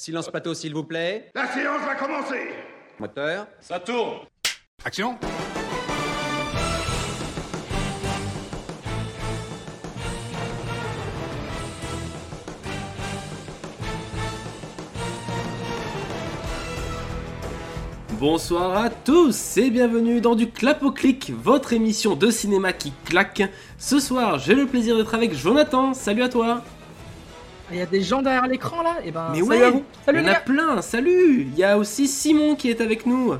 Silence plateau, s'il vous plaît. La séance va commencer Moteur. Ça tourne Action Bonsoir à tous et bienvenue dans du Clap au clic, votre émission de cinéma qui claque. Ce soir, j'ai le plaisir d'être avec Jonathan. Salut à toi. Il y a des gens derrière l'écran là Et ben Mais salut ouais, à vous. Salut il y les en a plein. Salut. Il y a aussi Simon qui est avec nous.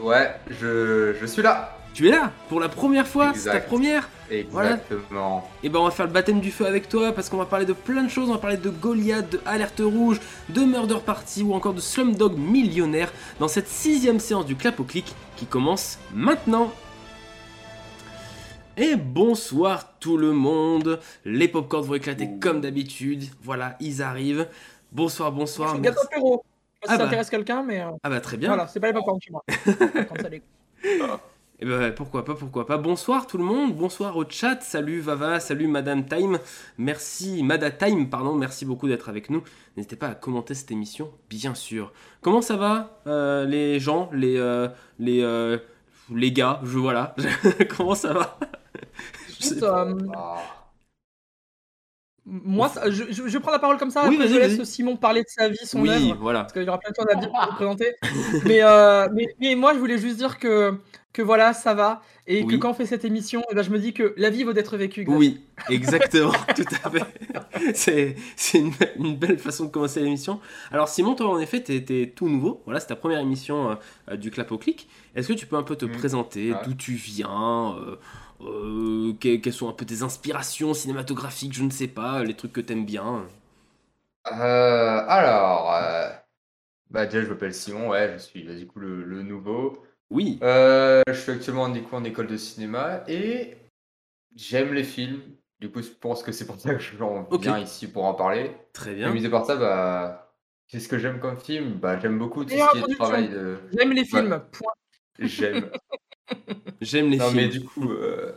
Ouais, je, je suis là. Tu es là pour la première fois. C'est ta première. Voilà. Exactement. Et ben on va faire le baptême du feu avec toi parce qu'on va parler de plein de choses. On va parler de Goliath, de Alerte Rouge, de Murder Party ou encore de Slumdog Millionnaire dans cette sixième séance du clap au clic qui commence maintenant. Et bonsoir tout le monde. Les popcorns vont éclater comme d'habitude. Voilà, ils arrivent. Bonsoir, bonsoir. C'est. Gâteau apéro. Ah si ça bah. intéresse quelqu'un, mais euh, Ah bah très bien. voilà, c'est pas les popcorn chez moi. Comme ça, les- Et ben pourquoi pas, pourquoi pas. Bonsoir tout le monde, bonsoir au chat, salut Vava, salut Madame Time, merci, Mada Time, pardon, merci beaucoup d'être avec nous. N'hésitez pas à commenter cette émission, bien sûr. Comment ça va, euh, les gens, les, euh, les, les gars, je voilà, comment ça va? Je sais Écoute, pas. euh, moi, ça- je, je- je prends la parole comme ça. Oui, après, je laisse. Simon parler de sa vie, son Oui, œuvre. voilà. Parce qu'il y aura plein de choses à dire pour vous présenter. mais, euh, mais, mais moi, je voulais juste dire que, que voilà, ça va. Et Oui. que quand on fait cette émission, eh ben, je me dis que la vie vaut d'être vécue. Oui, exactement, tout à fait. C'est, c'est une, une belle façon de commencer l'émission. Alors Simon, toi en effet, t'es, t'es tout nouveau. Voilà, c'est ta première émission euh, du Clap au Clic. Est-ce que tu peux un peu te Mhm. présenter, Ouais. d'où tu viens, euh, euh, que- quelles sont un peu tes inspirations cinématographiques, je ne sais pas, les trucs que t'aimes bien Euh, alors, euh, bah déjà je m'appelle Simon, ouais, je suis bah, du coup le, le nouveau. Oui, Euh, je suis actuellement du coup en école de cinéma et j'aime les films. Du coup, je pense que c'est pour ça que je viens ici pour en parler. très bien. mis à part ça, bah, qu'est-ce que j'aime comme film? Bah, j'aime beaucoup tout ce qui est travail de. J'aime les films. Point. J'aime. J'aime les Non, mais films. du coup, euh,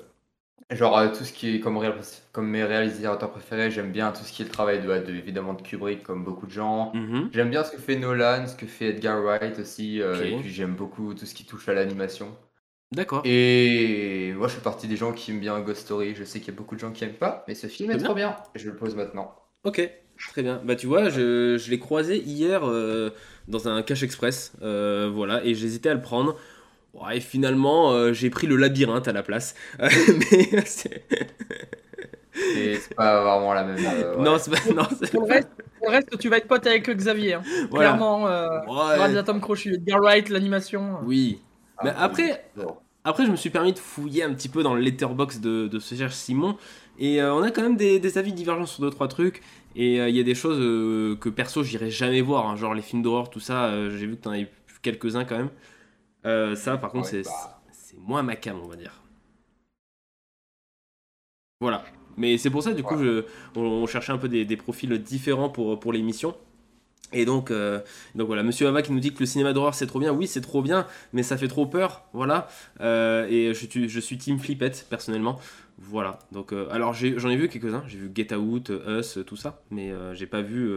genre euh, tout ce qui est comme, réal- comme mes réalisateurs préférés, j'aime bien tout ce qui est le travail de, de- évidemment de Kubrick, comme beaucoup de gens. Mhm. J'aime bien ce que fait Nolan, ce que fait Edgar Wright aussi, euh, et puis j'aime beaucoup tout ce qui touche à l'animation. D'accord. Et moi, je fais partie des gens qui aiment bien Ghost Story. Je sais qu'il y a beaucoup de gens qui aiment pas, mais ce film est bien. trop bien. Je le pose maintenant. Ok, très bien. Bah tu vois, je, je l'ai croisé hier euh, dans un cache express, euh, voilà, et j'hésitais à le prendre. Ouais, et finalement, euh, j'ai pris le labyrinthe à la place. Euh, mais c'est... Pas vraiment la même. euh, ouais. Non, c'est pas... Non, c'est... Pour le, reste, pour le reste, tu vas être pote avec Xavier. hein. Voilà. Clairement, euh, Ouais. réalisateur crochu, Edgar Wright, l'animation. Oui. Ah, Mais après, après, je me suis permis de fouiller un petit peu dans le letterbox de, de ce cher Simon. Et euh, on a quand même des, des avis divergents sur deux trois trucs. Et euh, il y a des choses euh, que perso j'irai jamais voir, hein, genre les films d'horreur, tout ça. euh, J'ai vu que t'en avais quelques-uns quand même. Euh, ça, par contre, Ouais, c'est bah. c'est moins ma cam, on va dire. Voilà. Mais c'est pour ça, du coup, je, on, on cherchait un peu des, des profils différents pour, pour l'émission. Et donc, euh, donc voilà, Monsieur Ava qui nous dit que le cinéma d'horreur c'est trop bien. Oui, c'est trop bien, mais ça fait trop peur. Voilà. Euh, et je, suis- je suis Team Flippette personnellement. Voilà. Donc, euh, alors j'en ai, vu quelques-uns. J'ai vu Get Out, Us, tout ça. Mais j'ai pas vu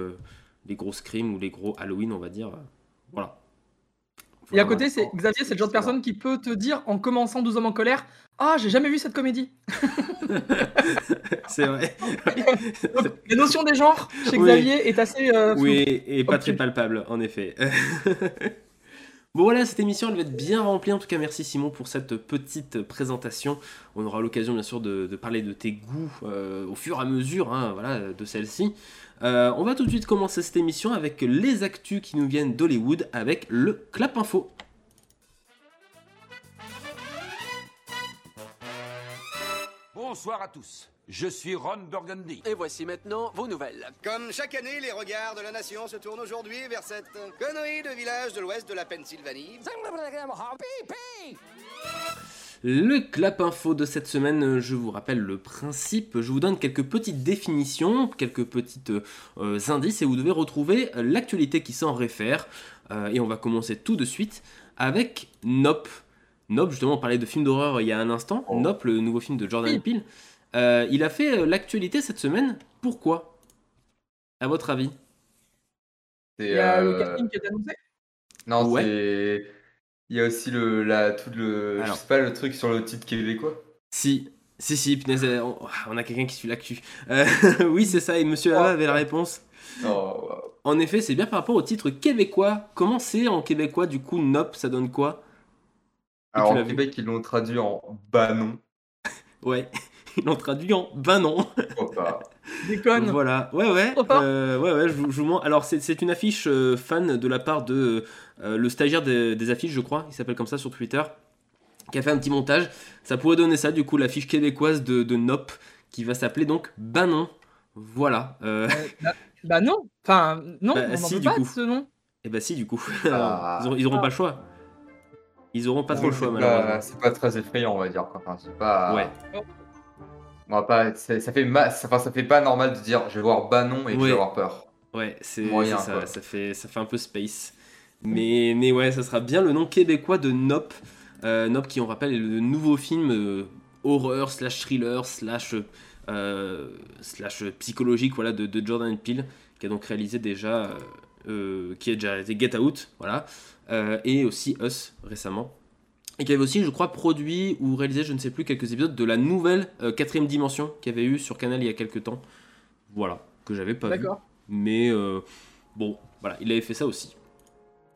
les gros Scream ou les gros Halloween, on va dire. Voilà. Et à côté, c'est Xavier, c'est le genre de personne qui peut te dire en commençant 12 hommes en colère Ah, j'ai jamais vu cette comédie. C'est vrai. Donc, la notion des genres chez Oui. Xavier est assez. euh. Oui, et pas très palpable, en effet. bon voilà, cette émission, elle va être bien remplie. En tout cas, merci Simon pour cette petite présentation. On aura l'occasion, bien sûr, de, parler de tes goûts euh, au fur et à mesure hein, de celle-ci. Euh, on va tout de suite commencer cette émission avec les actus qui nous viennent d'Hollywood avec le Clap Info. Bonsoir à tous. Je suis Ron Burgundy. Et voici maintenant vos nouvelles. Comme chaque année, les regards de la nation se tournent aujourd'hui vers cette connerie de village de l'ouest de la Pennsylvanie. Le clap info de cette semaine, euh, je vous rappelle le principe, je vous donne quelques petites définitions, quelques petits indices et vous devez retrouver euh, l'actualité qui s'en réfère. Euh, et on va commencer tout de suite avec Nope. Nope, justement, on parlait de film d'horreur il y a un instant. Oh. Nope, le nouveau film de Jordan Oui. Peele. Euh, il a fait euh, l'actualité cette semaine. Pourquoi? À votre avis? C'est, Il y a le euh, casting qui est annoncé? Non, Ouais. c'est. Il y a aussi le, la, tout le. Alors. Je sais pas, le truc sur le titre québécois. Si, si, si, punaise, euh, on, on a quelqu'un qui suit l'actu. Euh, oui, c'est ça, et Monsieur Ava avait la réponse. Oh, En effet, c'est bien par rapport au titre québécois. Comment c'est en québécois, du coup, Nop, ça donne quoi? Alors, vu? Québec, ils l'ont traduit en bah non. Ouais, ils l'ont traduit en ben non. Pourquoi pas. Déconne. Voilà, ouais, ouais, euh, ouais, ouais, je vous, je vous montre. Alors, c'est une affiche euh, fan de la part de euh, le stagiaire des, des affiches, je crois, il s'appelle comme ça sur Twitter, qui a fait un petit montage. Ça pourrait donner ça, du coup, l'affiche québécoise de, de Nop, qui va s'appeler donc Ben non. Voilà. Bah, bah non. Enfin, non, Bah, on n'en si, veut du pas coup. de ce nom. et bah, si, du coup. Ah. ils, auront, ils auront pas le choix. Ils auront pas trop le choix, malheureusement. C'est pas très effrayant, on va dire. Enfin, c'est pas. Ouais. On va pas. Ça fait, ma... ça, enfin, ça fait pas normal de dire je vais voir bah non et je vais avoir peur. Ouais, c'est Moyen, ça, ça fait, ça fait un peu space. Mais, mais ouais, ça sera bien le nom québécois de Nop. Euh, Nop qui, on rappelle, est le nouveau film euh, horreur, slash thriller, slash, euh, slash psychologique voilà, de, de Jordan Peele, qui a donc réalisé déjà, euh, qui a déjà réalisé Get Out, voilà, et aussi Us récemment. Et qui avait aussi, je crois, produit ou réalisé, je ne sais plus, quelques épisodes de la nouvelle euh, quatrième dimension qu'il y avait eu sur Canal il y a quelques temps. Voilà, que j'avais pas vu. D'accord. Mais euh, bon, voilà, il avait fait ça aussi.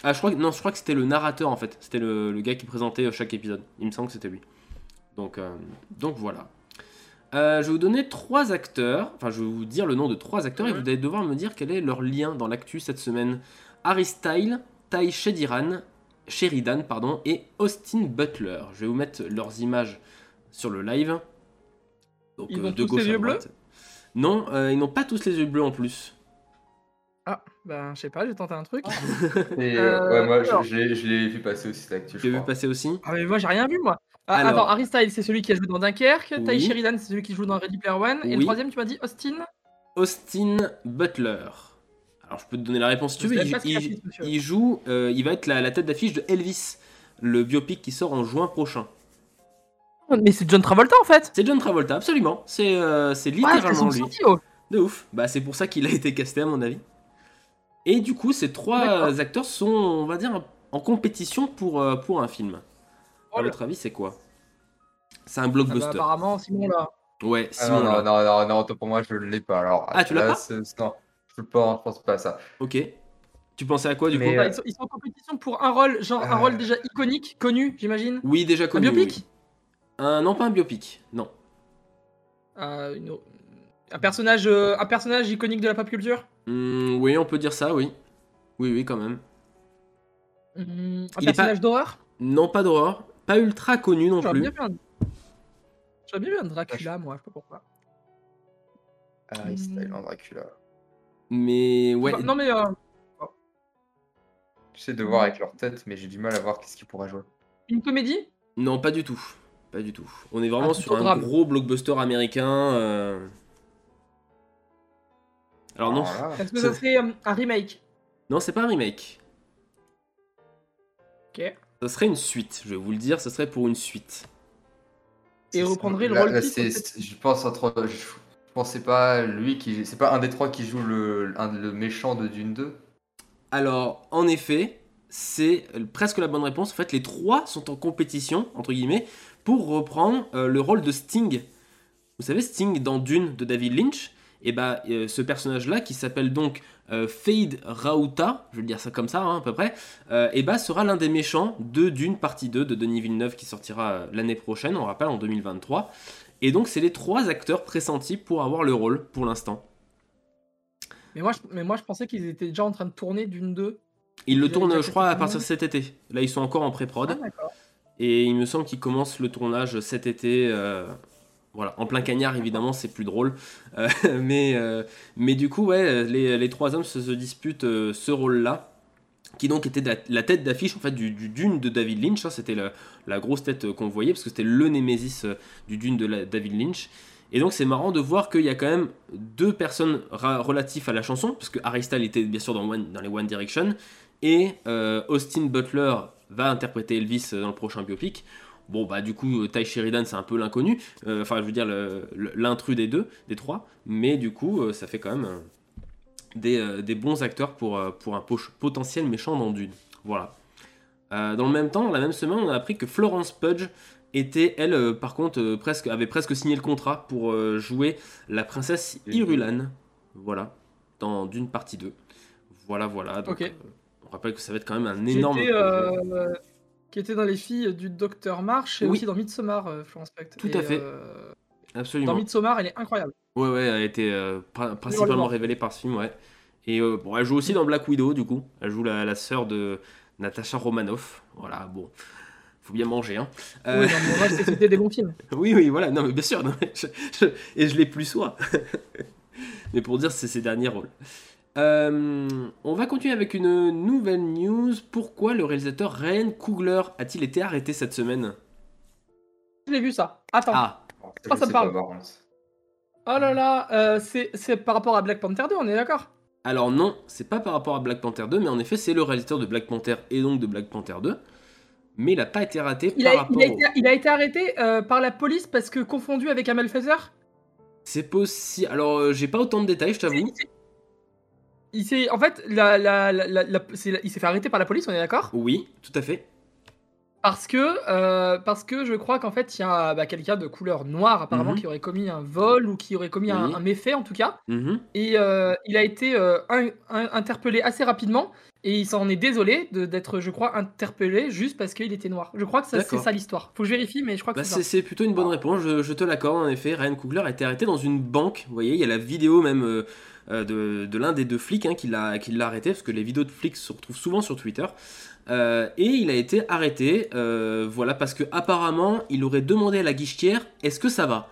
Ah, je crois que, non, je crois que c'était le narrateur en fait. C'était le, le gars qui présentait euh, chaque épisode. Il me semble que c'était lui. Donc, euh, donc voilà. Euh, je vais vous donner trois acteurs. Enfin, je vais vous dire le nom de trois acteurs et vous allez devoir me dire quel est leur lien dans l'actu cette semaine. Harry Style, Ty Sheridan, Sheridan pardon, et Austin Butler. Je vais vous mettre leurs images sur le live. Donc, Ils euh, ont de tous gauche les à yeux bleus. Non, euh, ils n'ont pas tous les yeux bleus en plus. Ah, ben je sais pas, j'ai tenté un truc. Et, Euh, ouais, moi, je, l'ai- je l'ai vu passer aussi, cette. Tu je l'as vu passer aussi Ah, mais moi j'ai rien vu moi. Ah, Alors. Attends, Harry Styles, c'est celui qui a joué dans Dunkerque. Oui. Ty Sheridan, c'est celui qui joue dans Ready Player One. Et le troisième, tu m'as dit Austin? Austin Butler. Alors je peux te donner la réponse si tu veux. Il, joue, euh, il va être la, la tête d'affiche de Elvis, le biopic qui sort en juin prochain. Mais c'est John Travolta en fait. C'est John Travolta, absolument. C'est euh, c'est Ah, c'est littéralement son lui. oh. De ouf. Bah c'est pour ça qu'il a été casté à mon avis. Et du coup, ces trois acteurs sont, on va dire, en compétition pour, euh, pour un film. À Oh là. votre avis, c'est quoi? C'est un Ah bah, blockbuster. apparemment, Simon là. ouais, Ah, Simon. non, non, là. non, non, non, pour moi, je l'ai pas. Alors, Ah, tu l'as pas? Non, je pense, je pense pas à ça. Ok. Tu pensais à quoi du Mais, coup euh, Bah, ils, sont, ils sont en compétition pour un rôle, genre un Euh. rôle déjà iconique, connu, j'imagine. Oui, déjà Un connu. biopic oui. Un, Non, pas un biopic. Non. Euh, une o- un, personnage, euh, un personnage iconique de la pop culture? Hmm, oui, on peut dire ça, oui. Oui, oui, quand même. Hum, Un Il est personnage d'horreur? Non, pas d'horreur. Pas ultra connu non J'aurais plus. bien vu un... J'aurais bien vu un Dracula, moi, je sais pas pourquoi. Harry Styles en Dracula. Mais ouais. Bah, Non mais euh, J'essaie de voir avec leur tête, mais j'ai du mal à voir qu'est-ce qu'ils pourraient jouer. une comédie? Non, pas du tout. Pas du tout. On est vraiment Ah, sur un drame. gros blockbuster américain. euh. Alors non, là, Est-ce que ça serait euh, un remake? Non, c'est pas un remake. Ok. Ça serait une suite. Je vais vous le dire, ça serait pour une suite. Et reprendrait le là- rôle là, c'est- Je pense entre. Je je pensais pas lui qui. C'est pas un des trois qui joue le, un- le méchant de Dune 2 Alors, en effet, c'est euh, presque la bonne réponse. En fait, les trois sont en compétition, entre guillemets, pour reprendre euh, le rôle de Sting. Vous savez, Sting dans Dune de David Lynch, et bah, euh, ce personnage-là, qui s'appelle donc Fade Rauta, je vais le dire ça comme ça, hein, à peu près, et bah, sera l'un des méchants de Dune partie 2 de Denis Villeneuve qui sortira l'année prochaine, on rappelle, en 2023. Et donc, c'est les trois acteurs pressentis pour avoir le rôle pour l'instant. Mais moi, je, mais moi, je pensais qu'ils étaient déjà en train de tourner d'une deux. Ils le tournent, je crois, à partir de cet été. Là, ils sont encore en pré-prod. Ah. Et il me semble qu'il commence le tournage cet été. euh, voilà, en plein cagnard, évidemment, c'est plus drôle. Euh, mais, euh, mais du coup, ouais, les, les trois hommes se, se disputent ce rôle-là. Qui donc était la, tête d'affiche en fait du, du Dune de David Lynch. hein, c'était la, la grosse tête euh, qu'on voyait parce que c'était le Némésis euh, du Dune de David Lynch. Et donc c'est marrant de voir qu'il y a quand même deux personnes relatives à la chanson, parce que Harry était bien sûr dans, les One Direction, et euh, Austin Butler va interpréter Elvis dans le prochain biopic. Bon bah du coup Ty Sheridan c'est un peu l'inconnu, enfin je veux dire l'intrus des deux, des trois, mais du coup ça fait quand même des, des bons acteurs pour, pour un potentiel méchant dans Dune. Voilà. Euh, dans le même temps, la même semaine, on a appris que Florence Pudge était, elle, euh, par contre, euh, presque, avait presque signé le contrat pour jouer la princesse Irulan. Voilà. Dans Dune partie 2. Voilà, voilà. Donc, on rappelle que ça va être quand même un énorme. était, qui était dans les filles du Docteur March et Oui. aussi dans Midsommar, Florence Pugh. Tout Et, à fait. Absolument. dans Midsommar, elle est incroyable. Ouais, ouais, elle a été pr- principalement révélée par ce film, ouais. Et bon, elle joue aussi dans Black Widow, du coup. Elle joue la, la sœur de Natasha Romanoff. Voilà, bon. Faut bien manger, hein. Euh, Oui, non, moi, c'était des bons films. oui, oui, voilà, non, mais bien sûr. non, mais je- je- et je l'ai plus soi. mais pour dire, c'est ses derniers rôles. Euh, on va continuer avec une nouvelle news. Pourquoi le réalisateur Ryan Coogler a-t-il été arrêté cette semaine? Je l'ai vu ça. Attends. Ah, Bon, Ah, je ça me parle. pas, contre. Oh là là, euh, c'est c'est par rapport à Black Panther 2, on est d'accord? Alors non, c'est pas par rapport à Black Panther 2, mais en effet c'est le réalisateur de Black Panther et donc de Black Panther 2. Mais il n'a pas été raté il par a, rapport il, a au- été, il a été arrêté euh, par la police parce que confondu avec un malfaiteur C'est possible. Alors euh, j'ai pas autant de détails, je t'avoue. Il s'est, en fait, la, la, la- il s'est fait arrêter par la police, on est d'accord? Oui, tout à fait. Parce que, euh, parce que je crois qu'en fait, il y a bah, quelqu'un de couleur noire apparemment Mhm. qui aurait commis un vol ou qui aurait commis un, méfait en tout cas. Mhm. Et euh, il a été euh, un- un- interpellé assez rapidement et il s'en est désolé d'être, je crois, interpellé juste parce qu'il était noir. Je crois que c'est ça l'histoire. Faut que je vérifie, mais je crois que Bah, c'est c'est ça. c'est plutôt une bonne réponse, je, je te l'accorde en effet. Ryan Coogler a été arrêté dans une banque. Vous voyez, il y a la vidéo même de, de l'un des deux flics hein, qui l'a qui l'a arrêté, parce que les vidéos de flics se retrouvent souvent sur Twitter. Euh, et il a été arrêté, euh, voilà, parce que apparemment il aurait demandé à la guichetière est-ce que ça va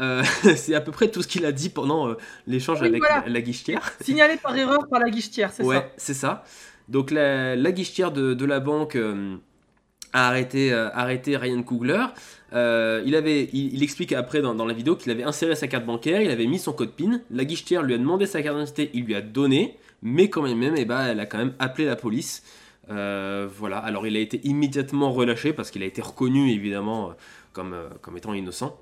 Euh, C'est à peu près tout ce qu'il a dit pendant l'échange Oui, avec voilà. la, la guichetière. Signalé par erreur par la guichetière, c'est Ouais, ça. c'est ça. Donc la, la guichetière de, de la banque a arrêté, arrêté Ryan Coogler. Euh, il, avait, il, il explique après dans, dans la vidéo qu'il avait inséré sa carte bancaire, il avait mis son code PIN. La guichetière lui a demandé sa carte d'identité, il lui a donné, mais quand même, même eh ben, elle a quand même appelé la police. Euh, voilà, alors il a été immédiatement relâché parce qu'il a été reconnu évidemment euh, comme, euh, comme étant innocent.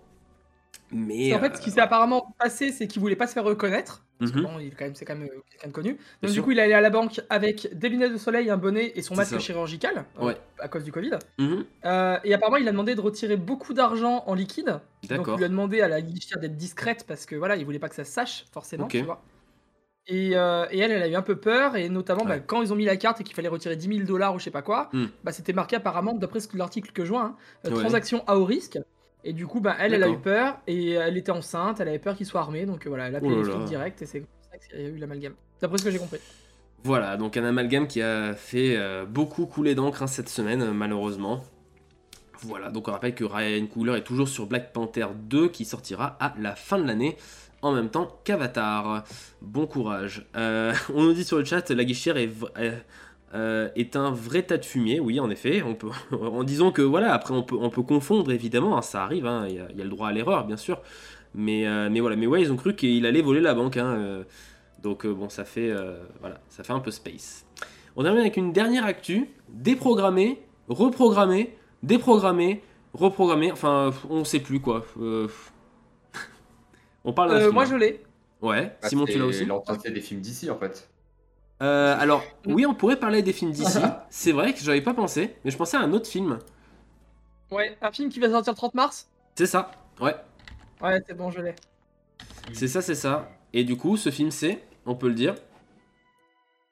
Mais en fait, ce qui s'est apparemment passé, c'est qu'il voulait pas se faire reconnaître. Parce que Mhm. bon, il est quand même, c'est quand même quelqu'un de connu. Donc du coup, il est allé à la banque avec des lunettes de soleil, un bonnet et son masque ça. chirurgical euh, à cause du Covid. mhm, Euh, et apparemment, il a demandé de retirer beaucoup d'argent en liquide. Donc, il lui a demandé à la guichetière d'être discrète parce que voilà, il voulait pas que ça se sache forcément, Ok. tu vois. Et, euh, et elle, elle a eu un peu peur, et notamment bah, quand ils ont mis la carte et qu'il fallait retirer 10 000 dollars ou je sais pas quoi, Hmm. bah, c'était marqué apparemment, d'après l'article que je vois, hein, euh, Ouais. transaction à haut risque. Et du coup, bah, elle, elle a eu peur, et elle était enceinte, elle avait peur qu'il soit armé, donc euh, voilà, elle a appelé Oh là les flics là. direct, et c'est comme ça qu'il y a eu l'amalgame. D'après ce que j'ai compris. Voilà, donc un amalgame qui a fait beaucoup couler d'encre hein, cette semaine, malheureusement. Voilà, donc on rappelle que Ryan Coogler est toujours sur Black Panther 2 qui sortira à la fin de l'année, en même temps qu'Avatar. Bon courage. Euh, on nous dit sur le chat, la guichetière euh, est un vrai tas de fumier, oui, en effet. On peut, en disant que voilà, après on peut, on peut confondre évidemment, hein, ça arrive, hein, il y, a- le droit à l'erreur, bien sûr. Mais, euh, mais voilà, mais ouais, ils ont cru qu'il allait voler la banque. hein, donc bon, ça fait, voilà, ça fait un peu space. On termine avec une dernière actu, déprogrammer, reprogrammer, déprogrammer, reprogrammer, enfin on sait plus quoi. On parle d'un Euh, film, moi, hein. je l'ai. Ouais, Ah, Simon tu l'as aussi l'entièreté des films d'ici en fait. Euh, Alors oui, on pourrait parler des films d'ici, c'est vrai que j'avais pas pensé, mais je pensais à un autre film. Ouais, un film qui va sortir le 30 mars? C'est ça, ouais, Ouais, c'est bon, je l'ai. c'est ça, c'est ça. Et du coup, ce film c'est, on peut le dire,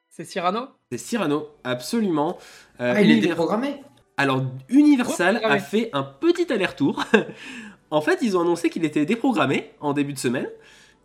C'est Cyrano? C'est Cyrano, absolument. Euh, Ah, il est dé- déprogrammé Alors, Universal a fait un petit aller-retour. en fait, ils ont annoncé qu'il était déprogrammé en début de semaine.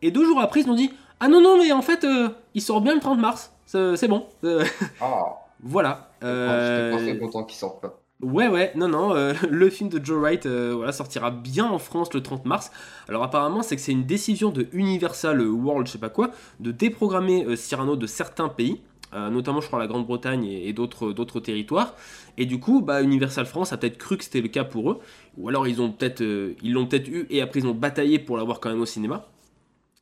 Et deux jours après, ils ont dit Ah non, non, mais en fait, euh, il sort bien le 30 mars. C'est c'est bon. Euh, Ah, voilà. Euh, très content qu'il sorte pas. Ouais, ouais, non, non, euh, le film de Joe Wright euh, voilà, sortira bien en France le 30 mars. Alors apparemment, c'est que c'est une décision de Universal World, je sais pas quoi, de déprogrammer euh, Cyrano de certains pays, euh, notamment je crois la Grande-Bretagne et, d'autres territoires. Et du coup, bah, Universal France a peut-être cru que c'était le cas pour eux, ou alors euh, ils l'ont peut-être eu et après ils ont bataillé pour l'avoir quand même au cinéma.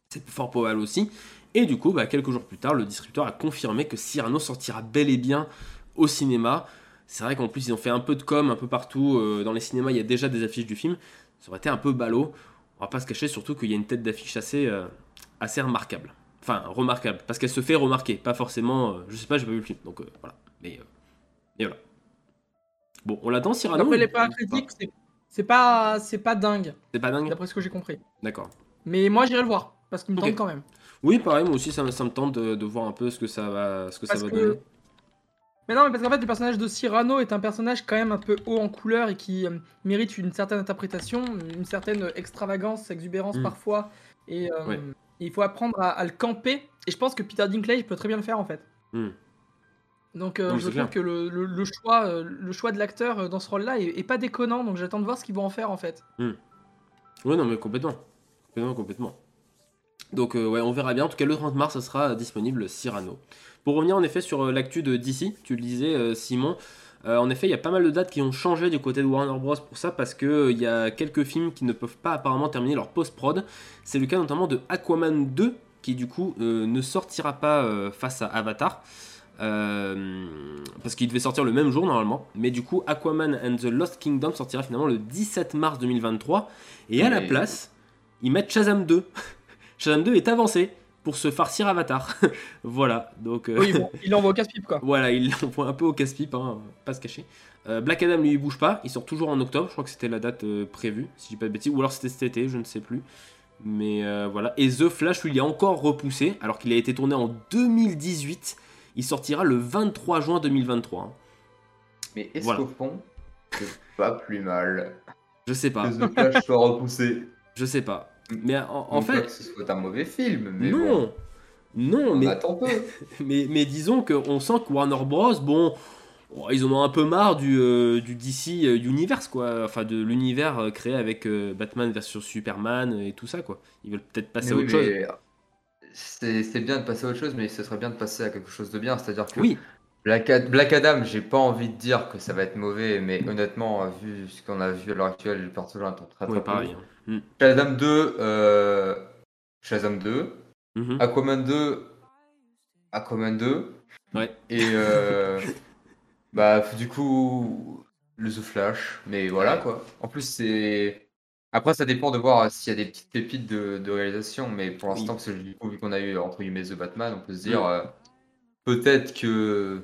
C'est fort probable aussi. Et du coup, bah, quelques jours plus tard, le distributeur a confirmé que Cyrano sortira bel et bien au cinéma. C'est vrai qu'en plus, ils ont fait un peu de com un peu partout. euh, dans les cinémas, il y a déjà des affiches du film. Ça aurait été un peu ballot. On va pas se cacher, surtout qu'il y a une tête d'affiche euh, assez remarquable. Enfin, remarquable, parce qu'elle se fait remarquer, pas forcément. euh, je sais pas, j'ai pas vu le film, donc euh, voilà. Mais, euh, et voilà. Bon, on l'attend, Cyrano les pas critiques, c'est- c'est pas, c'est pas dingue, C'est pas dingue d'après ce que j'ai compris. D'accord. Mais moi, j'irai le voir, parce qu'il me Ok. tente quand même. Oui, pareil, moi aussi, ça, me- ça me tente de, de voir un peu ce que ça va, ce que ça va que- donner. Mais non, mais parce qu'en fait, le personnage de Cyrano est un personnage quand même un peu haut en couleur et qui euh, mérite une certaine interprétation, une certaine extravagance, exubérance Mm. parfois. Et euh, Ouais. Il faut apprendre à, à le camper. Et je pense que Peter Dinklage peut très bien le faire en fait. Mm. Donc euh, je trouve que le, le- le choix, euh, le choix de l'acteur euh, dans ce rôle-là est, est pas déconnant. Donc j'attends de voir ce qu'ils vont en faire en fait. Oui, non, mais complètement. Complètement, complètement. Donc, euh, ouais, on verra bien. En tout cas, le 30 mars, ça sera disponible Cyrano. Pour revenir en effet sur l'actu de DC, tu le disais, Simon. Euh, en effet, il y a pas mal de dates qui ont changé du côté de Warner Bros. pour ça, parce que euh, il y a quelques films qui ne peuvent pas apparemment terminer leur post-prod. C'est le cas notamment de Aquaman 2, qui du coup euh, ne sortira pas face à Avatar. Parce qu'il devait sortir le même jour normalement, mais du coup Aquaman and the Lost Kingdom sortira finalement le 17 mars 2023 et à la place ils mettent Shazam 2. Shazam 2 est avancé pour se farcir Avatar. voilà, donc euh, Oui, bon, il l'envoie au casse-pipe quoi. voilà, il l'envoie un peu au casse-pipe, hein, pas se cacher. Euh, Black Adam lui il bouge pas, il sort toujours en octobre, je crois que c'était la date euh, prévue, si je dis pas de bêtises, ou alors c'était cet été, je ne sais plus. Mais euh, voilà, et The Flash lui il est encore repoussé, alors qu'il a été tourné en 2018, il sortira le 23 juin 2023. hein. Mais est-ce Voilà. qu'au fond, c'est pas plus mal Je sais pas, que The Flash soit repoussé je sais pas. Mais en, en pas fait, que ce soit un mauvais film, mais non, bon, non, on mais. Mais, mais disons qu'on sent que Warner Bros, bon, ils en ont un peu marre du, euh, du DC euh, Universe, quoi. Enfin, de l'univers euh, créé avec euh, Batman versus Superman et tout ça, quoi. Ils veulent peut-être passer à Mais autre oui, chose. c'est bien de passer à autre chose, mais ce serait bien de passer à quelque chose de bien. C'est-à-dire que Oui, Black, Ad- Black Adam, j'ai pas envie de dire que ça va être mauvais, mais honnêtement, vu ce qu'on a vu à l'heure actuelle, le personnage est très très pareil. Mm. Shazam 2, euh, Shazam 2, Mhm. Aquaman 2, Aquaman 2, Ouais. et euh, bah du coup le The Flash, mais voilà quoi. En plus c'est après ça dépend de voir s'il y a des petites pépites de, de réalisation, mais pour Oui. l'instant parce que du coup, vu qu'on a eu entre guillemets The Batman, on peut se dire Mm. euh, peut-être que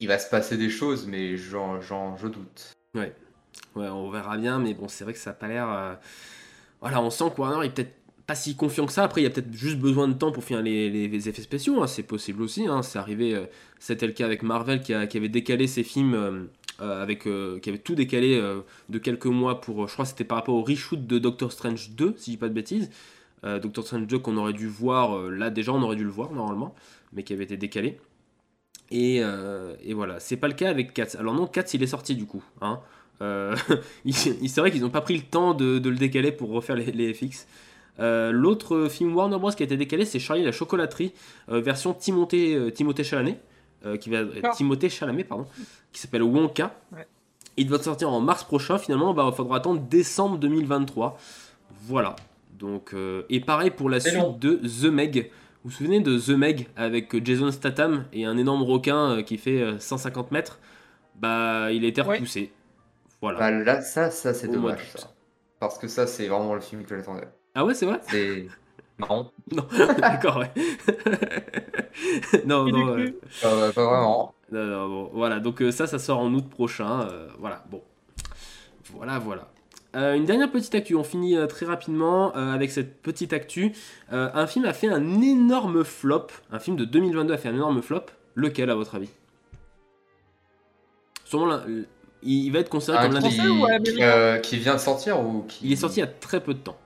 il va se passer des choses, mais j'en, je doute. Ouais, on verra bien, mais bon, c'est vrai que ça a pas l'air. euh, Voilà, on sent que Warner est peut-être pas si confiant que ça. Après, il y a peut-être juste besoin de temps pour finir les, effets spéciaux. hein, C'est possible aussi. hein, C'est arrivé. euh, C'était le cas avec Marvel qui, avait décalé ses films. euh, qui avait tout décalé de quelques mois pour. Je crois que c'était par rapport au reshoot de Doctor Strange 2, si je dis pas de bêtises. Doctor Strange 2 qu'on aurait dû voir. là, déjà, on aurait dû le voir normalement, mais qui avait été décalé. Et, euh, et voilà, c'est pas le cas avec Cats. Alors non, Cats il est sorti du coup. Hein. Euh, c'est vrai qu'ils n'ont pas pris le temps de, de le décaler pour refaire les, les FX. Euh, L'autre film Warner Bros qui a été décalé, c'est Charlie et la chocolaterie, euh, version Timothée, Timothée Chalamet, euh, qui va, Ah. Timothée Chalamet, pardon, qui s'appelle Wonka. Ouais. Il doit sortir en mars prochain. Finalement, bah, il faudra attendre décembre 2023. Voilà. Donc, euh, et pareil pour la suite long. de The Meg. Vous vous souvenez de The Meg avec euh, Jason Statham et un énorme requin euh, qui fait euh, 150 mètres? Bah, il a été Ouais. repoussé. Voilà. Bah là, ça, ça c'est dommage ça. Parce que ça, c'est vraiment le film que j'attendais. Ah ouais, c'est vrai? C'est. Non, Non, d'accord, ouais. non, non, euh, cru. pas, pas vraiment. non, non, bon, voilà. Donc euh, ça, ça sort en août prochain. euh, voilà, bon. Voilà, voilà. Euh, une dernière petite actu, on finit euh, très rapidement euh, avec cette petite actu. Euh, un film a fait un énorme flop. Un film de 2022 a fait un énorme flop. Lequel, à votre avis? Sûrement, l'un- il va être considéré Un comme l'un des qui, qui, euh, qui vient de sortir ou qui. Il est sorti il y a très peu de temps.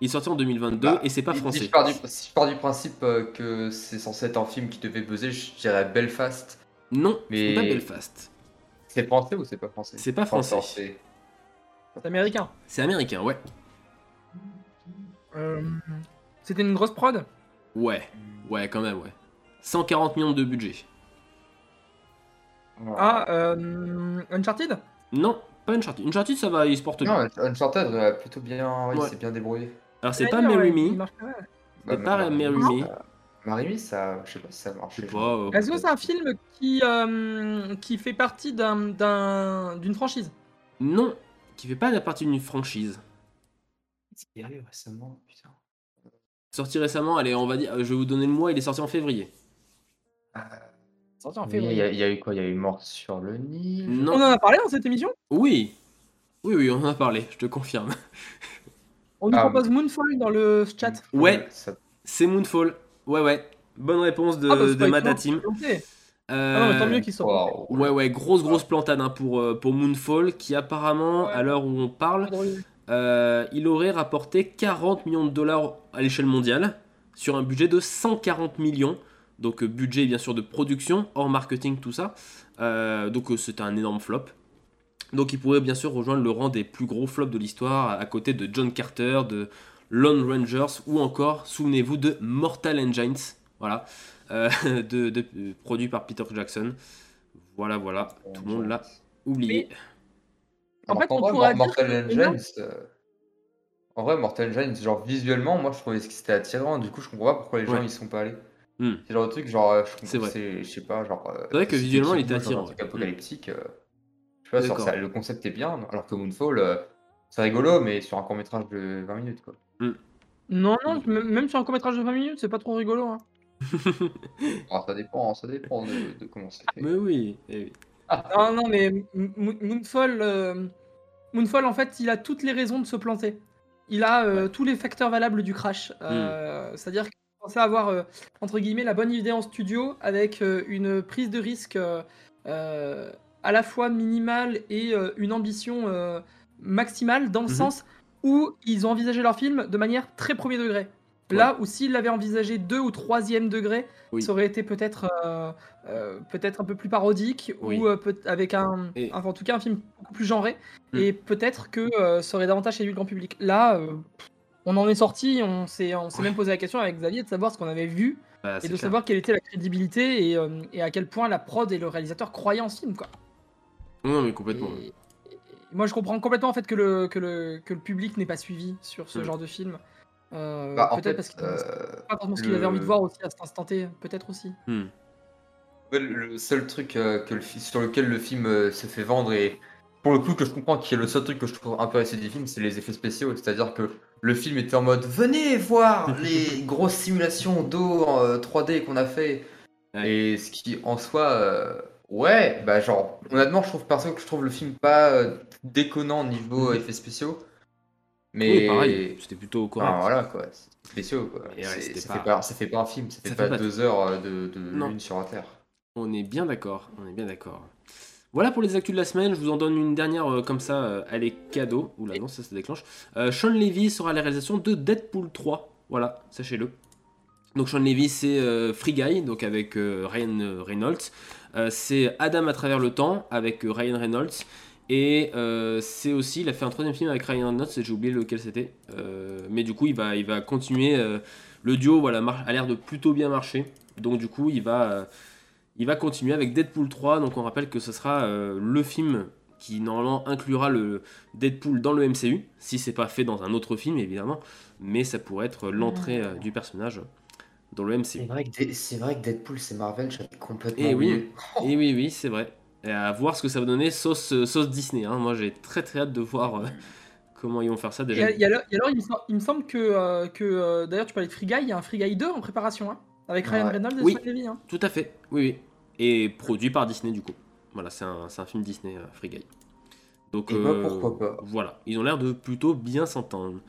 Il est sorti en 2022 Bah, et c'est pas Si français. je pars du, si je pars du principe que c'est censé être un film qui devait buzzer, je dirais Belfast. Non, Mais- c'est pas Belfast. C'est français ou c'est pas français? C'est pas français. C'est américain. C'est américain, ouais. Euh, C'était une grosse prod? Ouais, ouais, quand même, ouais. 140 millions de budget. Ah, euh, Uncharted? Non, pas Uncharted. Uncharted, ça va, il se porte bien. Non, Uncharted a plutôt bien, oui, Ouais. c'est bien débrouillé. Alors, c'est pas ouais, Mary il Me. mal. Bah, C'est pas Mar- Mary Marimi, Me. ça- je sais pas si ça marche. Euh, Est-ce que c'est un film qui, euh, qui fait partie d'un- d'un- d'une franchise? Non, qui fait pas la partie d'une franchise. Récemment Putain. Sorti récemment, allez, on va dire, je vais vous donner le mois, il est sorti en février. Sorti en Oui, Il y, février. a- il y a eu quoi? Il y a eu Mort sur le Nil? Non. On en a parlé dans cette émission? Oui, oui, oui, on en a parlé, je te confirme. On nous Ah, propose Moonfall dans le chat. Ouais, Ça- c'est Moonfall. Ouais, ouais. Bonne réponse de, Ah, bah, de Planté. Ah non, mais tant mieux qu'il soit planté. Waouh. Ouais, ouais, grosse, grosse plantade hein, pour, euh, pour Moonfall, qui apparemment, Ouais. à l'heure où on parle, euh, il aurait rapporté 40 millions de dollars à l'échelle mondiale, sur un budget de 140 millions. Donc, euh, budget bien sûr de production, hors marketing, tout ça. Euh, donc, euh, c'était un énorme flop. Donc, il pourrait bien sûr rejoindre le rang des plus gros flops de l'histoire, à côté de John Carter, de Lone Rangers, ou encore, souvenez-vous, de Mortal Engines. Voilà. Euh, de, de- produit par Peter Jackson. Voilà, voilà. Tout le monde l'a oublié. En fait, qu'en on vrai, pourrait Mor- dire que Mortal Engines. euh, En vrai, Mortal Engines, genre visuellement, moi je trouvais que c'était attirant. Du coup, je comprends pas pourquoi les gens Ouais. ils sont pas allés. Hmm. C'est le genre de truc, genre, euh, je C'est vrai. c'est, je sais pas, genre. C'est vrai que visuellement, il était genre attirant, un truc apocalyptique. euh, Je sais pas, genre, D'accord. ça- le concept est bien, alors que Moonfall, euh, c'est rigolo, mais sur un court métrage de 20 minutes quoi. Non, non, m- même sur un court-métrage de 20 minutes, c'est pas trop rigolo. Hein. Alors, ça dépend, ça dépend de, de comment c'est fait. Mais oui. eh oui. Non, non, mais Moonfall, euh, Moonfall, en fait, il a toutes les raisons de se planter. Il a euh, tous les facteurs valables du crash. Euh, C'est-à-dire qu'il pensait avoir, euh, entre guillemets, la bonne idée en studio avec euh, une prise de risque euh, euh, à la fois minimale et euh, une ambition euh, maximale, dans le Mhm. sens où ils ont envisagé leur film de manière très premier degré. Là où s'ils l'avaient envisagé deux ou troisième degré, Oui. ça aurait été peut-être euh, euh, peut-être un peu plus parodique Oui. ou euh, peut- avec un, Et- en tout cas un film beaucoup plus genré Mm. et peut-être que ça aurait davantage séduit le grand public. Là, on en est sorti, on s'est on s'est Ouais. même posé la question avec Xavier de savoir ce qu'on avait vu Bah, et de clair. savoir quelle était la crédibilité et, et à quel point la prod et le réalisateur croyaient en ce film quoi. Non, mais complètement. Et- moi je comprends complètement en fait que le, que le, que le public n'ait pas suivi sur ce Mm. genre de film. Euh, Bah, en peut-être fait, parce qu'il euh, pas forcément ce qu'il le- avait envie de voir aussi à cet instant T, peut-être aussi. Hmm. Ouais, Le seul truc euh, que le sur lequel le film euh, se fait vendre et pour le coup que je comprends qui est le seul truc que je trouve un peu assez du film, c'est les effets spéciaux. C'est-à-dire que le film était en mode venez voir les grosses simulations d'eau en euh, 3D qu'on a fait. Ouais. Et ce qui en soi, euh, ouais, bah genre honnêtement je trouve perso que je trouve le film pas euh, déconnant niveau Mhm. effets spéciaux. Mais Oui, pareil. C'était plutôt correct. Enfin, voilà quoi, c'est spéciaux quoi. Et ouais, C'est- c'était ça, pas- fait pas... ça fait pas un film, ça fait Ça pas fait pas- deux heures euh, de, lune sur la Terre. On est bien d'accord. On est bien d'accord. Voilà pour les actus de la semaine. Je vous en donne une dernière euh, comme ça. euh, elle est cadeau. Oula, non, ça se déclenche. Euh, Sean Levy sera à la réalisation de Deadpool 3. Voilà, sachez-le. Donc Sean Levy, c'est Free Guy, donc avec Ryan Reynolds. C'est Adam à travers le temps avec Ryan Reynolds. Et euh, c'est aussi, il a fait un troisième film avec Ryan Reynolds, et j'ai oublié lequel c'était. Euh, mais du coup, il va, il va continuer. euh, le duo voilà, a l'air de plutôt bien marcher. Donc du coup, il va, il va continuer avec Deadpool 3. Donc on rappelle que ce sera le film qui normalement inclura le Deadpool dans le MCU, si c'est pas fait dans un autre film évidemment, mais ça pourrait être l'entrée du personnage dans le MCU. c'est vrai que Deadpool c'est Marvel, j'avais complètement Eh oui. oublié. Et oui, oui, c'est vrai. Et à voir ce que ça va donner sauce, euh, sauce Disney. hein. Moi j'ai très très hâte de voir euh, comment ils vont faire ça déjà. et alors, et alors, il, me, sem- il me semble que, euh, que euh, d'ailleurs tu parlais de Free Guy, il y a un Free Guy 2 en préparation, hein, avec Ryan. Reynolds et Oui. Levy. Hein. Tout à fait, oui, oui. Et produit par Disney du coup. Voilà, c'est un, c'est un film Disney, euh, Free Guy. Donc Et bah, euh, pourquoi pas. voilà, ils ont l'air de plutôt bien s'entendre.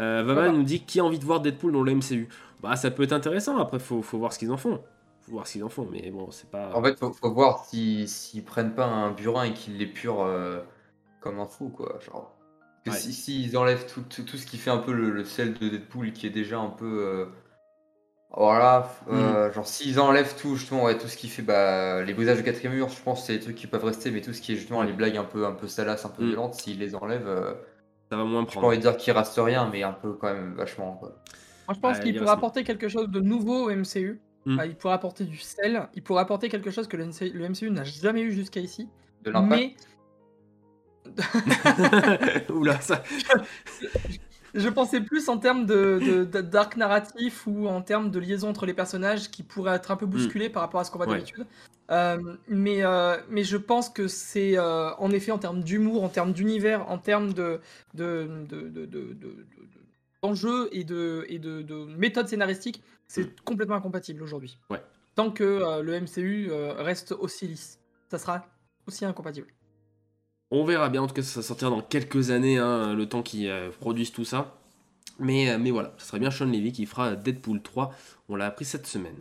Euh, Vama Voilà. nous dit qui a envie de voir Deadpool dans le MCU. Bah ça peut être intéressant, après faut, faut voir ce qu'ils en font. Voir qu'ils en font, mais bon, c'est pas... En fait, faut, faut voir si- s'ils prennent pas un burin et qu'ils l'épurent euh, comme un fou, quoi. Genre. Que Ouais. si s'ils enlèvent tout, tout, tout ce qui fait un peu le, le sel de Deadpool, qui est déjà un peu. euh, Voilà, Mm. euh, genre s'ils enlèvent tout, justement, ouais, tout ce qui fait bah, les brisages de quatrième mur, je pense que c'est des trucs qui peuvent rester, mais tout ce qui est justement les blagues un peu, un peu salaces, un peu Mm. violentes, s'ils les enlèvent, euh, ça va moins j'ai pas prendre. envie de dire qu'il reste rien, mais un peu quand même vachement, quoi. Moi je pense Ouais, qu'il reste- apporter quelque chose de nouveau au MCU. Mm. Euh, il pourrait apporter du sel, il pourrait apporter quelque chose que le MCU, le MCU n'a jamais eu jusqu'à ici. De l'impact. Mais Oula, ça... je pensais plus en termes de, de- de- d'arc narratif ou en termes de liaison entre les personnages qui pourrait être un peu bousculé par rapport à ce qu'on voit Mm. Ouais. d'habitude. Euh, mais, euh, mais je pense que c'est euh, en effet en termes d'humour, en termes d'univers, en termes de, de, de, de, de- de- de- d'enjeux et de, et de, de méthodes scénaristiques, c'est Mm. complètement incompatible aujourd'hui. Ouais. Tant que euh, le MCU euh, reste aussi lisse, ça sera aussi incompatible. On verra bien, en tout cas ça sortira dans quelques années, hein, le temps qu'ils euh, produisent tout ça. Mais, mais voilà, ce serait bien Sean Levy qui fera Deadpool 3, on l'a appris cette semaine.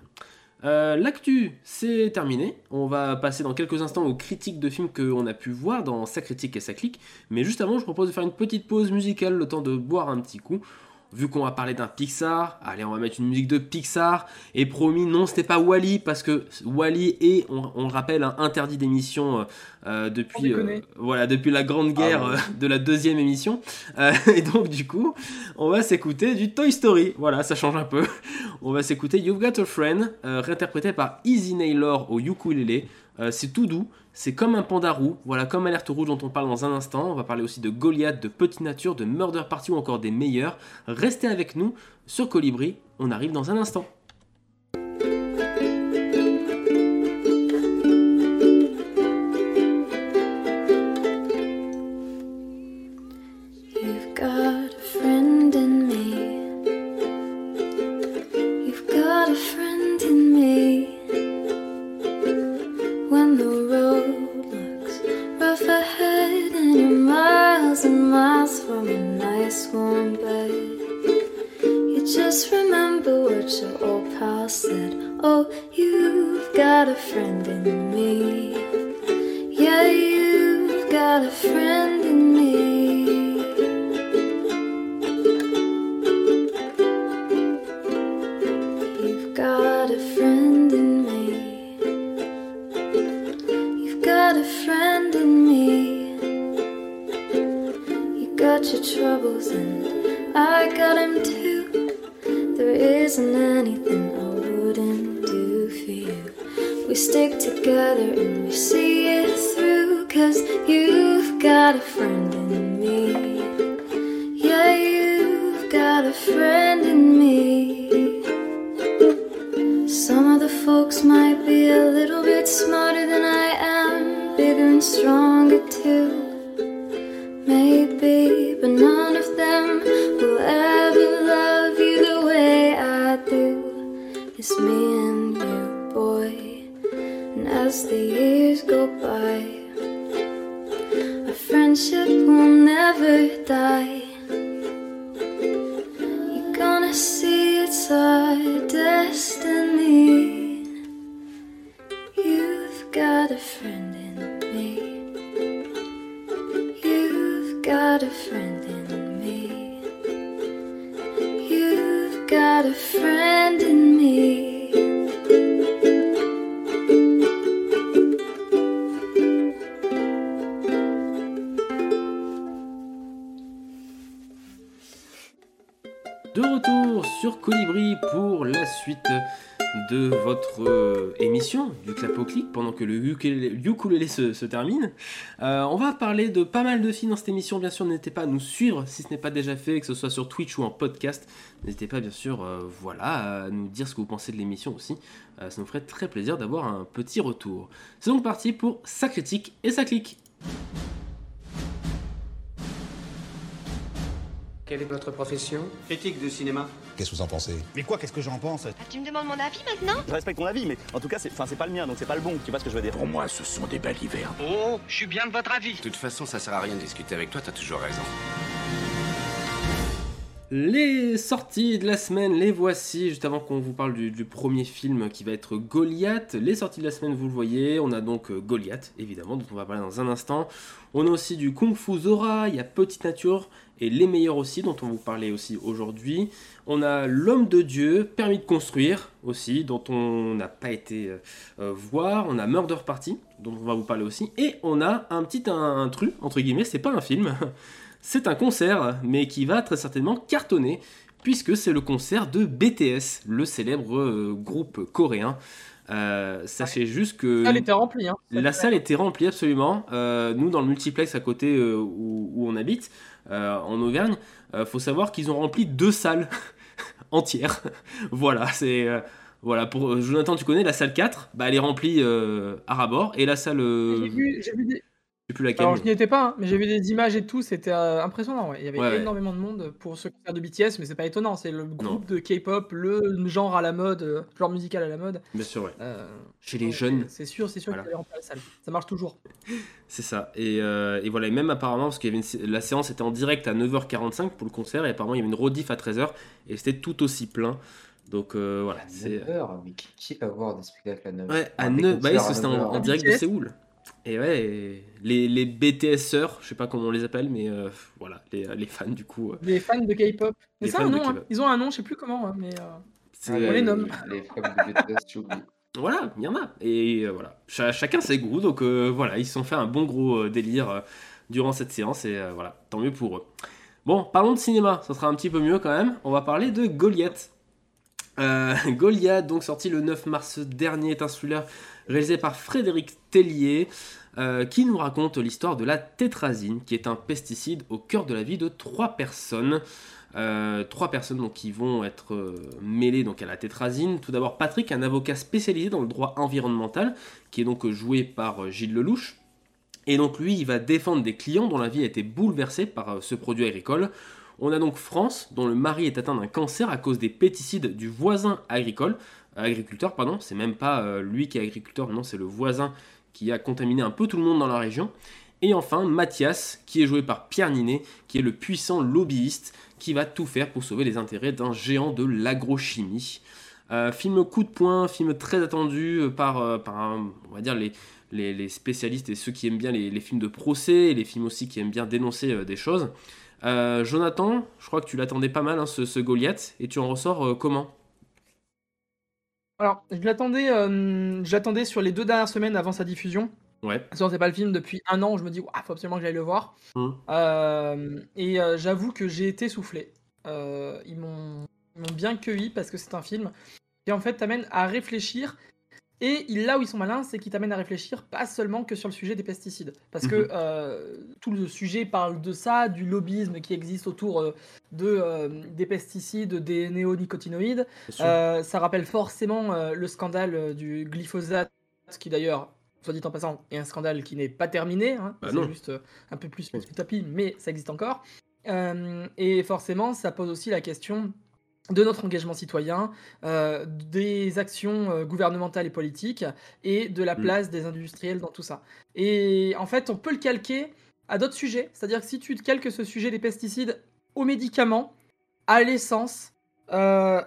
Euh, L'actu, c'est terminé. On va passer dans quelques instants aux critiques de films qu'on a pu voir dans sa critique et sa clique. Mais juste avant, je propose de faire une petite pause musicale, le temps de boire un petit coup. Vu qu'on va parler d'un Pixar, allez, on va mettre une musique de Pixar. Et promis, non, c'était pas Wally, parce que Wally est, on, on le rappelle, un interdit d'émission euh, euh, depuis, euh, voilà, depuis la grande guerre Ah ouais. euh, de la deuxième émission. Euh, et donc, du coup, on va s'écouter du Toy Story. Voilà, ça change un peu. On va s'écouter You've Got a Friend, euh, réinterprété par Easy Naylor au ukulélé. Euh, c'est tout doux, c'est comme un panda roux, voilà, comme Alerte Rouge dont on parle dans un instant. On va parler aussi de Goliath, de Petite Nature, de Murder Party ou encore des meilleurs. Restez avec nous sur Colibri, on arrive dans un instant. Se termine. Euh, on va parler de pas mal de films dans cette émission. Bien sûr, n'hésitez pas à nous suivre si ce n'est pas déjà fait, que ce soit sur Twitch ou en podcast. N'hésitez pas, bien sûr, euh, voilà, à nous dire ce que vous pensez de l'émission aussi. Euh, ça nous ferait très plaisir d'avoir un petit retour. C'est donc parti pour sa critique et sa clique. Quelle est votre profession Critique de cinéma. Qu'est-ce que vous en pensez? Mais quoi, qu'est-ce que j'en pense? Ah, tu me demandes mon avis maintenant? Je respecte ton avis, mais en tout cas, c'est, enfin, c'est pas le mien, donc c'est pas le bon. Tu vois ce que je veux dire? Pour moi, ce sont des balivernes. Oh, je suis bien de votre avis. De toute façon, ça sert à rien de discuter avec toi, t'as toujours raison. Les sorties de la semaine, les voici, juste avant qu'on vous parle du, du premier film qui va être Goliath. Les sorties de la semaine, vous le voyez, on a donc euh, Goliath, évidemment, dont on va parler dans un instant. On a aussi du Kung Fu Zora, il y a Petite Nature, et Les Meilleurs aussi, dont on vous parlait aussi aujourd'hui. On a L'Homme de Dieu, Permis de Construire aussi, dont on n'a pas été euh, euh, voir. On a Murder Party, dont on va vous parler aussi. Et on a un petit un, un truc, entre guillemets, c'est pas un film. C'est un concert, mais qui va très certainement cartonner, puisque c'est le concert de BTS, le célèbre euh, groupe coréen. Euh, sachez juste que Elle était remplie. Hein. la salle était remplie absolument. Euh, nous, dans le multiplex à côté euh, où, où on habite, en Auvergne, euh, faut savoir qu'ils ont rempli deux salles entières. voilà, c'est euh, voilà pour euh, Jonathan, tu connais la salle 4, bah elle est remplie euh, à rabord et la salle euh, J'ai vu, sais plus laquelle. Alors, je n'y étais pas, hein, mais j'ai vu des images et tout, c'était euh, impressionnant. ouais. Il y avait Ouais, ouais. énormément de monde pour ce concert de BTS, mais c'est pas étonnant. C'est le groupe de K-pop, le genre à la mode, euh, genre musical à la mode. Bien sûr, ouais. Euh, Chez les donc, jeunes. C'est sûr, c'est sûr Voilà. qu'il va remplir la salle. Ça marche toujours. C'est ça. Et, euh, et voilà, et même apparemment, parce qu'il y avait une sé- la séance était en direct à 9h45 pour le concert, et apparemment il y avait une rediff à 13h, et c'était tout aussi plein. Donc euh, voilà, c'est. 9h, mais qui, qui va voir des spectacles à 9h Ouais, à 9 bah oui, parce que c'était en, en direct de BTS. Séoul. Et ouais, et les, les BTSeurs, je sais pas comment on les appelle, mais euh, voilà, les, les fans du coup. euh, Des fans de K-pop. Mais Les c'est fans un de nom, hein. K-pop. ils ont un nom, je sais plus comment, hein, mais euh, c'est, on les euh, nomme. Les femmes de BTS. Voilà, il y en a. Et euh, voilà, Cha- chacun ses goûts. Donc euh, voilà, ils se sont fait un bon gros euh, délire euh, durant cette séance. Et euh, voilà, tant mieux pour eux. Bon, parlons de cinéma. Ça sera un petit peu mieux quand même. On va parler de Goliath. Euh, Goliath, donc sorti le 9 mars dernier, est un thriller réalisé par Frédéric Tellier. euh, qui nous raconte l'histoire de la tétrazine, qui est un pesticide au cœur de la vie de trois personnes. Euh, trois personnes qui vont être euh, mêlées donc, à la tétrazine. Tout d'abord Patrick, un avocat spécialisé dans le droit environnemental, qui est donc joué par Gilles Lelouch. Et donc lui, il va défendre des clients dont la vie a été bouleversée par ce produit agricole. On a donc France, dont le mari est atteint d'un cancer à cause des pesticides du voisin agricole, agriculteur, pardon. C'est même pas euh, lui qui est agriculteur, non, c'est le voisin qui a contaminé un peu tout le monde dans la région. Et enfin, Mathias, qui est joué par Pierre Ninet, qui est le puissant lobbyiste qui va tout faire pour sauver les intérêts d'un géant de l'agrochimie. Euh, film coup de poing, film très attendu euh, par, on va dire les, spécialistes et ceux qui aiment bien les, films de procès, et les films aussi qui aiment bien dénoncer des choses. Jonathan, je crois que tu l'attendais pas mal, hein, ce, Goliath, et tu en ressors comment? Alors, je l'attendais, euh, je l'attendais sur les deux dernières semaines avant sa diffusion. Ouais. Qu'on sait pas le film depuis un an, je me dis, il faut absolument que j'aille le voir. Mhm. Euh, et euh, j'avoue que j'ai été soufflé. Ils m'ont ils m'ont bien cueilli parce que c'est un film qui en fait t'amène à réfléchir. Et là où ils sont malins, c'est qu'ils t'amènent à réfléchir pas seulement que sur le sujet des pesticides. Parce Mhm. que euh, tout le sujet parle de ça, du lobbyisme qui existe autour euh, de, euh, des pesticides, des néonicotinoïdes. Ça rappelle forcément le scandale du glyphosate, qui d'ailleurs, soit dit en passant, est un scandale qui n'est pas terminé. hein. Bah c'est juste un peu plus sous le tapis, mais ça existe encore. Et forcément, ça pose aussi la question de notre engagement citoyen, euh, des actions euh, gouvernementales et politiques, et de la Mm. place des industriels dans tout ça. Et en fait, on peut le calquer à d'autres sujets. C'est-à-dire que si tu calques ce sujet des pesticides aux médicaments, à l'essence, euh,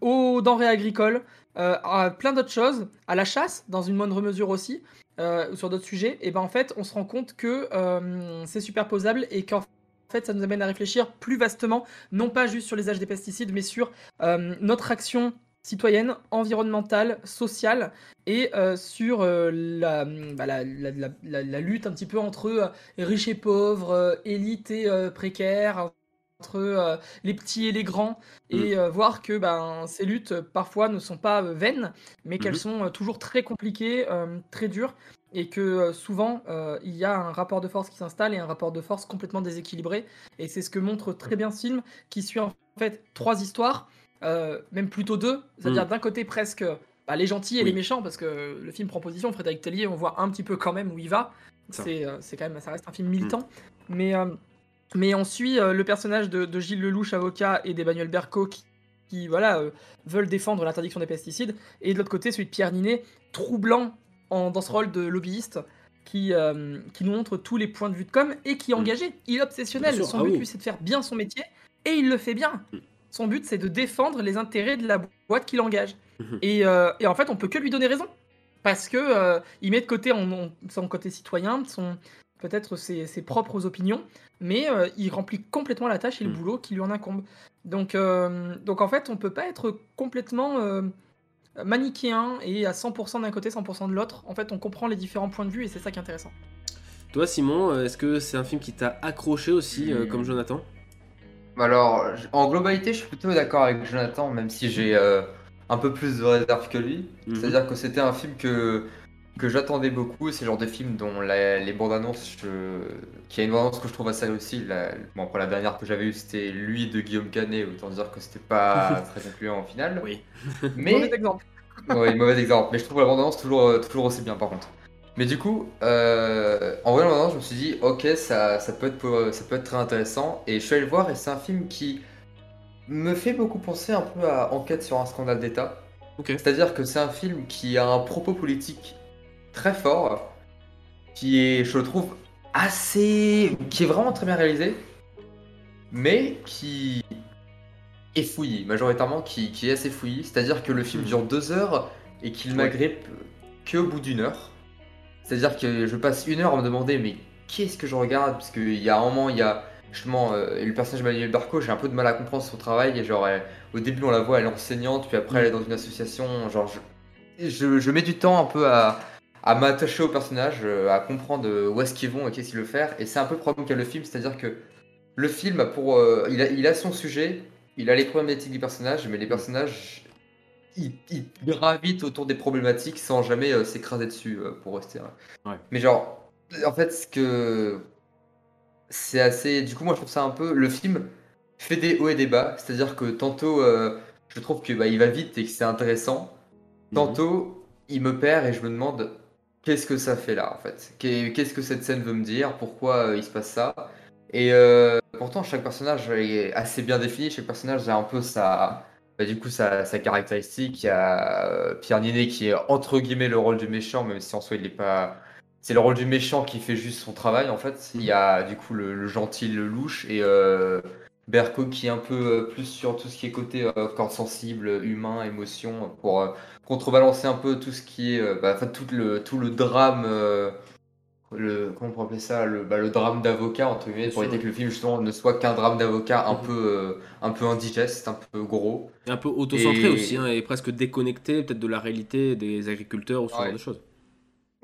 aux denrées agricoles, à plein d'autres choses, à la chasse, dans une moindre mesure aussi, ou sur d'autres sujets, et ben en fait, on se rend compte que c'est superposable et qu'en fait, ça nous amène à réfléchir plus vastement, non pas juste sur les âges des pesticides, mais sur euh, notre action citoyenne, environnementale, sociale, et euh, sur euh, la, bah, la, lutte un petit peu entre riches et pauvres, élites et précaires, entre euh, les petits et les grands, et euh, voir que ben, ces luttes parfois ne sont pas euh, vaines, mais qu'elles Mhm. sont toujours très compliquées, très dures, et que euh, souvent euh, il y a un rapport de force qui s'installe et un rapport de force complètement déséquilibré, et c'est ce que montre très bien ce film, qui suit en fait trois histoires, euh, même plutôt deux, c'est-à-dire Mhm. d'un côté presque bah, les gentils et Oui. les méchants, parce que le film prend position, Frédéric Tellier, on voit un petit peu quand même où il va, Ça. c'est quand même, ça reste un film militant, mais... euh, mais on suit le personnage de, de Gilles Lelouch, avocat, et d'Emmanuel Berco, qui, qui, voilà, euh, veulent défendre l'interdiction des pesticides. Et de l'autre côté, celui de Pierre Ninet, troublant en, dans ce rôle de lobbyiste, qui, euh, qui nous montre tous les points de vue de com et qui est engagé. Il est obsessionnel. Sûr, Son ah but, oui. lui, c'est de faire bien son métier, et il le fait bien. Son but, c'est de défendre les intérêts de la boîte qu'il engage. Mhm. Et, euh, et en fait, on peut que lui donner raison. Parce que euh, il met de côté son côté citoyen, son, peut-être ses, ses propres opinions, mais il remplit complètement la tâche et le Mm. boulot qui lui en incombe. Donc, donc en fait, on peut pas être complètement manichéen et à 100% d'un côté, 100% de l'autre. En fait, on comprend les différents points de vue et c'est ça qui est intéressant. Toi, Simon, euh, est-ce que c'est un film qui t'a accroché aussi, euh, Hmm. comme Jonathan? Alors, en globalité, je suis plutôt d'accord avec Jonathan, même si j'ai euh, un peu plus de réserve que lui. Mhm. C'est-à-dire que c'était un film que, que j'attendais beaucoup. C'est le genre de film dont la- les bandes annonces, je... qui a une bande annonce que je trouve assez réussie. La... Bon, après, la dernière que j'avais eue, c'était lui de Guillaume Canet, autant dire que c'était pas très concluant au final. Oui. Mauvais Mais, exemple. oui, mauvais exemple. Mais je trouve la bande annonce toujours, toujours aussi bien, par contre. Mais du coup, euh, en voyant le moment, je me suis dit, ok, ça, ça, peut être, ça peut être très intéressant. Et je suis allé le voir, et c'est un film qui me fait beaucoup penser un peu à Enquête sur un scandale d'État. C'est-à-dire que c'est un film qui a un propos politique très fort, qui est, je le trouve, assez. qui est vraiment très bien réalisé, mais qui est fouillis, majoritairement qui, est assez fouillis. C'est-à-dire que le film hmm. dure deux heures et qu'il m'agrippe que au bout d'une heure. C'est-à-dire que je passe une heure à me demander mais qu'est-ce que je regarde? Parce qu'il y a un moment, il y a justement euh, le personnage de Manuel Barco, j'ai un peu de mal à comprendre son travail. Et genre, au début, on la voit, elle est enseignante, puis après, elle est dans une association. Genre, je, je, mets du temps un peu à, à m'attacher au personnage, euh, à comprendre euh, où est-ce qu'ils vont et qu'est-ce qu'ils veulent faire. Et c'est un peu le problème qu'a le film, c'est-à-dire que le film, pour, il, a, il a son sujet, il a les problématiques du personnage, mais les personnages, ils, gravitent autour des problématiques sans jamais euh, s'écraser dessus euh, pour rester. Hein. Mais genre, en fait, ce que c'est assez. Du coup, moi, je trouve ça un peu. Le film fait des hauts et des bas, c'est-à-dire que tantôt, euh, je trouve que bah, il va vite et que c'est intéressant. Mhm. Tantôt, il me perd et je me demande qu'est-ce que ça fait là, en fait? Qu'est-ce que cette scène veut me dire? Pourquoi il se passe ça? Et euh, pourtant, chaque personnage est assez bien défini. Chaque personnage a un peu sa, bah, du coup, sa, caractéristique. Il y a euh, Pierre Ninet qui est entre guillemets le rôle du méchant, même si en soi il n'est pas. C'est le rôle du méchant qui fait juste son travail en fait. Il y a du coup le, gentil, le louche et euh, Berko qui est un peu plus sur tout ce qui est côté corps sensible, humain, émotion, pour contrebalancer un peu tout ce qui est, bah, tout le tout le drame le comment on pourrait appeler ça le, bah, le drame d'avocat entre guillemets pour éviter que le film justement ne soit qu'un drame d'avocat un mhm. peu euh, un peu indigeste un peu gros. Et un peu autocentré aussi hein, et presque déconnecté peut-être de la réalité des agriculteurs ou ce genre de choses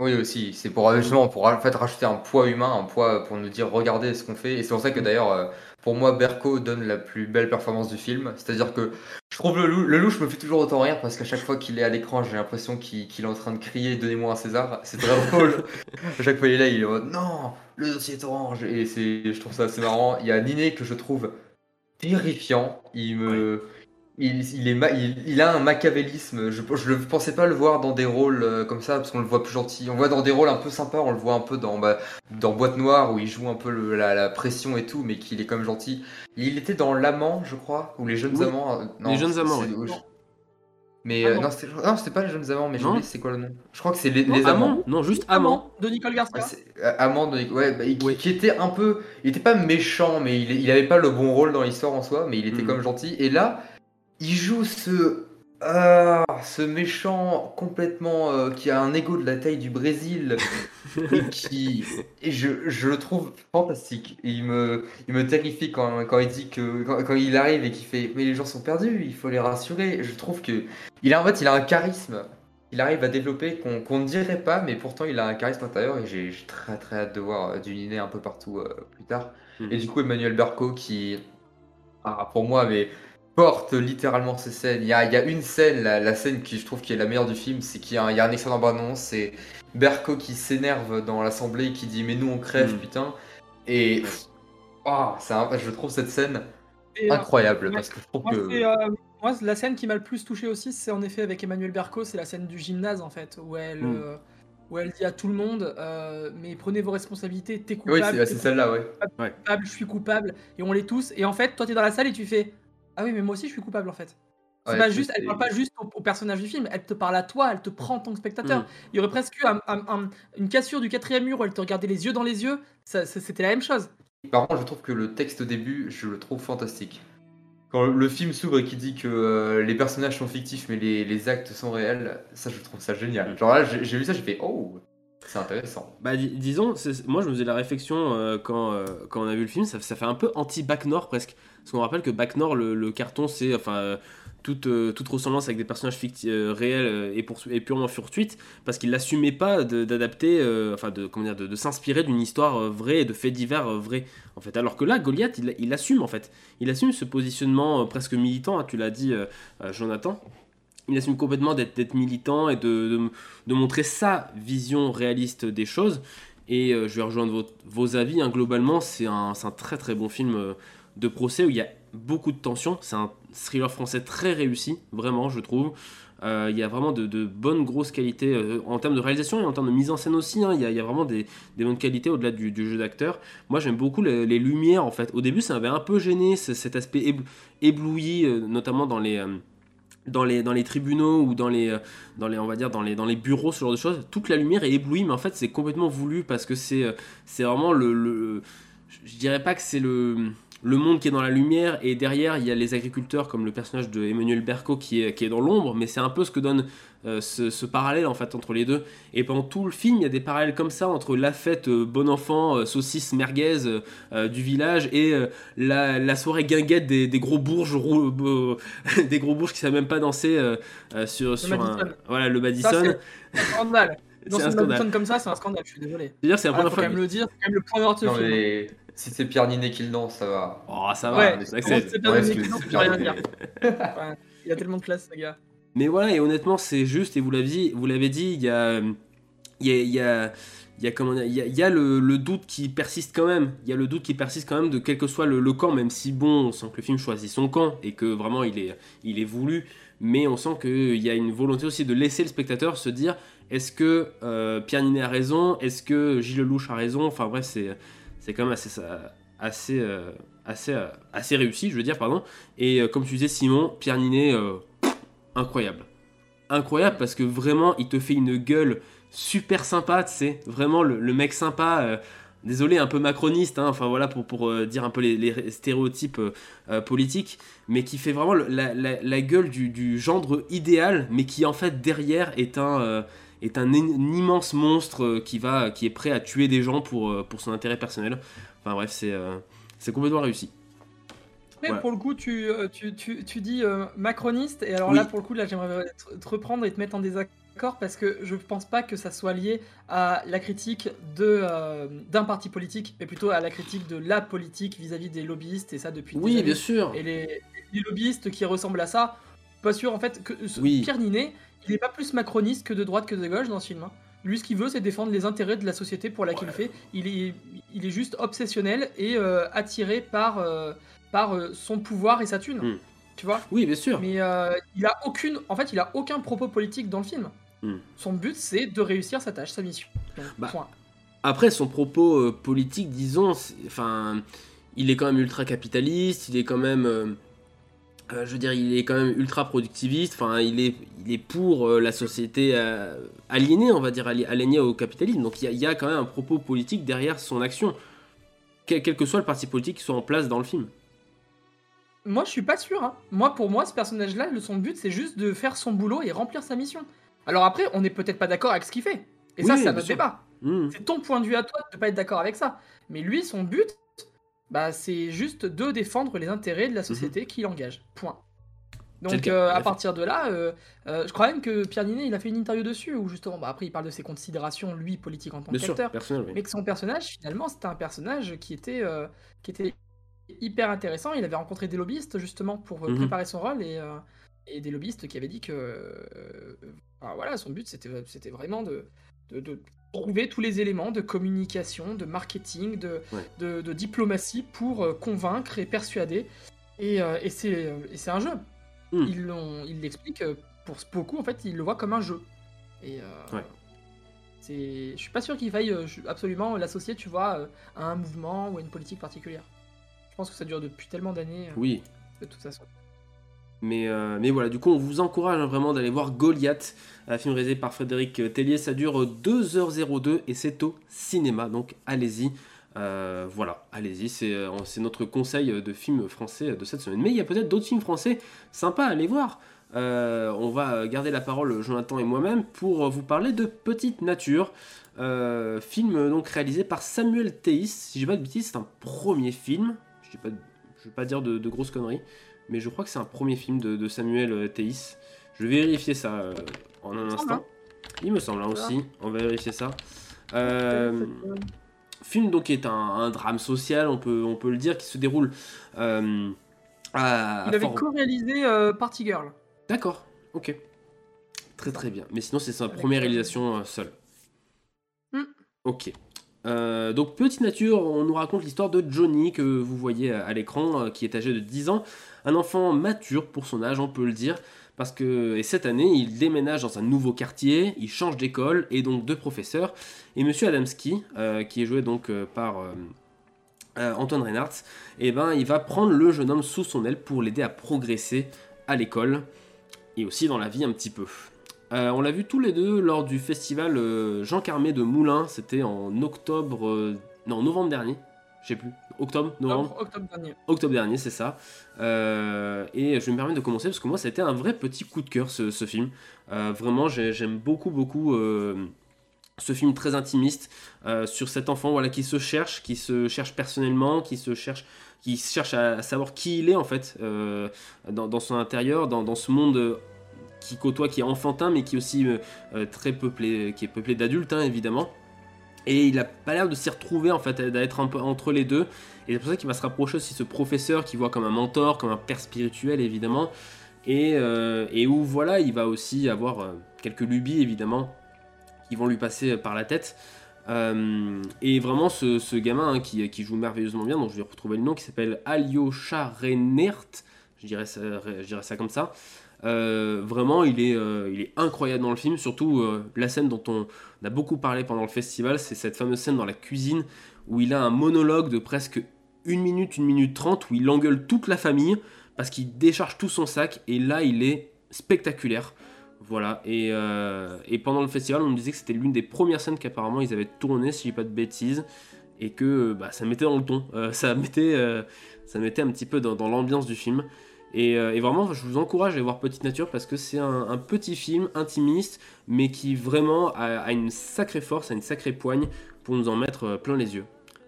oui aussi c'est pour en fait rajouter un poids humain un poids pour nous dire regardez ce qu'on fait et c'est pour ça que d'ailleurs euh, pour moi, Berko donne la plus belle performance du film. C'est-à-dire que je trouve le, loup, le louche me fait toujours autant rire parce qu'à chaque fois qu'il est à l'écran, j'ai l'impression qu'il est en train de crier Donnez-moi un César. C'est très drôle. à chaque fois qu'il est là, il est en mode Non, le dossier est orange. Et je trouve ça assez marrant. Il y a Niné que je trouve terrifiant. Il me il, est il, a un machiavélisme. Je ne pensais pas le voir dans des rôles euh, comme ça, parce qu'on le voit plus gentil. On le voit dans des rôles un peu sympas, on le voit un peu dans, bah, dans Boîte Noire, où il joue un peu la, pression et tout, mais qu'il est comme gentil. Il était dans L'Amant, je crois, ou Les Jeunes Amants. Euh, les Jeunes Amants, Mais euh, non, c'était pas Les Jeunes Amants, mais je sais c'est quoi le nom? Je crois que c'est Les, les Amants. Non, juste Amants. De Nicole Garcia. Amant de ouais, bah, qui, était un peu. Il était pas méchant, mais il, il avait pas le bon rôle dans l'histoire en soi, mais il était mm. comme gentil. Et là il joue ce ah, ce méchant complètement euh, qui a un ego de la taille du Brésil et qui et je, je, le trouve fantastique. il me il me terrifie quand, quand il dit que quand, il arrive et qu'il fait mais les gens sont perdus, il faut les rassurer. Je trouve que il a en fait il a un charisme. Il arrive à développer qu'on ne dirait pas, mais pourtant il a un charisme intérieur et j'ai très très hâte de voir euh, du Niné un peu partout euh, plus tard. Hmm. Et du coup Emmanuel Berco qui ah, pour moi mais porte littéralement ces scènes. Il y a, il y a une scène, la, scène qui je trouve qui est la meilleure du film, c'est qu'il y, a un excellent bande c'est Berko qui s'énerve dans l'assemblée et qui dit mais nous on crève mm. putain. Et oh, je trouve cette scène euh, incroyable parce que je trouve que... Euh, moi, la scène qui m'a le plus touché aussi, c'est en effet avec Emmanuel Berko, c'est la scène du gymnase en fait, où elle, mm. euh, où elle dit à tout le monde mais prenez vos responsabilités, t'es coupable. Oui, c'est celle-là, ouais. Coupable, je suis coupable, et on l'est tous. Et en fait, toi, t'es dans la salle et tu fais ah oui, mais moi aussi je suis coupable en fait. C'est pas juste, elle parle pas juste au, personnage du film, elle te parle à toi, elle te prend en tant que spectateur. Mm. Il y aurait presque eu une cassure du quatrième mur où elle te regardait les yeux dans les yeux, c'était la même chose. Par contre, je trouve que le texte au début, je le trouve fantastique. Quand le film s'ouvre et qui dit que euh, les personnages sont fictifs mais les, actes sont réels, ça je trouve ça génial. Genre là, j'ai vu ça, j'ai fait oh, c'est intéressant. Bah disons, moi je me faisais la réflexion euh, quand, euh, quand on a vu le film, ça, ça fait un peu anti-Back Nord presque. Parce qu'on rappelle que Back Nord, le, carton, c'est enfin euh, toute, euh, toute ressemblance avec des personnages euh, réels et, pour, et purement fortuite, parce qu'il n'assumait pas d'adapter, enfin de, comment dire, de, s'inspirer d'une histoire vraie et de faits divers vrais. En fait, alors que là, Goliath, il, il assume en fait, il assume ce positionnement presque militant. Hein, tu l'as dit, Jonathan. Il assume complètement d'être militant et de, de, montrer sa vision réaliste des choses. Et je vais rejoindre vos, vos avis. Hein. globalement, c'est un, un, très très bon film de procès où il y a beaucoup de tension. C'est un thriller français très réussi, vraiment, je trouve. Euh, il y a vraiment de, de bonnes grosses qualités euh, en termes de réalisation et en termes de mise en scène aussi. hein. Il y, a- il y a vraiment des, des bonnes qualités au-delà du, du jeu d'acteur. Moi, j'aime beaucoup les, lumières en fait. Au début, ça m'avait un peu gêné ce- cet aspect ébl- ébloui, euh, notamment dans les. dans les, dans les tribunaux ou dans les, dans les on va dire dans les, dans les bureaux ce genre de choses toute la lumière est éblouie mais en fait c'est complètement voulu parce que c'est c'est vraiment le, le je dirais pas que c'est le le monde qui est dans la lumière et derrière il y a les agriculteurs comme le personnage de Emmanuel Berco qui est, qui est dans l'ombre mais c'est un peu ce que donne euh, ce, ce parallèle en fait entre les deux et pendant tout le film il y a des parallèles comme ça entre la fête euh, bon enfant euh, saucisse merguez euh, du village et euh, la, la soirée guinguette des, des gros bourges rou- euh, des gros bourges qui savent même pas danser euh, euh, sur, sur un Madison. voilà le Ça, Madison c'est un scandale. Dans C'est un une scandale. Madison comme ça, c'est un scandale, je suis désolé. C'est-à-dire, c'est la Ah, première faut fois quand même le dire, c'est quand même le point noir si c'est Pierre Ninet qui le danse, ça va. Oh, ça va, Ouais, c'est Ouais, c'est je peux rien Pierre dire. Ninet. Ouais, Il y a tellement de classe, ce gars. Mais voilà, et honnêtement, c'est juste, et vous l'avez dit, vous l'avez dit, il y a, il y a, il y a, il y a, comment dire, il y a, il y a le, le doute qui persiste quand même. Il y a le doute qui persiste quand même de quel que soit le, le camp, même si bon, on sent que le film choisit son camp et que vraiment il est, il est voulu. Mais on sent qu'il y a une volonté aussi de laisser le spectateur se dire est-ce que euh, Pierre Ninet a raison? Est-ce que Gilles Lelouch a raison? Enfin bref, c'est, c'est quand même assez, assez, euh, assez, euh, assez réussi, je veux dire, pardon. Et euh, comme tu disais, Simon, Pierre Ninet, incroyable. Incroyable parce que vraiment, il te fait une gueule super sympa, tu sais. Vraiment, le, mec sympa. désolé, un peu macroniste, hein, enfin voilà, pour, pour dire un peu les, les stéréotypes politiques, mais qui fait vraiment la, la- la gueule du, du gendre idéal, mais qui en fait derrière est un, est un, immense monstre euh, qui, va, qui est prêt à tuer des gens pour, euh, pour son intérêt personnel. Enfin bref, c'est euh, complètement réussi. Mais Voilà. pour le coup, tu, euh, tu, tu, tu dis euh, macroniste, et alors Oui. là, pour le coup, là, j'aimerais te, reprendre et te mettre en désaccord parce que je pense pas que ça soit lié à la critique de, euh, d'un parti politique, mais plutôt à la critique de la politique vis-à-vis des lobbyistes, et ça depuis des Oui, années. bien sûr. Et les, les lobbyistes qui ressemblent à ça, pas sûr en fait que ce- Oui. Pierre Ninet, il est pas plus macroniste que de droite que de gauche dans ce film. hein. Lui, ce qu'il veut, c'est défendre les intérêts de la société pour laquelle il fait. Il est, il est juste obsessionnel et euh, attiré par, euh, par euh, son pouvoir et sa thune. Hmm. Tu vois? Oui, bien sûr. Mais euh, il a aucune, en fait, il a aucun propos politique dans le film. Hmm. Son but, c'est de réussir sa tâche, sa mission. Donc, Bah, point. Après, son propos politique, disons, enfin, il est quand même ultra capitaliste, il est quand même, euh, je veux dire, il est quand même ultra productiviste. Enfin, il est, il est pour euh, la société euh, aliénée, on va dire, ali- aliénée au capitalisme. Donc, il y, a- il y a quand même un propos politique derrière son action, quel, quel que soit le parti politique qui soit en place dans le film. Moi, je suis pas sûr. hein. Moi, pour moi, ce personnage-là, son but, c'est juste de faire son boulot et remplir sa mission. Alors après, on n'est peut-être pas d'accord avec ce qu'il fait. Et ça, Oui, c'est un autre débat. Hmm. C'est ton point de vue à toi de pas être d'accord avec ça. Mais lui, son but, bah, c'est juste de défendre les intérêts de la société. Point. Mhm. C'est le Donc cas, euh, à partir de là, euh, euh, je crois même que Pierre Ninet, il a fait une interview dessus où justement, bah, après il parle de ses considérations, lui, politiques en tant qu'acteur, oui. mais que son personnage, finalement, c'était un personnage qui était, qui était hyper intéressant. Il avait rencontré des lobbyistes justement pour Mhm. préparer son rôle et, et des lobbyistes qui avaient dit que voilà, son but c'était c'était vraiment de, de, de trouver tous les éléments de communication, de marketing, de, Ouais. de, de diplomatie pour euh, convaincre et persuader. Et, euh, et c'est euh, et c'est un jeu. Hmm. Ils l'expliquent pour beaucoup en fait, ils le voient comme un jeu. Et euh, Ouais. je suis pas sûr qu'il faille absolument l'associer, tu vois, à un mouvement ou à une politique particulière. Je pense que ça dure depuis tellement d'années. Oui. De toute façon. Mais, euh, mais voilà, du coup, on vous encourage hein, vraiment d'aller voir Goliath, un film réalisé par Frédéric Tellier. Ça dure 2h02 et c'est au cinéma, donc allez-y. Euh, voilà, allez-y, c'est euh, notre conseil de film français de cette semaine. Mais il y a peut-être d'autres films français sympas à aller voir. Euh, on va garder la parole, Jonathan et moi-même, pour vous parler de Petite Nature. Euh, film donc réalisé par Samuel Théis. Si j'ai pas de bêtises, c'est un premier film. Je ne vais pas dire de grosses conneries mais je crois que c'est un premier film de, de Samuel euh, Théis. Je vais vérifier ça euh, en un instant. Il me semble hein, aussi. On va vérifier ça. Euh, film donc qui est un, un drame social, on peut, on peut le dire, qui se déroule euh, à, Il à avait Fort- co-réalisé Party Girl. D'accord, ok. Très très bien. Mais sinon c'est sa première réalisation seule. Hmm. Ok. Euh, donc Petite Nature, on nous raconte l'histoire de Johnny que vous voyez à l'écran, euh, qui est âgé de 10 ans, un enfant mature pour son âge, on peut le dire, parce que et cette année, il déménage dans un nouveau quartier, il change d'école et donc de professeur. Et Monsieur Adamski, euh, qui est joué donc par Antoine Reinhardt, eh ben, il va prendre le jeune homme sous son aile pour l'aider à progresser à l'école et aussi dans la vie un petit peu. Euh, on l'a vu tous les deux lors du festival euh, Jean Carmé de Moulins, c'était en octobre, euh, non novembre dernier, je sais plus, octobre, novembre, octobre dernier. Octobre dernier, c'est ça. et je me permets de commencer parce que moi, ça a été un vrai petit coup de cœur ce, film. vraiment, j'aime beaucoup, beaucoup ce film très intimiste sur cet enfant, voilà, qui se cherche, qui se cherche personnellement, qui se cherche qui cherche à, savoir qui il est en fait dans, son intérieur, dans, dans ce monde qui côtoie, qui est enfantin, mais qui est aussi euh, euh, très peuplé, qui est peuplé d'adultes, hein, évidemment. Et il a pas l'air de s'y retrouver, en fait, d'être un peu entre les deux. Et c'est pour ça qu'il va se rapprocher aussi ce professeur qui voit comme un mentor, comme un père spirituel, évidemment. Et, euh, où, voilà, il va aussi avoir quelques lubies, évidemment, qui vont lui passer par la tête. et vraiment, ce, gamin hein, qui, joue merveilleusement bien, dont je vais retrouver le nom, qui s'appelle Alyosha Renert, je dirais ça, je dirais ça comme ça. Euh, vraiment, il est, euh, il est incroyable dans le film, surtout euh, la scène dont on a beaucoup parlé pendant le festival, c'est cette fameuse scène dans la cuisine où il a un monologue de presque 1 minute, 1 minute 30 où il engueule toute la famille parce qu'il décharge tout son sac et là il est spectaculaire. Voilà, et, pendant le festival, on me disait que c'était l'une des premières scènes qu'apparemment ils avaient tourné, si je dis pas de bêtises, et que bah, ça mettait dans le ton, ça, mettait, ça mettait un petit peu dans l'ambiance du film. Euh, et, vraiment, je vous encourage à voir Petite Nature parce que c'est un, petit film intimiste, mais qui vraiment a, une sacrée force, a une sacrée poigne pour nous en mettre euh, plein les yeux.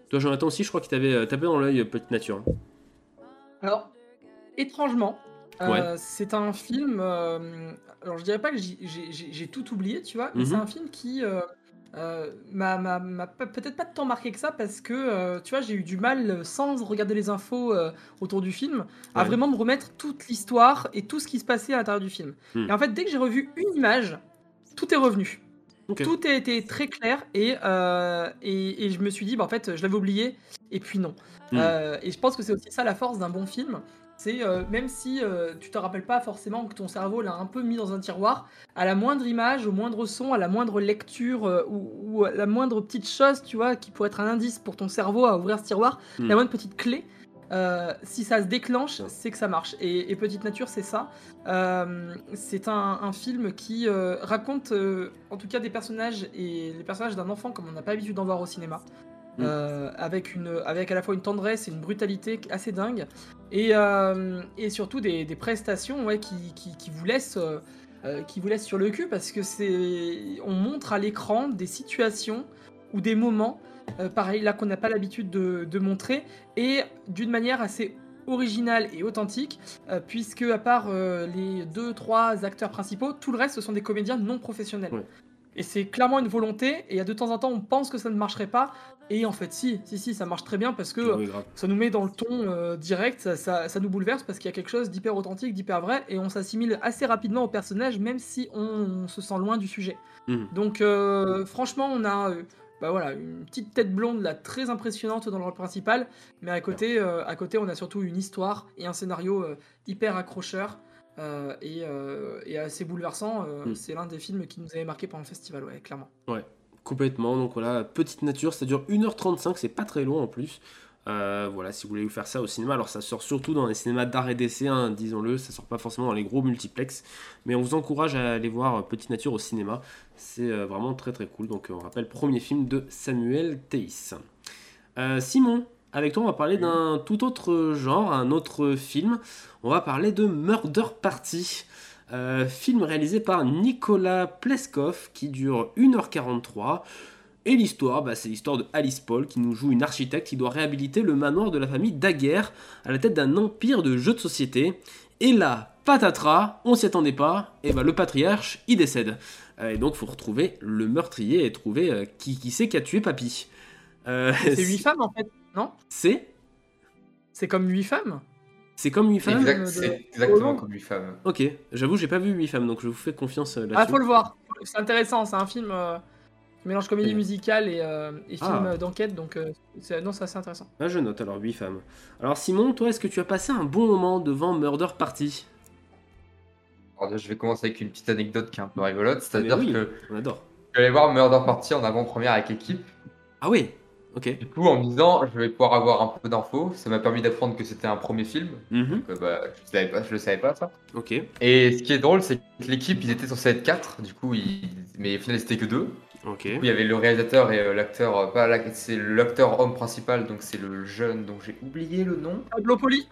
Toi, Jonathan aussi, je crois qu'il t'avait euh, tapé dans l'œil Petite Nature. Alors, étrangement, c'est un film. alors, je dirais pas que j'ai tout oublié, tu vois, mais c'est mhm. un film qui euh, m'a peut-être pas tant marqué que ça parce que euh, tu vois j'ai eu du mal sans regarder les infos euh, autour du film à vraiment me remettre toute l'histoire et tout ce qui se passait à l'intérieur du film. Hmm. Et en fait dès que j'ai revu une image, tout est revenu. Tout a été très clair et, et, et, je me suis dit bah, en fait je l'avais oublié et puis non. Hmm. et je pense que c'est aussi ça la force d'un bon film, c'est euh, même si euh, tu te rappelles pas forcément que ton cerveau l'a un peu mis dans un tiroir, à la moindre image, au moindre son, à la moindre lecture euh, ou, à la moindre petite chose, tu vois, qui pourrait être un indice pour ton cerveau à ouvrir ce tiroir, hmm. la moindre petite clé, si ça se déclenche, c'est que ça marche. Et, Petite Nature, c'est ça. c'est un, film qui raconte, en tout cas, des personnages et les personnages d'un enfant comme on n'a pas l'habitude d'en voir au cinéma. Mm. Euh, avec, une, avec à la fois une tendresse et une brutalité assez dingue, et, euh, et surtout des, des prestations ouais, qui, qui, qui, vous laissent, euh, qui vous laissent sur le cul, parce que c'est on montre à l'écran des situations ou des moments, pareil là qu'on n'a pas l'habitude de, de, montrer, et d'une manière assez originale et authentique, puisque à part les deux trois acteurs principaux, tout le reste ce sont des comédiens non professionnels. Et c'est clairement une volonté, et de temps en temps on pense que ça ne marcherait pas, et en fait si, si, si, ça marche très bien parce que ça nous met dans le ton euh, direct, ça, ça, nous bouleverse parce qu'il y a quelque chose d'hyper authentique, d'hyper vrai, et on s'assimile assez rapidement au personnage même si on, se sent loin du sujet. Mhm. Donc euh, franchement on a... Euh, bah voilà, une petite tête blonde là très impressionnante dans le rôle principal, mais à côté, à côté on a surtout une histoire et un scénario hyper accrocheur. Euh, euh, et, assez bouleversant. Euh, hmm. C'est l'un des films qui nous avait marqué pendant le festival, ouais, clairement. Ouais, complètement. Donc voilà, Petite Nature, ça dure 1h35, c'est pas très long en plus. voilà, si vous voulez vous faire ça au cinéma, alors ça sort surtout dans les cinémas d'art et d'essai, hein, disons-le, ça sort pas forcément dans les gros multiplex, mais on vous encourage à aller voir Petite Nature au cinéma, c'est vraiment très très cool. Donc on rappelle, premier film de Samuel Théis. Simon, avec toi, on va parler d'un tout autre genre, un autre film. On va parler de Murder Party. Euh, film réalisé par Nicolas Pleskov qui dure 1h43. Et l'histoire, bah, c'est l'histoire de Alice Paul qui nous joue une architecte qui doit réhabiliter le manoir de la famille Daguerre à la tête d'un empire de jeux de société. Et là, patatras, on s'y attendait pas, et bah le patriarche, il décède. Euh, et donc, faut retrouver le meurtrier et trouver euh, qui, qui c'est qui a tué Papy. c'est huit femmes en fait. Non C'est C'est comme 8 femmes C'est comme 8 femmes C'est exactement comme 8 femmes. Ok, j'avoue, j'ai pas vu 8 femmes, donc je vous fais confiance là-dessus. Ah, faut le voir. C'est intéressant, c'est un film. Euh, qui mélange comédie musicale et, euh, et film Ah. d'enquête, donc euh, c'est- non, c'est assez intéressant. Là, je note alors 8 femmes. Alors, Simon, toi, est-ce que tu as passé un bon moment devant Murder Party? Alors, je vais commencer avec une petite anecdote qui est un peu rigolote, c'est-à-dire Mais oui. que On adore. je voir Murder Party en avant-première avec équipe. Ah oui? Du coup, en me disant, je vais pouvoir avoir un peu d'infos. Ça m'a permis d'apprendre que c'était un premier film. Mhm. Donc, euh, bah, je savais pas, je le savais pas ça. Ok. Et ce qui est drôle, c'est que l'équipe, ils étaient censés être 4, du coup, ils... mais au final, c'était que 2. Ok. Du coup, il y avait le réalisateur et euh, l'acteur, euh, pas c'est l'acteur homme principal, donc c'est le jeune, donc j'ai oublié le nom. Pablo Poli,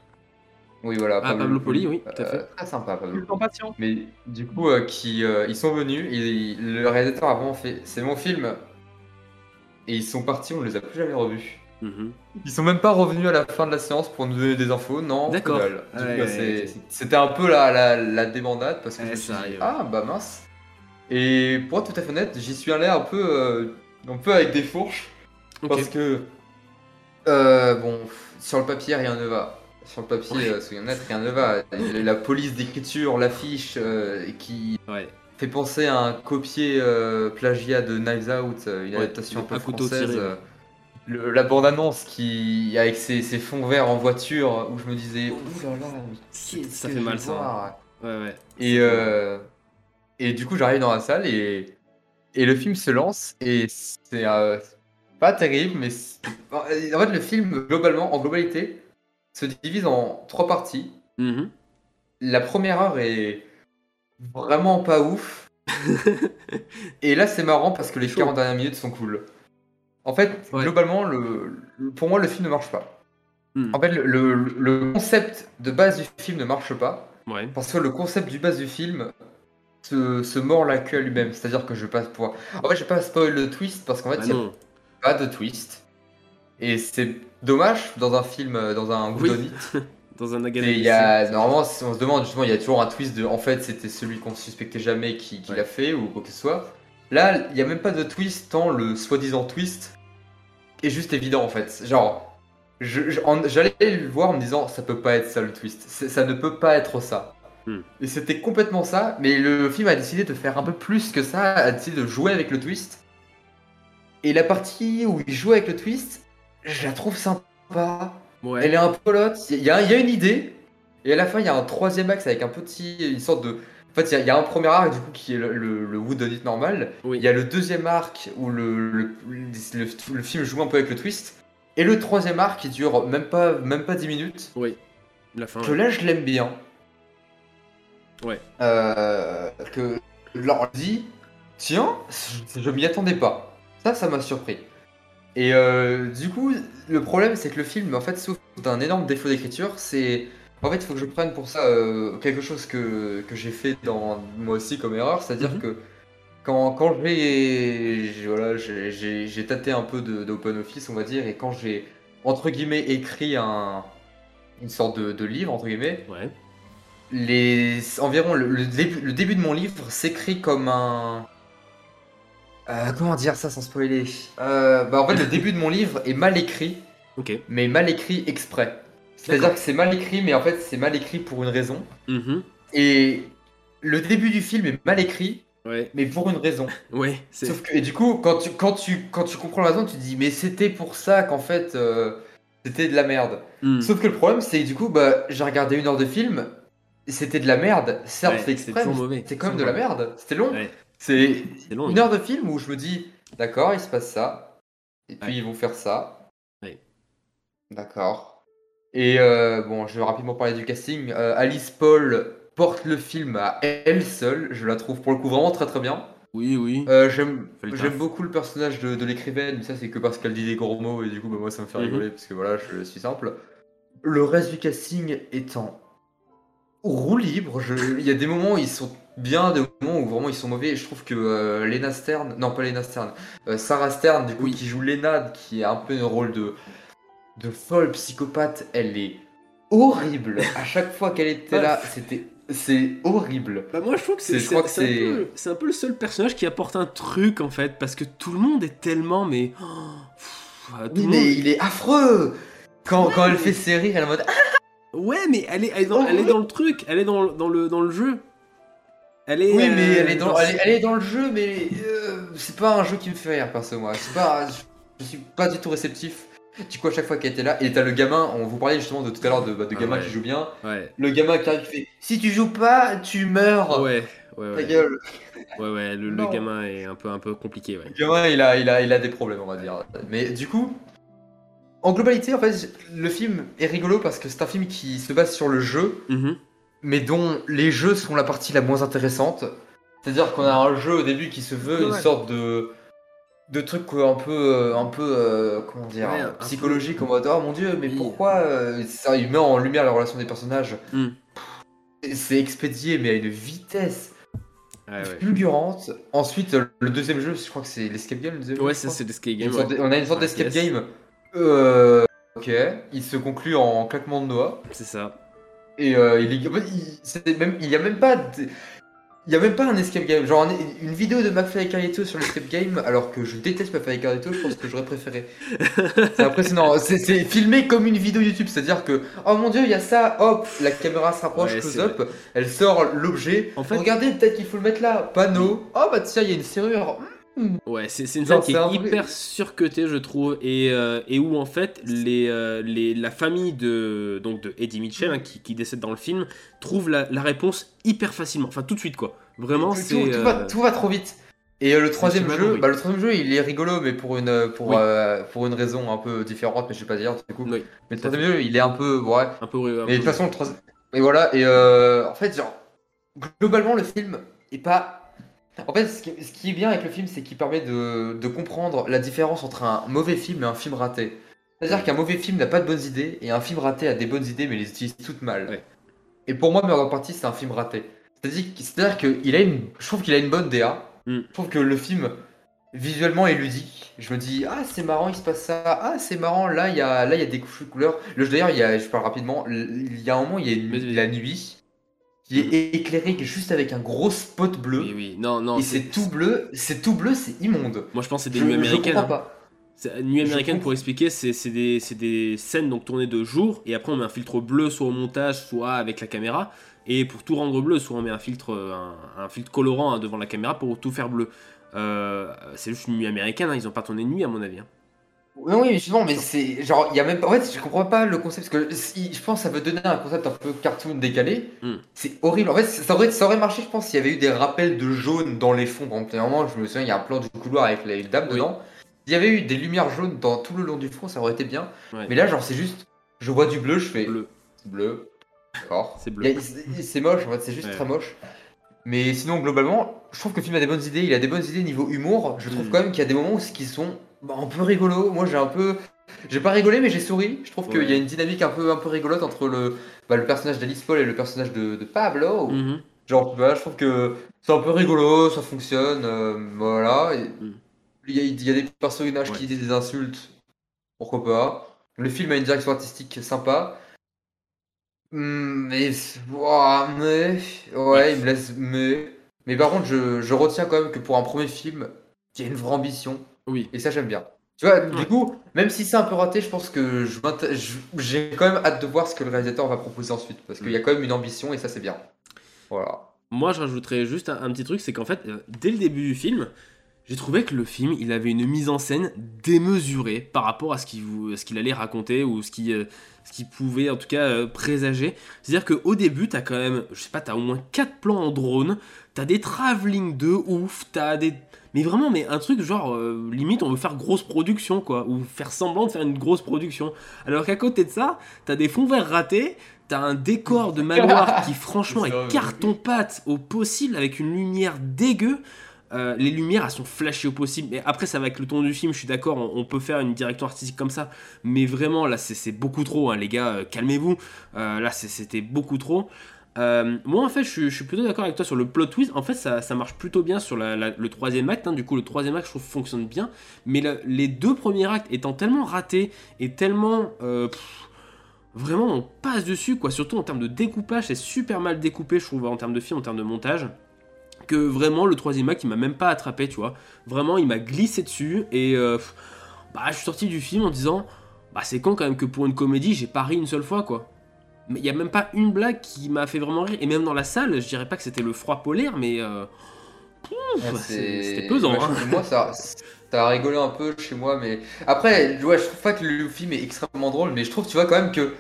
Oui, voilà. Ah, Pablo Poli, oui, tout à fait. Euh, très sympa, Pablo. patient. Mais du coup, euh, qui, euh, ils sont venus, et le réalisateur a vraiment fait c'est mon film. Et ils sont partis, on les a plus jamais revus. Mhm. Ils sont même pas revenus à la fin de la séance pour nous donner des infos, non. D'accord. Ouais. C'était un peu la, la, la débandade parce que Ouais, je me suis dit, ah bah mince. Et pour être tout à fait honnête, j'y suis allé un peu, euh, un peu avec des fourches. Parce que, euh, bon, sur le papier, rien ne va. Sur le papier, Ouais. euh, soyons honnêtes, rien ne va. La police d'écriture, l'affiche euh, qui Ouais. Fait penser à un copier euh, plagiat de Knives Out, euh, une Ouais, adaptation un peu française. euh, le- la bande-annonce qui, avec ses, ses fonds verts en voiture, où je me disais, ouh là là, mais qu'est-ce Ça que fait mal, ça. voir Ouais, ouais. et, euh, et du coup, j'arrive dans la salle et, et le film se lance et c'est euh, pas terrible, mais en fait, le film, globalement, en globalité, se divise en trois parties. Mhm. La première heure est vraiment pas ouf. et là, c'est marrant parce que les Chaud. 40 dernières minutes sont cool. En fait, Ouais. globalement, le, le- pour moi, le film ne marche pas. Hmm. En fait, le, concept de base du film ne marche pas. Ouais. Parce que le concept du base du film se, se mord la queue à lui-même. C'est-à-dire que je vais pas pouvoir. En fait, je vais pas spoil le twist parce qu'en fait, Bah il n'y a pas de twist. Et c'est dommage dans un film, euh, dans un Oui. Dans un Et Agatha il y a, normalement, si on se demande justement, il y a toujours un twist de en fait, c'était celui qu'on ne suspectait jamais qui, qui Ouais. l'a fait ou quoi que ce soit. Là, il n'y a même pas de twist tant le soi-disant twist est juste évident en fait. Genre, j'allais le voir en me disant ça peut pas être ça le twist, ça ne peut pas être ça. Hmm. Et c'était complètement ça, mais le film a décidé de faire un peu plus que ça, a décidé de jouer avec le twist. Et la partie où il joue avec le twist, je la trouve sympa. Ouais. Elle est un peu lotte, il y, a- il y a une idée, et à la fin il y a un troisième axe avec un petit, une sorte de... En fait il y a, il y a un premier arc du coup qui est le, le, le normal, Oui. il y a le deuxième arc où le, film joue un peu avec le twist, et le troisième arc qui dure même pas, même pas 10 minutes, Oui. La fin. que là je l'aime bien. Ouais. Euh, que dis, tiens, je, je m'y attendais pas. Ça, ça m'a surpris. Et euh, du coup, le problème, c'est que le film, en fait, souffre d'un énorme défaut d'écriture. C'est. En fait, il faut que je prenne pour ça euh, quelque chose que, que j'ai fait dans moi aussi comme erreur. C'est-à-dire Mhm. que quand, quand j'ai voilà, j'ai- tâté un peu d'open office, on va dire, et quand j'ai, entre guillemets, écrit un, une sorte de, de livre, entre guillemets, Ouais. les environ le, le début, le début de mon livre s'écrit comme un Euh, comment dire ça sans spoiler Euh, bah en fait le début de mon livre est mal écrit mais mal écrit exprès c'est à dire D'accord. que c'est mal écrit mais en fait c'est mal écrit pour une raison Mhm. et le début du film est mal écrit Ouais. mais pour une raison Ouais. Sauf que, et du coup, quand tu, quand, tu, quand tu comprends la raison, tu te dis, mais c'était pour ça qu'en fait, euh, c'était de la merde. Hmm. Sauf que le problème, c'est que du coup, bah, j'ai regardé une heure de film, c'était de la merde. Certes, Ouais, c'est c'est quand même de la merde. C'était long. Ouais. C'est une heure de film où je me dis, d'accord, il se passe ça, et puis Ouais. ils vont faire ça. Ouais. D'accord. Et euh, bon, je vais rapidement parler du casting. Euh, Alice Paul porte le film à elle seule. Je la trouve pour le coup vraiment très très bien. Oui, oui. Euh, j'aime beaucoup le personnage de, de l'écrivaine, mais ça c'est que parce qu'elle dit des gros mots et du coup bah, moi ça me fait Mhm. rigoler parce que voilà je suis simple. Le reste du casting étant roue libre, je- il y a des moments où ils sont bien, des moments où vraiment ils sont mauvais. Et je trouve que euh, Lena Stern, non pas Lena Stern, euh, Sarah Stern du coup Oui. qui joue Lena, qui a un peu un rôle de de folle psychopathe, elle est horrible. à chaque fois qu'elle était là, c'était c'est horrible. Bah moi je trouve que c'est un, un peu le seul personnage qui apporte un truc en fait parce que tout le monde est tellement mais oh, pff, tout Oui, le mais monde- il est affreux Quand, Ouais, quand elle mais- fait ses rires, elle est en mode Ah, ouais mais elle est, elle est dans, elle est dans le truc elle est dans, dans le dans le jeu Elle est, Oui, mais euh, elle est dans, elle est, elle est dans le jeu, mais euh, c'est pas un jeu qui me fait rire, perso, moi. C'est pas, je, je suis pas du tout réceptif. Du coup, à chaque fois qu'elle était là, et t'as le gamin, on vous parlait justement de tout à l'heure de, bah, de Ah gamin ouais. qui joue bien. Ouais. Le gamin qui arrive qui fait Si tu joues pas, tu meurs. Ouais, ouais, Ta ouais. gueule. Ouais, ouais, le, gamin est un peu, un peu compliqué, ouais. Le gamin, il a, il, a, il a des problèmes, on va dire. Mais du coup, en globalité, en fait, le film est rigolo parce que c'est un film qui se base sur le jeu, Mhm. Mais dont les jeux sont la partie la moins intéressante. C'est-à-dire qu'on a un jeu au début qui se veut une Ouais. sorte de de un peu euh, un peu euh, comment dire Ouais, psychologique en mode oh mon dieu mais Oui. pourquoi euh, ça il met en lumière la relation des personnages Mm. C'est- expédié mais à une vitesse Ouais, ouais. fulgurante ensuite le deuxième jeu je crois que c'est l'escape game le deuxième Ouais, jeu, ça c'est l'escape game. sorte ouais. de- on a une sorte d'escape yes. game euh, ok il se conclut en claquement de doigts C'est ça. Et euh, il, est, même, y a même pas de- il y a même pas un escape game. Genre un- une vidéo de McFly et Carlito sur l'escape game, alors que je déteste McFly et Carlito, je pense que j'aurais préféré. C'est impressionnant. C'est filmé comme une vidéo YouTube, c'est-à-dire que oh mon dieu, il y a ça, hop, la caméra se rapproche, Ouais, close up, elle sort l'objet. En fait- regardez, peut-être qu'il faut le mettre là. Panneau. Oh bah tiens, il y a une serrure. Ouais, c'est une scène qui est un hyper surcutée, je trouve, et, euh, et où en fait les, euh, les, la famille de, donc de Eddie Mitchell, hein, qui, qui décède dans le film, trouve la, la réponse hyper facilement, enfin tout de suite quoi. Vraiment, tout, c'est. tout, tout va, euh, tout va trop vite. Et euh, le troisième jeu, bah, le troisième jeu, il est rigolo, mais pour une pour Oui. euh, pour une raison un peu différente, mais je vais pas dire du coup. Oui, Mais le troisième jeu, il est un peu ouais. un peu. un Mais de toute façon, le troisième. Et voilà, et euh, en fait, genre, globalement, le film est pas. En fait, ce qui, ce qui est bien avec le film, c'est qu'il permet de, de comprendre la différence entre un mauvais film et un film raté. C'est-à-dire qu'un mauvais film n'a pas de bonnes idées, et un film raté a des bonnes idées, mais les utilise toutes mal. Ouais. Et pour moi, Murder Party, c'est un film raté. C'est-à-dire qu'il a une. Je trouve qu'il a une bonne DA. Mm. Je trouve que le film, visuellement, est ludique. Je me dis, ah, c'est marrant, il se passe ça. Ah, c'est marrant, là, il y a, là, il y a des couches de couleurs. D'ailleurs, je parle rapidement, il y a un moment, il y a une- la nuit qui est éclairée juste avec un gros spot bleu. Oui, oui, non, non. et c'est tout bleu, c'est tout bleu, c'est immonde. Moi je pense que c'est des Je, nuits je américaines. comprends hein. pas. C'est- Nuit Je américaine, comprends. pour expliquer, c'est des, des scènes donc tournées de jour, et après on met un filtre bleu soit au montage, soit avec la caméra. Et pour tout rendre bleu, soit on met un filtre, euh, un, un filtre colorant hein, devant la caméra pour tout faire bleu. Euh, c'est juste une nuit américaine, hein, ils ont pas tourné de nuit à mon avis. hein. Oui, oui, justement, mais c'est genre, il y a même. En fait, je comprends pas le concept parce que si- je pense que ça veut donner un concept un peu cartoon décalé. Mm. C'est horrible. En fait, ça aurait, ça aurait marché, je pense, s'il y avait eu des rappels de jaune dans les fonds. Par exemple, à un moment, je me souviens, il y a un plan du couloir avec les dames Oui. dedans. S'il y avait eu des lumières jaunes dans tout le long du front, ça aurait été bien. Ouais. Mais là, genre, c'est juste, je vois du bleu, je fais Bleu. c'est bleu. D'accord. C'est bleu. C'est c'est moche, en fait, c'est juste Ouais. très moche. Mais sinon, globalement, je trouve que le film a des bonnes idées. Il a des bonnes idées niveau humour. Je trouve Mm. quand même qu'il y a des moments où- qui sont bah, un peu rigolos. Moi, j'ai un peu. J'ai pas rigolé, mais j'ai souri. Je trouve qu'il y a une dynamique un peu, un peu rigolote entre le, bah, le personnage d'Alice Paul et le personnage de, de Pablo. Mhm. Genre, voilà, je trouve que c'est un peu rigolo, ça fonctionne. euh, voilà. Mm. Il y, a, il y a des personnages Ouais. qui disent des insultes. Pourquoi pas. Le film a une direction artistique sympa. Hmm, Mais, ouah, mais, ouais, il me laisse, mais, mais par contre, je, je retiens quand même que pour un premier film, il y a une vraie ambition, Oui. et ça j'aime bien. Tu vois, Ouais. du coup, même si c'est un peu raté, je pense que j'ai quand même hâte de voir ce que le réalisateur va proposer ensuite, parce qu'il y a quand même une ambition, et ça c'est bien. Voilà. Moi, je rajouterais juste un, un petit truc, c'est qu'en fait, euh, dès le début du film, j'ai trouvé que le film, il avait une mise en scène démesurée par rapport à ce qu'il qu'il allait raconter ou ce qui, euh, qu'il pouvait en tout cas euh, présager. C'est-à-dire qu'au début, t'as quand même, je sais pas, t'as au moins 4 plans en drone, t'as des travelling de ouf, t'as des... Mais vraiment, mais un truc genre, euh, limite, on veut faire grosse production, quoi, ou faire semblant de faire une grosse production. Alors qu'à côté de ça, t'as des fonds verts ratés, t'as un décor de manoir qui, franchement, est carton-pâte au possible, avec une lumière dégueu. Euh, les lumières, elles sont flashées au possible. Mais après, ça va avec le ton du film, je suis d'accord, on, on peut faire une direction artistique comme ça. Mais vraiment, là, c'est beaucoup trop, hein, les gars, euh, calmez-vous. Euh, là, c'était beaucoup trop. Euh, moi, en fait, je, suis- plutôt d'accord avec toi sur le plot twist. En fait, ça, marche plutôt bien sur le troisième acte. hein. Du coup, le troisième acte, je trouve, fonctionne bien. Mais le- les deux premiers actes étant tellement ratés et tellement. euh, vraiment, on passe dessus, quoi. Surtout en termes de découpage, c'est super mal découpé, je trouve, en termes de film, en termes de montage. Que vraiment, le troisième acte, il m'a même pas attrapé, tu vois. Vraiment, il m'a glissé dessus. Et euh, bah, je suis sorti du film en disant. Bah, c'est con quand même que pour une comédie, j'ai pas ri une seule fois, quoi. Mais il y a même pas une blague qui m'a fait vraiment rire. Et même dans la salle, je dirais pas que c'était le froid polaire, mais euh, Ouais, c'est- c'était pesant. moi, hein. Moi, ça, ça a rigolé un peu chez moi, mais après, ouais, je trouve pas que le film est extrêmement drôle, mais je trouve, tu vois, quand même que,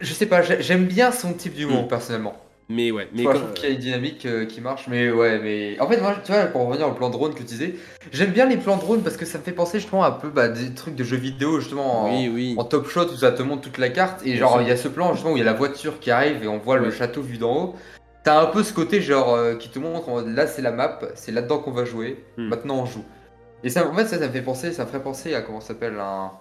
je sais pas, j'ai- j'aime bien son type d'humour, Mm. personnellement. Mais ouais, mais je trouve qu'il y a une dynamique euh, qui marche, mais ouais, mais en fait, moi, tu vois, pour revenir au plan drone que tu disais, j'aime bien les plans drone parce que ça me fait penser justement un peu bah, des trucs de jeux vidéo, justement, en, oui, oui. en top shot où ça te montre toute la carte, et genre, il y a ce plan justement où il y a la voiture qui arrive et on voit le château vu d'en haut. T'as un peu ce côté genre euh, qui te montre là c'est la map, c'est là-dedans qu'on va jouer, Hmm. maintenant on joue. Et ça, en fait, ça, ça me fait penser, ça me ferait penser à comment ça s'appelle un.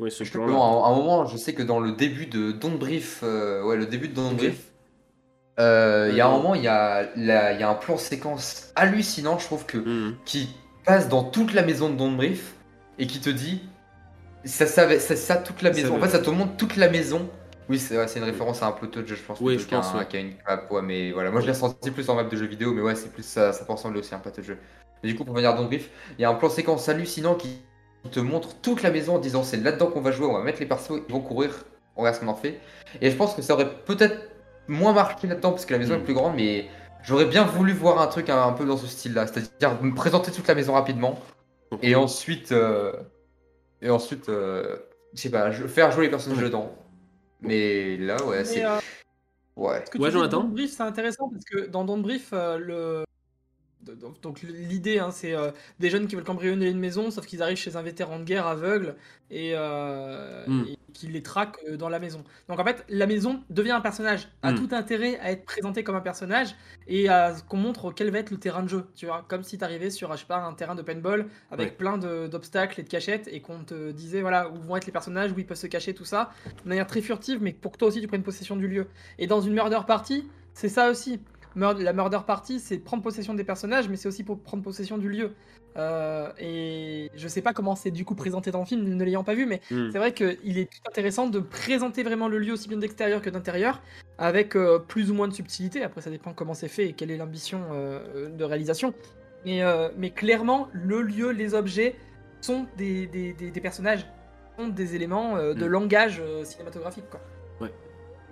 Ouais, ce comment, à un, un moment, je sais que dans le début de Don't Brief, euh, ouais, le début de Don't Brief, euh, il y a un moment, il y a, y un plan séquence hallucinant, je trouve que Mhm. qui passe dans toute la maison de Don't Brief et qui te dit ça savait ça, ça toute la Ça maison. En fait, ça te montre toute la maison. Oui, c'est ouais, une référence à un peu touch, je pense. Oui, plutôt je pense, qu'un- ouais. qu'à une map, ouais, mais voilà, moi je l'ai ressenti plus en map de jeu vidéo, mais ouais, c'est plus ça, ça peut ressembler aussi à un plateau de jeu. Mais du coup, pour venir à Don't Brief, il y a un plan séquence hallucinant qui te montre toute la maison en disant c'est là-dedans qu'on va jouer, on va mettre les persos, ils vont courir, on regarde ce qu'on en fait. Et je pense que ça aurait peut-être moins marqué là-dedans parce que la maison Mm. est plus grande, mais j'aurais bien voulu voir un truc un, un peu dans ce style-là, c'est-à-dire me présenter toute la maison rapidement et ensuite, euh, et ensuite, euh, je sais pas, faire jouer les personnages dedans. Mais là, ouais, c'est. euh, Ouais. Ce que Ouais, tu Jonathan Brief, c'est intéressant parce que dans Don't Brief, euh, le... donc- l'idée, hein, c'est euh, des jeunes qui veulent cambrioler une maison, sauf qu'ils arrivent chez un vétéran de guerre aveugle et, euh, Mm. et qui les traque euh, dans la maison. Donc en fait, la maison devient un personnage, a Mm. tout intérêt à être présenté comme un personnage et à qu'on montre quel va être le terrain de jeu. Tu vois, comme si tu arrivais sur, je sais pas, un terrain de paintball avec Ouais. plein d'obstacles et de cachettes et qu'on te disait voilà où vont être les personnages, où ils peuvent se cacher, tout ça, de manière très furtive, mais pour que toi aussi tu prennes possession du lieu. Et dans une murder party, c'est ça aussi. Mur- la murder party, c'est prendre possession des personnages, mais c'est aussi pour prendre possession du lieu. Euh, et je sais pas comment c'est du coup présenté dans le film, ne l'ayant pas vu, mais Mhm. c'est vrai qu'il est intéressant de présenter vraiment le lieu aussi bien d'extérieur que d'intérieur, avec euh, plus ou moins de subtilité. Après, ça dépend comment c'est fait et quelle est l'ambition euh, de réalisation. Mais, mais clairement, le lieu, les objets sont des, des- des- des personnages, sont des éléments de Mhm. langage cinématographique. Quoi.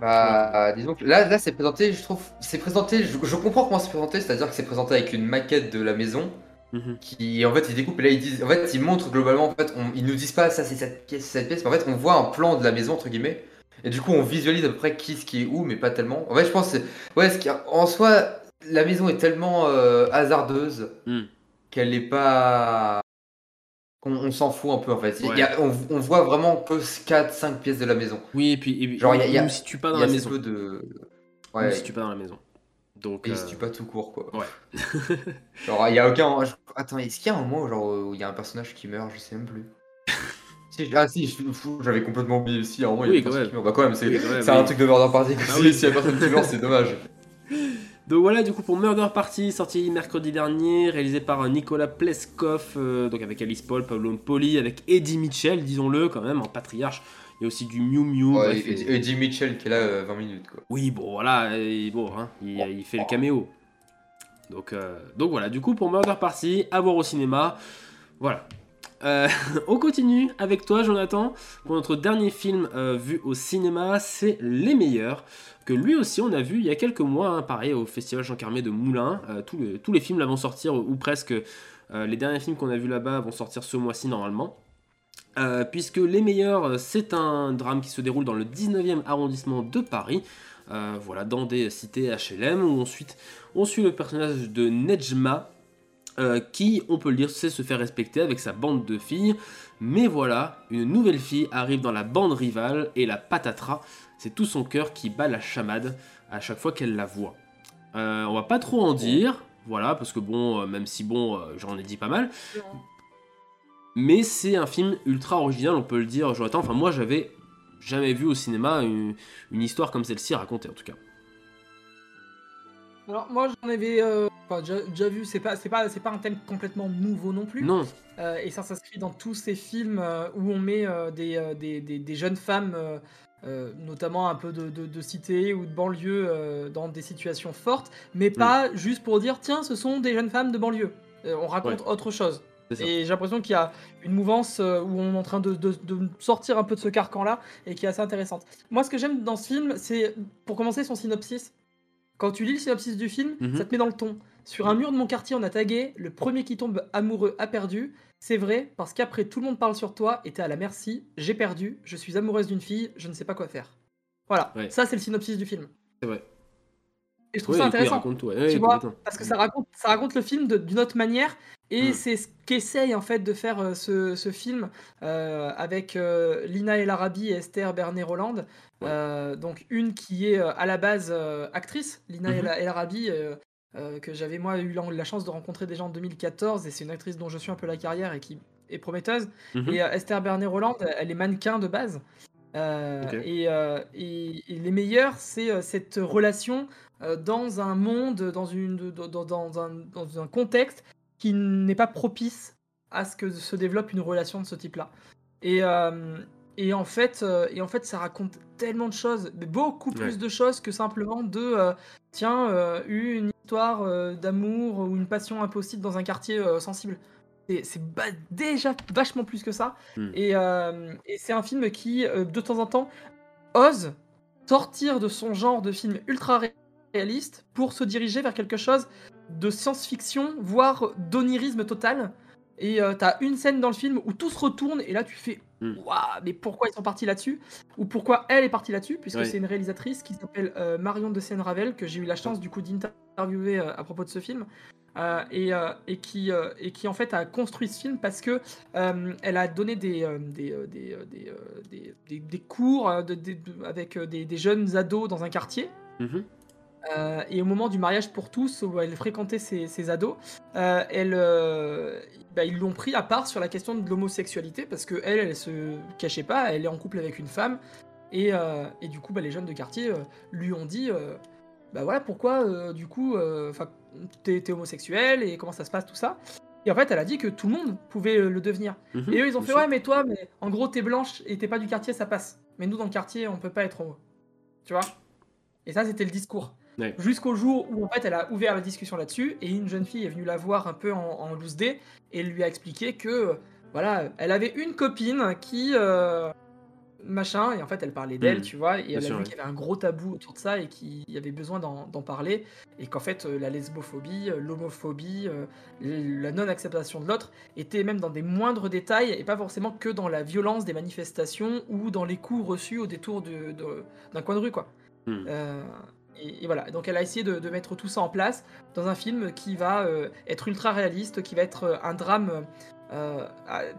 Bah, disons que là, là c'est présenté, je trouve. C'est présenté, je, je comprends comment c'est présenté, c'est-à-dire que c'est présenté avec une maquette de la maison. Mhm. Qui en fait ils découpent et là ils disent en fait ils montrent globalement en fait on- ils nous disent pas ça c'est cette pièce c'est cette pièce mais en fait on voit un plan de la maison entre guillemets et du coup on visualise à peu près qui ce qui est où mais pas tellement en fait je pense que c'est- ouais ce qui en soi la maison est tellement euh, hasardeuse Mm. qu'elle est pas qu'on on s'en fout un peu en fait Il y a- Ouais. on, on voit vraiment que 4 5 pièces de la maison Oui, et puis, et puis Genre, il y a- y a- on ne situe pas dans la maison. peu de On ne ouais situe pas dans la maison. Donc, et il euh, tue pas tout court quoi Ouais. Genre, il y a aucun. Attends, est-ce qu'il y a un moment genre, où il y a un personnage qui meurt Je sais même plus. Si, ah si, je- fou, j'avais complètement oublié aussi. Un moment, il y a Oui, un personnage même. qui meurt. Bah, quand même, c'est Oui, même, oui. un truc de murder party. Ah si. S'il y a personne qui meurt, c'est dommage. Donc voilà, du coup pour Murder Party, sorti mercredi dernier, réalisé par Nicolas Pleskov, euh, donc avec Alice Paul, Pablo Poli, avec Eddie Mitchell, disons-le quand même, en patriarche. Il y a aussi du Miu Miu. Ouais, bref, et- Eddie Mitchell qui est là euh, 20 minutes quoi. Oui, bon voilà, et bon, hein, il, il fait le caméo. Donc, euh, donc voilà, du coup pour Murder Party, à voir au cinéma. Voilà. Euh, on continue avec toi, Jonathan, pour notre dernier film euh, vu au cinéma, c'est Les Meilleurs, que lui aussi on a vu il y a quelques mois, hein, pareil, au Festival Jean Carmé de Moulins. Euh, tous, les, films là vont sortir, ou presque. les derniers films qu'on a vus là-bas vont sortir ce mois-ci normalement. Puisque Les Meilleurs, c'est un drame qui se déroule dans le 19e arrondissement de Paris. Voilà, dans des cités HLM, où ensuite on suit le personnage de Nejma, euh, qui, on peut le dire, sait se faire respecter avec sa bande de filles. Mais voilà, une nouvelle fille arrive dans la bande rivale et la patatras, c'est tout son cœur qui bat la chamade à chaque fois qu'elle la voit. Euh, on va pas trop en dire, voilà, parce que bon, euh, même si bon, j'en ai dit pas mal. Mais c'est un film ultra original, on peut le dire, Jonathan. Enfin, moi, j'avais jamais vu au cinéma une, une histoire comme celle-ci racontée, en tout cas. Alors moi j'en avais euh, enfin, déjà, déjà vu, c'est pas, c'est pas, c'est pas un thème complètement nouveau non plus. Non, Euh, et ça s'inscrit dans tous ces films euh, où on met des, des, des- des jeunes femmes, notamment un peu de, de, de cité ou de banlieue, dans des situations fortes, mais pas juste pour dire tiens, ce sont des jeunes femmes de banlieue. On raconte autre chose. Et j'ai l'impression qu'il y a une mouvance où on est en train de, de- de sortir un peu de ce carcan-là et qui est assez intéressante. Moi, ce que j'aime dans ce film, c'est pour commencer son synopsis. Quand tu lis le synopsis du film, Mhm. ça te met dans le ton. Sur un mur de mon quartier, on a tagué Le premier qui tombe amoureux a perdu. C'est vrai, parce qu'après tout le monde parle sur toi et t'es à la merci. J'ai perdu, je suis amoureuse d'une fille, je ne sais pas quoi faire. Voilà, Ouais. ça c'est le synopsis du film. C'est vrai. Et je trouve Ouais, ça coup, intéressant. raconte tout, ouais. tu vois, parce que ça raconte, ça raconte le film d'une autre manière. Et Mm. c'est ce qu'essaye en fait de faire euh, ce, ce film euh, avec euh, Lina El Arabi et Esther Bernet-Roland. Euh, donc une qui est à la base actrice, Lina Mhm. El Arabi, que j'avais moi eu la, la chance de rencontrer déjà en 2014, et c'est une actrice dont je suis un peu la carrière et qui est prometteuse. Mhm. Et Esther Bernet-Roland, elle est mannequin de base. Euh, et, euh, et- et les meilleurs, c'est euh, cette relation dans un monde, dans, une, dans, un, dans un contexte qui n'est pas propice à ce que se développe une relation de ce type-là. Et, euh, et, en fait, euh, et en fait, ça raconte tellement de choses, beaucoup plus Ouais. de choses que simplement de euh, tiens, euh, une histoire euh, d'amour ou une passion impossible dans un quartier euh, sensible. C'est- déjà vachement plus que ça. Hmm. Et, euh, et c'est un film qui, euh, de temps en temps, ose sortir de son genre de film ultra réaliste pour se diriger vers quelque chose de science-fiction, voire d'onirisme total. Et euh, t'as une scène dans le film où tout se retourne et là tu fais Hmm. Waouh, mais pourquoi ils sont partis là-dessus? Ou pourquoi elle est partie là-dessus? Puisque c'est une réalisatrice qui s'appelle euh, Marion de Seine-Ravel, que j'ai eu la chance du coup d'interviewer euh, à propos de ce film. Euh, et, et, qui, et qui en fait a construit ce film parce que elle a donné des, des, des, des, des- des- des cours de- avec des, des jeunes ados dans un quartier. Mhm. Euh, et au moment du mariage pour tous, où elle fréquentait ces ados, euh, elle, euh, bah, ils l'ont pris à part sur la question de l'homosexualité parce que elle, elle se cachait pas, elle est en couple avec une femme. Et, euh, et du coup, bah, les jeunes de quartier lui ont dit Bah voilà, pourquoi du coup, euh, 'fin, t'es homosexuel et comment ça se passe, tout ça. Et en fait, elle a dit que tout le monde pouvait le devenir. Mhm. Et eux, ils ont fait sûr. Ouais, mais toi, mais en gros, t'es blanche et t'es pas du quartier, ça passe. Mais nous, dans le quartier, on peut pas être homo. Tu vois? Et ça, c'était le discours. Ouais. Jusqu'au jour où en fait elle a ouvert la discussion là-dessus et une jeune fille est venue la voir un peu en, en loose day et lui a expliqué que voilà elle avait une copine qui euh, machin et en fait elle parlait d'elle Mhm. tu vois et Bien elle a vu ouais. qu'il y avait un gros tabou autour de ça et qu'il y avait besoin d'en parler et qu'en fait euh, la lesbophobie, euh, l'homophobie, euh, la non-acceptation de l'autre était même dans des moindres détails et pas forcément que dans la violence des manifestations ou dans les coups reçus au détour de- de- d'un coin de rue quoi. Euh, et, et voilà, donc elle a essayé de, de mettre tout ça en place dans un film qui va euh, être ultra réaliste, qui va être euh, un drame euh,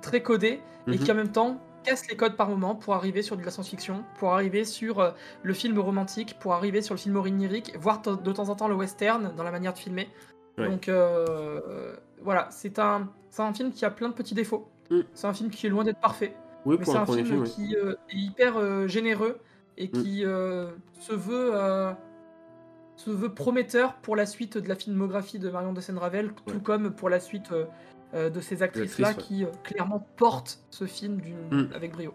très codé et Mhm. qui en même temps casse les codes par moment pour arriver sur de la science-fiction, pour arriver sur euh, le film romantique, pour arriver sur le film onirique, voire de temps en temps le western dans la manière de filmer. Ouais. Donc voilà, c'est un, c'est un film qui a plein de petits défauts. Mm. C'est un film qui est loin d'être parfait. Oui, Mais c'est un film film, oui. qui est hyper généreux et Mm. qui se veut se veut prometteur pour la suite de la filmographie de Marion de Seine-Ravel, tout Ouais. comme pour la suite euh, euh, de ces actrices-là actrices, qui euh, clairement portent ce film d'une- Mm. avec brio.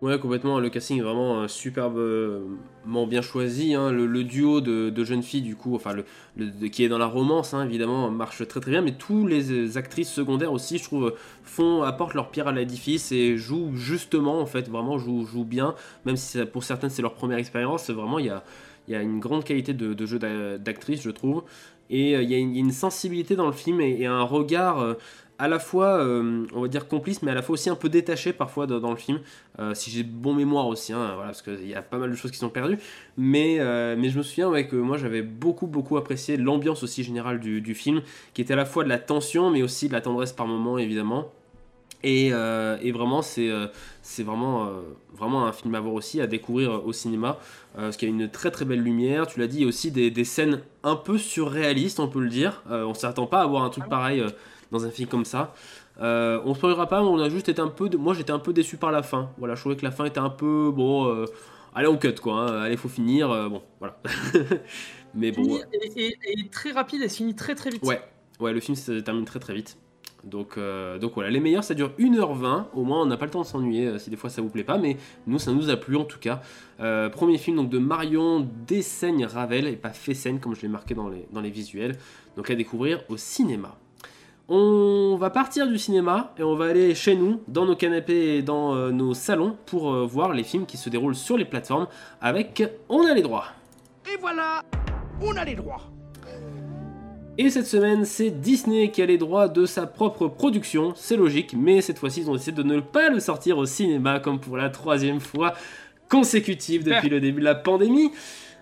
Ouais, complètement. Le casting est vraiment euh, superbement bien choisi. hein. Le, le duo de, de jeunes filles, du coup, enfin, le, qui est dans la romance, hein, évidemment, marche très très bien. Mais tous les actrices secondaires aussi, je trouve, font, apportent leur pierre à l'édifice et jouent justement, en fait, vraiment jouent, jouent bien. Même si ça- pour certaines c'est leur première expérience, vraiment, il y a, il y a une grande qualité de, jeu d'a- d'actrice, je trouve. Et euh, il y, a une- sensibilité dans le film et, un regard euh, à la fois, euh, on va dire, complice, mais à la fois aussi un peu détaché parfois dans, le film. Si j'ai bon mémoire aussi, hein, voilà, parce qu'il y a pas mal de choses qui sont perdues. Mais, mais je me souviens que moi j'avais beaucoup, beaucoup apprécié l'ambiance aussi générale du, du film, qui était à la fois de la tension, mais aussi de la tendresse par moments, évidemment. Et, euh, et vraiment, c'est euh, vraiment, euh, vraiment un film à voir aussi, à découvrir au cinéma, parce qu'il y a une très très belle lumière. Tu l'as dit, il y a aussi des, des scènes un peu surréalistes, on peut le dire. On s'attend pas à voir un truc pareil dans un film comme ça. On ne spoilera pas, on a juste été un peu. Moi, j'étais un peu déçu par la fin. Voilà, je trouvais que la fin était un peu bon. allez, on cut quoi. hein. Allez, faut finir. bon, voilà. mais bon. Et, et- et très rapide et se finit très très vite. Ouais, ouais, le film se termine très très vite. Donc, euh, donc voilà, les meilleurs ça dure 1h20, au moins on n'a pas le temps de s'ennuyer euh, si des fois ça vous plaît pas, mais nous ça nous a plu en tout cas. Euh, premier film donc de Marion Dessaigne Ravel et pas Fessaigne comme je l'ai marqué dans les, dans les visuels, donc à découvrir au cinéma. On va partir du cinéma et on va aller chez nous, dans nos canapés et dans nos salons, pour voir les films qui se déroulent sur les plateformes avec On a les droits. Et voilà, on a les droits. Et cette semaine, c'est Disney qui a les droits de sa propre production, c'est logique, mais cette fois-ci, ils ont décidé de ne pas le sortir au cinéma comme pour la troisième fois consécutive depuis le début de la pandémie,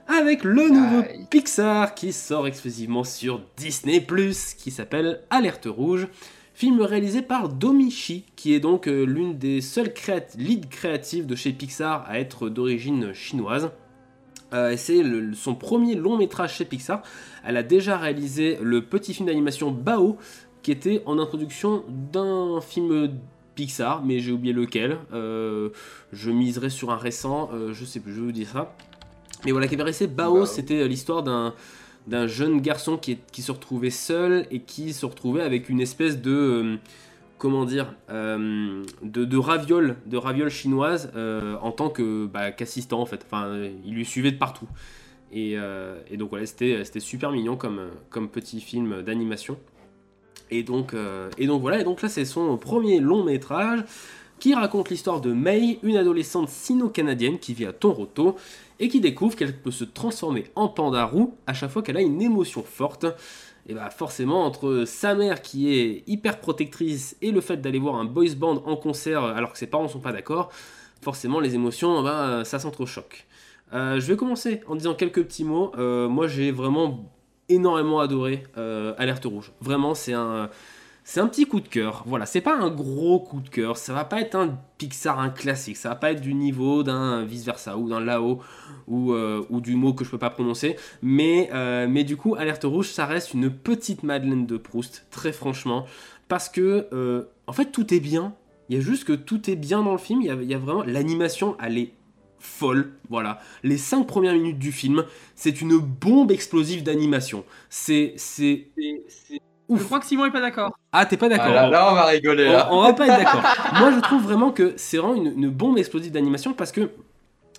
avec le nouveau Pixar qui sort exclusivement sur Disney ⁇ qui s'appelle Alerte Rouge. Film réalisé par Domichi, qui est donc euh, l'une des seules leads créatives de chez Pixar à être d'origine chinoise. Euh, c'est son premier long métrage chez Pixar. Elle a déjà réalisé le petit film d'animation Bao, qui était en introduction d'un film Pixar, mais j'ai oublié lequel. Euh, je miserai sur un récent, euh, je sais plus, je vais vous dire ça. Mais voilà, qui avait resté Bao, c'était l'histoire d'un d'un jeune garçon qui, qui, se retrouvait seul et qui se retrouvait avec une espèce de comment dire, euh, de, de ravioles, de chinoises euh, en tant que bah, qu'assistant en fait. Enfin, il lui suivait de partout. Et, euh, donc voilà, c'était super mignon comme, comme petit film d'animation. Et donc, et donc voilà, et donc là c'est son premier long métrage qui raconte l'histoire de Mei, une adolescente sino-canadienne qui vit à Toronto et qui découvre qu'elle peut se transformer en panda roux à chaque fois qu'elle a une émotion forte et bah forcément entre sa mère qui est hyper protectrice et le fait d'aller voir un boys band en concert alors que ses parents sont pas d'accord, forcément les émotions, bah, ça s'entrechoque. Euh, je vais commencer en disant quelques petits mots. Euh, moi j'ai vraiment énormément adoré euh, Alerte Rouge. Vraiment c'est un c'est un petit coup de cœur. Voilà, c'est pas un gros coup de cœur. Ça va pas être un Pixar, un classique. Ça va pas être du niveau d'un vice versa ou d'un Lao ou, euh, ou du mot que je peux pas prononcer. Mais, euh, mais du coup, Alerte Rouge, ça reste une petite Madeleine de Proust, très franchement. Parce que, euh, en fait, tout est bien. Il y a juste que tout est bien dans le film. Il y a, vraiment. L'animation, elle est folle, voilà. Les 5 premières minutes du film, c'est une bombe explosive d'animation. C'est. C'est. Je crois que Simon est pas d'accord. Ah, t'es pas d'accord. Ah, là, on va rigoler. Là. On, va pas être d'accord. Moi, je trouve vraiment que c'est vraiment une, bombe explosive d'animation parce que.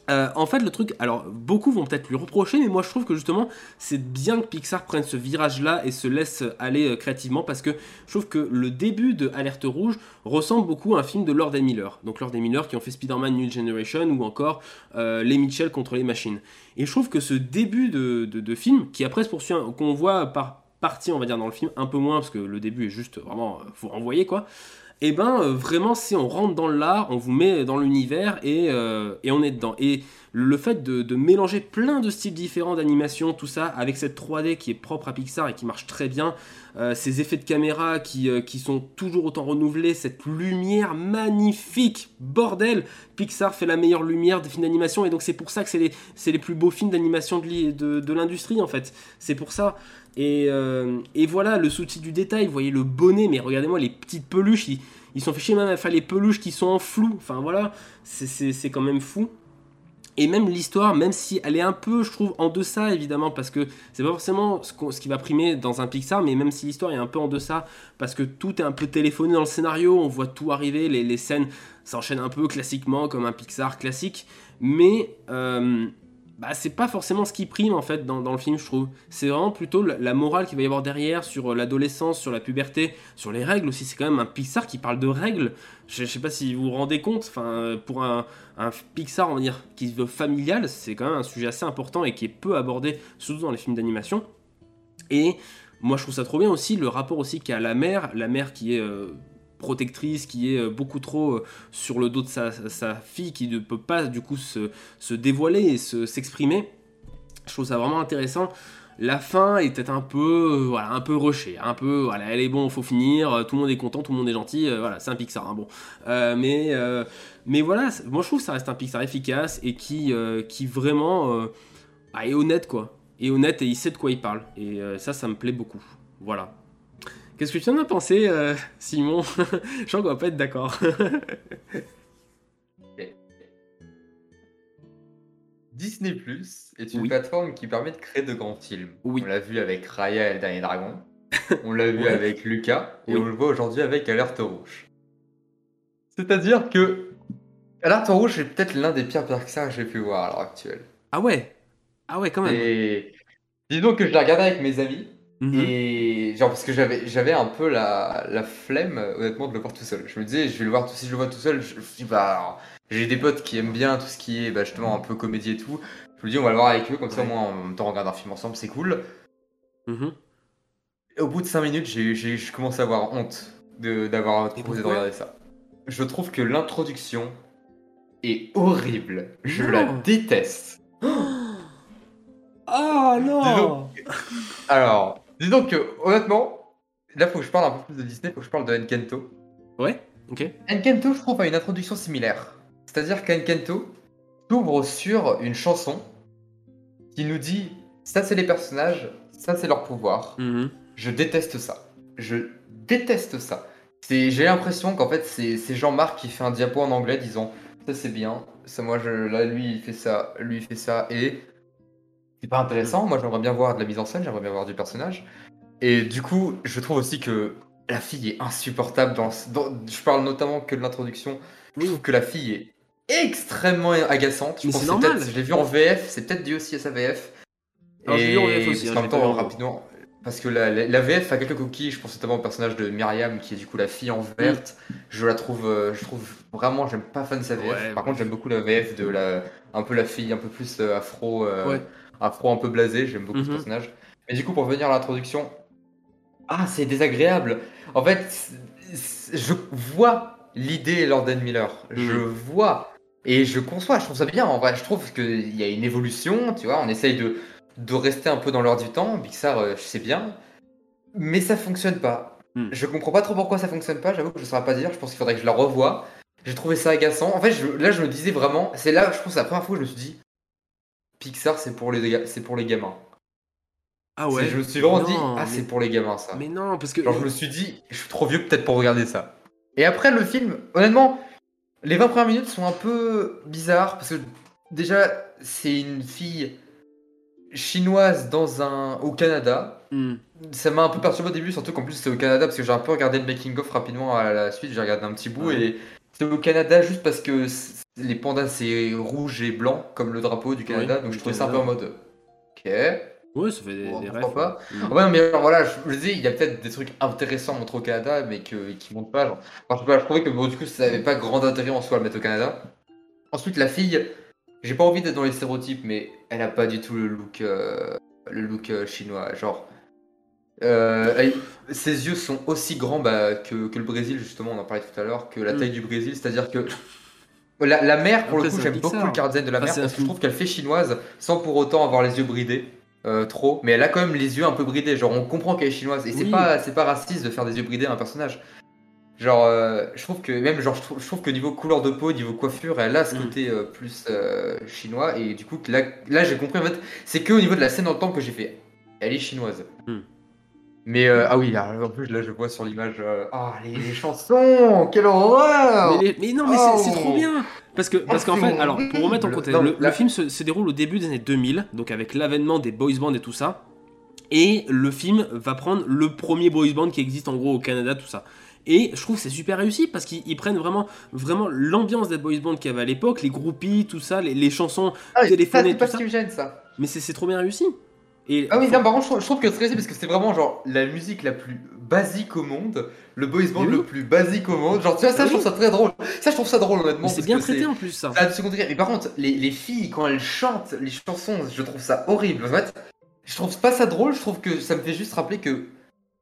Euh, en fait, le truc, alors beaucoup vont peut-être lui reprocher, mais moi je trouve que justement c'est bien que Pixar prenne ce virage-là et se laisse aller euh, créativement parce que je trouve que le début de Alerte Rouge ressemble beaucoup à un film de Lord et Miller. Donc Lord et Miller qui ont fait Spider-Man New Generation ou encore euh, Les Mitchell contre les machines. Et je trouve que ce début de, de film, qui après se poursuit, qu'on voit par, partie, on va dire, dans le film, un peu moins, parce que le début est juste vraiment, euh, faut renvoyer quoi. Et eh ben euh, vraiment, si on rentre dans l'art, on vous met dans l'univers et, euh, et, on est dedans. Et le fait de, mélanger plein de styles différents d'animation, tout ça, avec cette 3D qui est propre à Pixar et qui marche très bien, ces effets de caméra qui, qui, sont toujours autant renouvelés, cette lumière magnifique, bordel Pixar fait la meilleure lumière des films d'animation et donc c'est pour ça que c'est les, les, plus beaux films d'animation de, l'industrie en fait. C'est pour ça. Euh, et, voilà, le souci du détail, vous voyez le bonnet, mais regardez-moi les petites peluches, ils, sont fichés même à les peluches qui sont en flou. Enfin voilà, c'est quand même fou. Et même l'histoire, même si elle est un peu, je trouve, en deçà, évidemment, parce que c'est pas forcément ce, qui va primer dans un Pixar, mais même si l'histoire est un peu en deçà, parce que tout est un peu téléphoné dans le scénario, on voit tout arriver, les, les scènes s'enchaînent un peu classiquement, comme un Pixar classique, mais euh, bah, c'est pas forcément ce qui prime en fait dans, le film, je trouve. C'est vraiment plutôt la, morale qu'il va y avoir derrière sur euh, l'adolescence, sur la puberté, sur les règles aussi. C'est quand même un Pixar qui parle de règles. Je, sais pas si vous vous rendez compte, euh, pour un, Pixar, on va dire, qui veut familial, c'est quand même un sujet assez important et qui est peu abordé, surtout dans les films d'animation. Et moi, je trouve ça trop bien aussi le rapport aussi qu'a la mère, la mère qui est. Euh, protectrice qui est euh, beaucoup trop euh, sur le dos de sa, fille, qui ne peut pas du coup se, dévoiler et s'exprimer. je trouve ça vraiment intéressant. La fin était un peu, euh, un peu rushée, un peu, elle est bon, faut finir, tout le monde est content, tout le monde est gentil, voilà, c'est un Pixar, hein, bon. mais, voilà, moi je trouve que ça reste un Pixar efficace et qui, qui vraiment bah, est honnête, quoi. Est honnête et il sait de quoi il parle. Et ça, ça me plaît beaucoup. Voilà. Qu'est-ce que tu en as pensé, euh, Simon Je crois qu'on va pas être d'accord. Disney Plus est une plateforme qui permet de créer de grands films. On l'a vu avec Raya et le dernier dragon. On l'a vu avec Lucas et on le voit aujourd'hui avec Alerte Rouge. C'est-à-dire que Alerte Rouge est peut-être l'un des pires Pixar que j'ai pu voir à l'heure actuelle. Ah ouais Ah ouais, quand même. Et disons que je l'ai regardé avec mes amis Mhm. Et genre parce que j'avais j'avais un peu la, la flemme honnêtement de le voir tout seul. Je me disais je vais le voir tout si je le vois tout seul, je, je me dis, bah j'ai des potes qui aiment bien tout ce qui est bah, justement un peu comédie et tout. Je me dis on va le voir avec eux comme ça au Ouais. moins en même temps on regarde un film ensemble, c'est cool. Mhm. Et au bout de 5 minutes, j'ai j'ai je commence à avoir honte de d'avoir proposé de regarder ça. Je trouve que l'introduction est horrible. Je Non. la déteste. Oh non Alors, dis donc que honnêtement, là faut que je parle un peu plus de Disney, faut que je parle de Enkento. Ouais, ok. Enkento, je trouve, a une introduction similaire. C'est-à-dire qu'Enkento s'ouvre sur une chanson qui nous dit ça c'est les personnages, ça c'est leur pouvoir. Mhm. Je déteste ça. Je déteste ça. J'ai l'impression qu'en fait c'est, c'est Jean-Marc qui fait un diapo en anglais disant ça c'est bien, ça moi je, là lui il fait ça, lui il fait ça et c'est pas intéressant. Moi j'aimerais bien voir de la mise en scène, j'aimerais bien voir du personnage. Et du coup je trouve aussi que la fille est insupportable dans, dans- je parle notamment que de l'introduction. Je trouve que la fille est extrêmement agaçante. Je Mais pense c'est normal. Je l'ai vu en VF, c'est peut-être dû aussi à sa VF. Alors, je l'ai vu en VF Et aussi, hein, même temps, rapidement, parce que la, la- la VF a quelques coquilles, je pense notamment au personnage de Myriam, qui est du coup la fille en verte. Je la trouve, euh, je trouve vraiment, j'aime pas fan de sa VF. Ouais, Par contre, j'aime beaucoup la VF de la, un peu la fille un peu plus euh, afro, euh, Ouais. Afro un peu blasé. J'aime beaucoup ce Mhm. personnage. Mais du coup, pour revenir à l'introduction, ah, c'est désagréable. En fait, je vois l'idée Lorden Miller. Je Mhm. vois et je conçois. Je trouve ça bien. En vrai, je trouve qu'il y a une évolution. Tu vois, on essaye de de rester un peu dans l'heure du temps. Pixar, euh, je sais bien, mais ça fonctionne pas. Hmm. Je comprends pas trop pourquoi ça fonctionne pas. J'avoue que je saurais pas dire. Je pense qu'il faudrait que je la revoie. J'ai trouvé ça agaçant. En fait, je- là, je me disais vraiment. C'est là, je pense, la première fois que je me suis dit, Pixar, c'est pour les, c'est pour les gamins. Ah ouais? Je me suis vraiment dit, ah, mais- c'est pour les gamins ça. Mais non, parce que. Genre, je me suis dit, je suis trop vieux peut-être pour regarder ça. Et après, le film, honnêtement, les 20 premières minutes sont un peu bizarres parce que déjà, c'est une fille chinoise dans un au Canada. Hmm. Ça m'a un peu perturbé au début, surtout qu'en plus c'est au Canada parce que j'ai un peu regardé le making of rapidement à la suite. J'ai regardé un petit bout et c'est au Canada juste parce que les pandas c'est rouge et blanc comme le drapeau du Canada. Oui, donc je trouvais ça un peu en mode. Ok. Ouais, ça fait des, Bon, des refs, pas. ouais. Ouais, mais alors, voilà, je je dis, il y a peut-être des trucs intéressants à montrer au Canada, mais que, qui montrent pas. Genre. Enfin, je, pas, je trouvais que bon, du coup, ça avait pas grand intérêt en soi à le mettre au Canada. Ensuite, la fille, j'ai pas envie d'être dans les stéréotypes, mais elle a pas du tout le look, euh, le look euh, chinois. Genre, euh, elle- ses yeux sont aussi grands bah, que, que le Brésil, justement, on en parlait tout à l'heure, que la Mm. taille du Brésil, c'est-à-dire que. La, la mère, pour Après, le coup, j'aime beaucoup le design de la mère c'est un parce que je trouve qu'elle fait chinoise sans pour autant avoir les yeux bridés. euh, trop, mais elle a quand même les yeux un peu bridés. Genre, on comprend qu'elle est chinoise et c'est pas, c'est pas raciste de faire des yeux bridés à un personnage. Genre, euh, je trouve que même, genre, je trouve, je trouve que niveau couleur de peau, niveau coiffure, elle a ce Mm. côté euh, plus euh, chinois et du coup, là, là j'ai compris en fait, c'est que au niveau de la scène le temps que j'ai fait, elle est chinoise. Mm. Mais euh, ah oui, alors, en plus là, je vois sur l'image, euh, ah les, les chansons, quelle horreur Mais, les- mais non, mais c'est- c'est Oh. trop bien Parce que parce qu'en fait, alors pour remettre en contexte, Non, le, film se, se déroule au début des années 2000, donc avec l'avènement des boys bands et tout ça. Et le film va prendre le premier boys band qui existe en gros au Canada, tout ça. Et je trouve que c'est super réussi parce qu'ils ils prennent vraiment, vraiment l'ambiance des boys bands qu'il y avait à l'époque, les groupies, tout ça, les, les chansons Ah, téléphonées, ça, c'est pas tout ce qui me gêne ça. Mais c'est trop bien réussi. Et Ah oui, non, par contre, je trouve, je trouve que c'est réussi parce que c'est vraiment genre la musique la plus basique au monde, le boys band oui. le plus basique au monde. Genre, tu vois, ça, Ah je trouve ça très drôle. Ça, je trouve ça drôle, honnêtement. c'est bien traité en plus ça. Ça. Mais par contre, les, les filles, quand elles chantent les chansons, je trouve ça horrible. En fait, je trouve pas ça drôle, je trouve que ça me fait juste rappeler que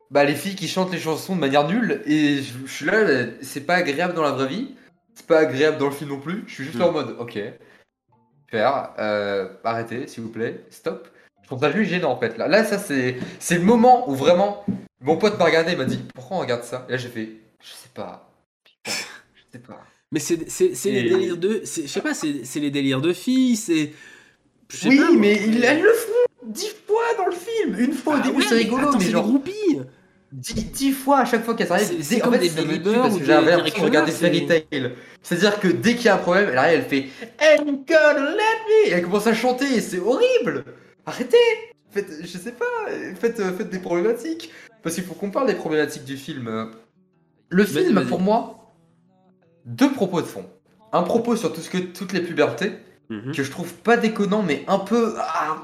bah, les filles qui chantent les chansons de manière nulle, et je, je suis là, c'est pas agréable dans la vraie vie, c'est pas agréable dans le film non plus. Je suis juste Mm. là en mode, ok, faire, euh, arrêtez, s'il vous plaît, stop. Je trouve ça juste gênant en fait. Là, là ça c'est c'est le moment où vraiment mon pote m'a regardé, il m'a dit pourquoi on regarde ça? Et là j'ai fait, je sais pas, putain, je sais pas. Mais c'est c'est- c'est les Et- délires de. c'est- Je sais pas, c'est c'est les délires de filles, c'est. Oui, pas, mais ils, elles le font dix fois dans le film. Une fois au Ah début, ouais, c'est rigolo, attends, mais c'est genre des dix, dix fois à chaque fois qu'elles C'est- arrivent. c'est comme en fait, des ça me Baby tue Bird parce que j'avais l'impression de regarder Fairy Tail. C'est-à-dire que dès qu'il y a un problème, elle arrive, elle fait And gonna let me Et elle commence à chanter et c'est horrible. Arrêtez. Faites, je sais pas, faites, euh, faites des problématiques. Parce qu'il faut qu'on parle des problématiques du film. Le Vas-y, film, vas-y. pour moi, deux propos de fond. Un propos sur tout ce que, toutes les pubertés Mhm. que je trouve pas déconnant, mais un peu. ah,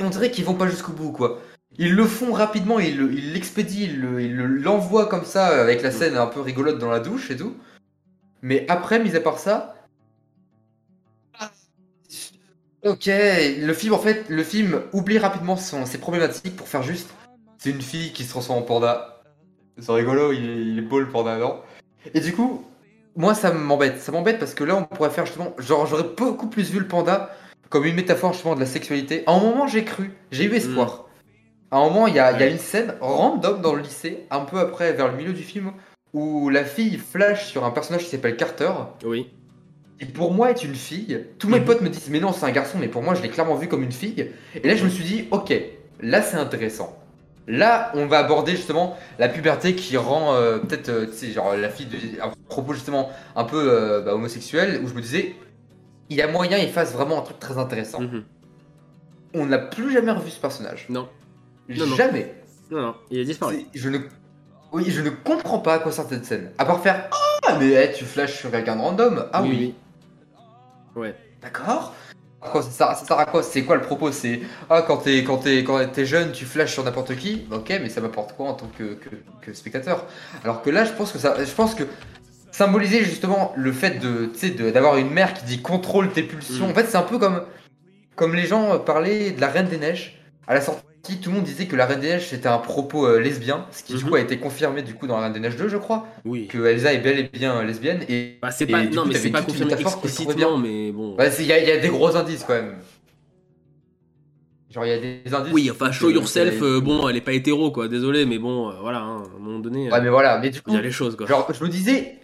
on dirait qu'ils vont pas jusqu'au bout, quoi. Ils le font rapidement, ils ils l'expédient, ils le- ils le- l'envoient comme ça, avec la scène un peu rigolote dans la douche et tout. Mais après, mis à part ça. Ok, le film, en fait, le film oublie rapidement son, ses problématiques pour faire juste. C'est une fille qui se transforme en panda. C'est rigolo, il est, il est beau le panda, non? Et du coup, moi ça m'embête. Ça m'embête parce que là, on pourrait faire justement. Genre, j'aurais beaucoup plus vu le panda comme une métaphore justement de la sexualité. À un moment, j'ai cru, j'ai eu espoir. À un moment, il y a, il y a une scène random dans le lycée, un peu après, vers le milieu du film, où la fille flash sur un personnage qui s'appelle Carter, Oui. Qui pour moi est une fille. Tous mes potes me disent, mais non, c'est un garçon, mais pour moi, je l'ai clairement vu comme une fille. Et là, je me suis dit, ok, là, c'est intéressant. Là, on va aborder justement la puberté qui rend euh, peut-être, euh, tu sais, genre la fille de propos justement un peu euh, bah, homosexuel, où je me disais, il y a moyen qu'il fasse vraiment un truc très intéressant. Mhm. On n'a plus jamais revu ce personnage. Non. Non, non. Jamais. Non, non, il a disparu. C'est- Je ne... Oui, je ne comprends pas à quoi sert cette scène. À part faire Ah, mais eh, tu flashes sur quelqu'un de random. Ah oui. Ouais. D'accord. Ça sert, ça sert à quoi? C'est quoi le propos? C'est Ah, quand t'es quand t'es quand t'es jeune, tu flashes sur n'importe qui? Ok, mais ça m'apporte quoi en tant que, que, que spectateur? Alors que là, je pense que ça, je pense que symboliser justement le fait de, tu sais, de- d'avoir une mère qui dit contrôle tes pulsions. Mm. En fait, c'est un peu comme comme les gens parlaient de la Reine des Neiges. À la sortie, tout le monde disait que la Reine des Neiges c'était un propos euh, lesbien, ce qui du Mhm. coup a été confirmé du coup dans la Reine des Neiges 2, je crois, Oui. que Elsa est bel et bien euh, lesbienne. Et Bah, c'est pas, non, coup, mais c'est pas confirmé explicitement, bien. mais bon. Bah, il y, a- il y a des gros indices quand même. Genre, il y a des indices. Oui, enfin, show yourself, euh, bon, elle est pas hétéro, quoi, désolé, mais bon, euh, voilà, hein, à un moment donné, Ouais, mais voilà, mais du il coup, y a les choses, quoi. genre, je me disais,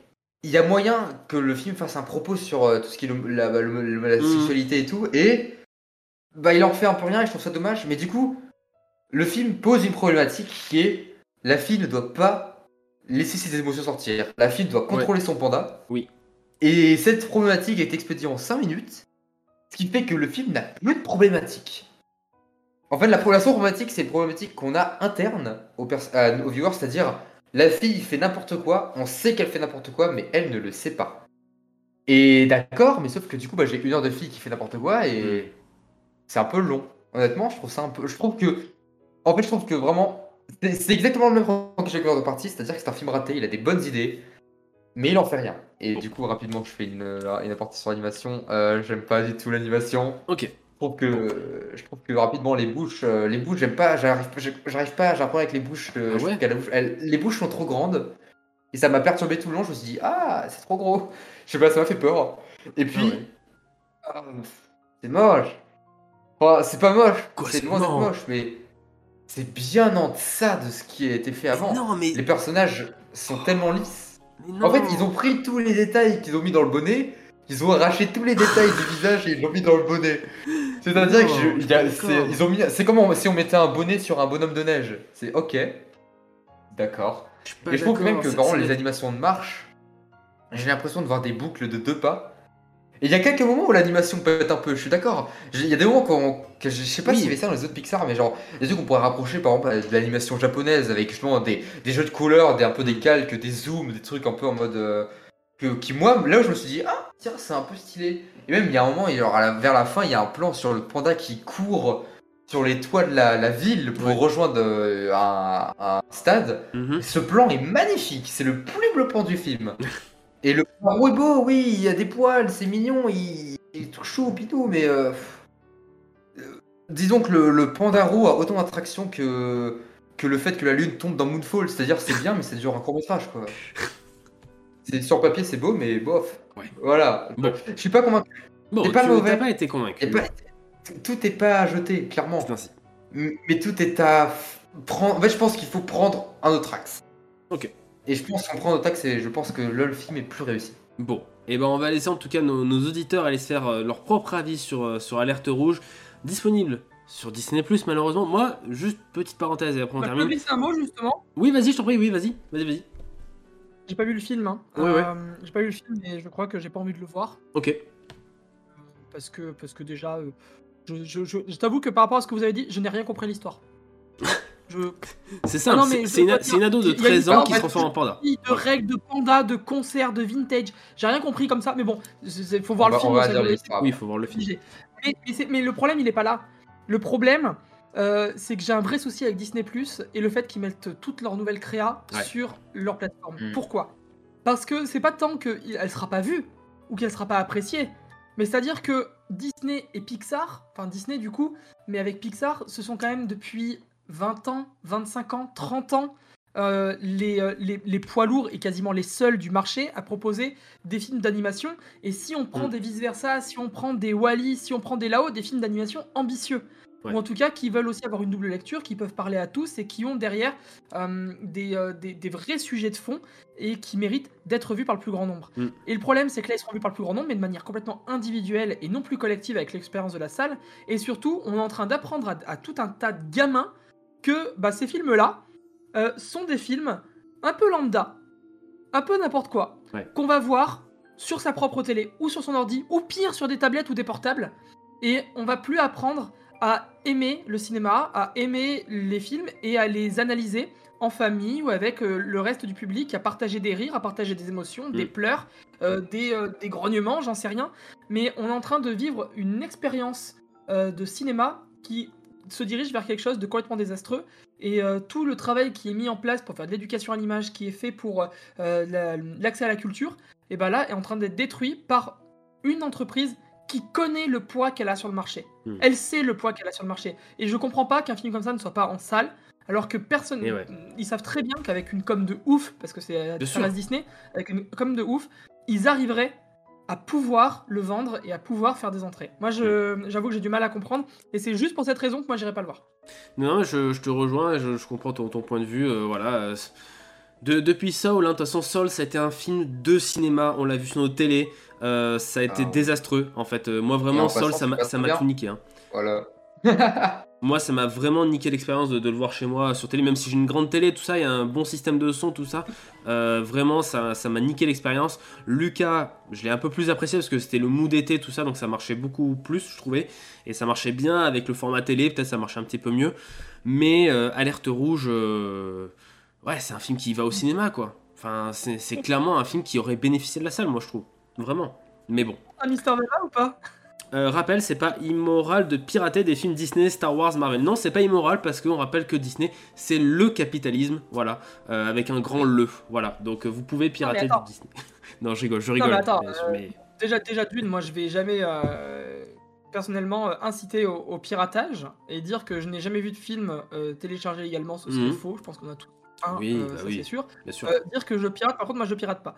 il y a moyen que le film fasse un propos sur tout ce qui est le- la, le- le- la Mhm. sexualité et tout, et bah, il en fait un peu rien et je trouve ça dommage, mais du coup, le film pose une problématique qui est la fille ne doit pas laisser ses émotions sortir. La fille doit contrôler son panda. Oui. Et cette problématique est expédiée en 5 minutes, ce qui fait que le film n'a plus de problématique. En fait, la, problématique, c'est une problématique qu'on a interne aux, viewers, c'est-à-dire la fille fait n'importe quoi, on sait qu'elle fait n'importe quoi, mais elle ne le sait pas. Et d'accord, mais sauf que du coup, bah, j'ai une heure de fille qui fait n'importe quoi et c'est un peu long. Honnêtement, je trouve ça un peu. Je trouve que. En fait, je trouve que vraiment. C'est exactement le même problème que j'ai de partie, c'est-à-dire que c'est un film raté, il a des bonnes idées, mais il en fait rien. Et du coup, rapidement, je fais une, une partie sur l'animation. Euh, J'aime pas du tout l'animation. Ok. Je trouve que, je trouve que rapidement les bouches, euh, les bouches, j'aime pas, j'arrive, j'arrive pas, j'ai un problème avec les bouches. euh, Ah ouais la bouche- elle- les bouches sont trop grandes et ça m'a perturbé tout le long. Je me suis dit ah c'est trop gros. Je sais pas, ça m'a fait peur. Et puis ah, c'est moche. Enfin, c'est pas moche. C'est loin d'être moche, mais c'est bien en deçà de ce qui a été fait avant. non, mais- les personnages sont tellement lisses. En fait, ils ont pris tous les détails qu'ils ont mis dans le bonnet, ils ont arraché tous les détails du visage et ils l'ont mis dans le bonnet. C'est-à-dire que je- il y a- c'est- ils ont mis, c'est comme on- si on mettait un bonnet sur un bonhomme de neige. C'est ok, d'accord. Et je trouve même d'accord, que par les animations de marche, j'ai l'impression de voir des boucles de deux pas. Et il y a quelques moments où l'animation peut être un peu, je suis d'accord. Il y a des moments qu'on- que je, je sais pas Oui. s'il y avait ça dans les autres Pixar, mais genre des trucs qu'on pourrait rapprocher par exemple de l'animation japonaise avec justement des, des jeux de couleurs, des, un peu des calques, des zooms, des trucs un peu en mode. euh, que, qui moi, là où je me suis dit, ah tiens, c'est un peu stylé. Et même il y a un moment, genre, à la- vers la fin, il y a un plan sur le panda qui court sur les toits de la, la ville pour Ouais. rejoindre euh, un, un stade. Mhm. Ce plan est magnifique, c'est le plus beau plan du film. Et le panda est beau, oui, il y a des poils, c'est mignon, il, il est tout chou, pitou, mais euh, euh, disons que le, le panda roux a autant d'attraction que que le fait que la lune tombe dans Moonfall, c'est-à-dire c'est bien, mais ça dure un court métrage quoi. C'est sur papier c'est beau, mais bof. Ouais. Voilà. Bon. Je suis pas convaincu. Bon, c'est pas tu mauvais. t'as pas été convaincu. Pas- tout est pas à jeter, clairement. C'est ainsi. Mais tout est à f- prendre. En fait, je pense qu'il faut prendre un autre axe. Ok. Et je pense qu'on prend autre axe et je pense que le film est plus réussi. Bon, et ben on va laisser en tout cas nos, nos auditeurs aller se faire euh, leur propre avis sur, euh, sur Alerte Rouge, disponible sur Disney Plus malheureusement. Moi, juste petite parenthèse et après on Bah, je termine. glisser un mot justement. Oui, vas-y, je t'en prie, oui, vas-y, vas-y, vas-y. J'ai pas vu le film. Hein. Ouais, ouais. Euh, J'ai pas vu le film et je crois que j'ai pas envie de le voir. Ok. Parce que, parce que déjà, je, je, je- je t'avoue que par rapport à ce que vous avez dit, je n'ai rien compris à l'histoire. Je... C'est simple, Ah non, c'est- une, ado de il y a une 13 ans qui se transforme en panda. De règles, de panda, de concerts, de vintage. J'ai rien compris comme ça, mais bon, il faut voir On le va- film. va ça. Oui, il faut voir le film. Mais, mais c'est- mais le problème, il est pas là. Le problème, euh, c'est que j'ai un vrai souci avec Disney Plus et le fait qu'ils mettent toutes leurs nouvelles créas Ouais. sur leur plateforme. Mm. Pourquoi? Parce que c'est pas tant qu'elle sera pas vue ou qu'elle sera pas appréciée, mais c'est-à-dire que Disney et Pixar, enfin Disney du coup, mais avec Pixar, ce sont quand même depuis 20 ans, 25 ans, 30 ans. euh, les, euh, les, les poids lourds et quasiment les seuls du marché à proposer des films d'animation. Et si on prend Mm. des vice-versa, si on prend des Wally, si on prend des Lao, des films d'animation ambitieux. Ouais. Ou en tout cas qui veulent aussi avoir une double lecture, qui peuvent parler à tous et qui ont derrière euh, des, euh, des, des vrais sujets de fond et qui méritent d'être vus par le plus grand nombre. Mm. Et le problème, c'est que là, ils seront vus par le plus grand nombre, mais de manière complètement individuelle et non plus collective avec l'expérience de la salle. Et surtout, on est en train d'apprendre à, à tout un tas de gamins que bah, ces films-là euh, sont des films un peu lambda, un peu n'importe quoi, Ouais. qu'on va voir sur sa propre télé ou sur son ordi, ou pire sur des tablettes ou des portables. Et on va plus apprendre à aimer le cinéma, à aimer les films et à les analyser en famille ou avec euh, le reste du public, à partager des rires, à partager des émotions, des Mm. pleurs, euh, des, euh, des grognements, j'en sais rien. Mais on est en train de vivre une expérience de cinéma qui se dirige vers quelque chose de complètement désastreux. Et euh, tout le travail qui est mis en place pour faire de l'éducation à l'image, qui est fait pour euh, la- l'accès à la culture, et ben là est en train d'être détruit par une entreprise qui connaît le poids qu'elle a sur le marché. Hmm. Elle sait le poids qu'elle a sur le marché. Et je comprends pas qu'un film comme ça ne soit pas en salle, alors que personne. Ouais. Ils savent très bien qu'avec une com de ouf, parce que c'est sûr. reste Disney, avec une com de ouf, ils arriveraient à pouvoir le vendre et à pouvoir faire des entrées. Moi, je- j'avoue que j'ai du mal à comprendre, et c'est juste pour cette raison que moi, j'irai pas le voir. Non, je, je te rejoins, et je, je comprends ton, ton point de vue. euh, voilà. euh, de- depuis Soul, hein, de toute façon, Soul, ça a été un film de cinéma. On l'a vu sur nos télés. euh, ça a été Ah ouais. désastreux, en fait. Euh, moi, vraiment, en Soul, passant, ça m'a tout niqué. hein. Voilà. Moi, ça m'a vraiment niqué l'expérience de, de le voir chez moi sur télé, même si j'ai une grande télé, tout ça, il y a un bon système de son, tout ça. Euh, vraiment, ça ça m'a niqué l'expérience. Lucas, je l'ai un peu plus apprécié parce que c'était le mood d'été, tout ça, donc ça marchait beaucoup plus, je trouvais. Et ça marchait bien avec le format télé, peut-être ça marchait un petit peu mieux. Mais euh, Alerte Rouge, euh, ouais, c'est un film qui va au cinéma, quoi. Enfin, c'est clairement un film qui aurait bénéficié de la salle, moi, je trouve. Vraiment. Mais bon. Un Mister Nana ou pas? Euh, rappel, c'est pas immoral de pirater des films Disney, Star Wars, Marvel. Non, c'est pas immoral parce qu'on rappelle que Disney, c'est le capitalisme, voilà, euh, avec un grand le, voilà. Donc euh, vous pouvez pirater attends. du Disney. non, je rigole, je rigole. mais attends, mais- mais- Déjà, déjà d'une, moi, je vais jamais personnellement euh, inciter au, au piratage et dire que je n'ai jamais vu de film euh, téléchargé également, ce serait Mhm. faux. Je pense qu'on a tout. Un, Oui, euh, bah oui. c'est sûr. bien sûr. Dire que je pirate, par contre, moi je pirate pas.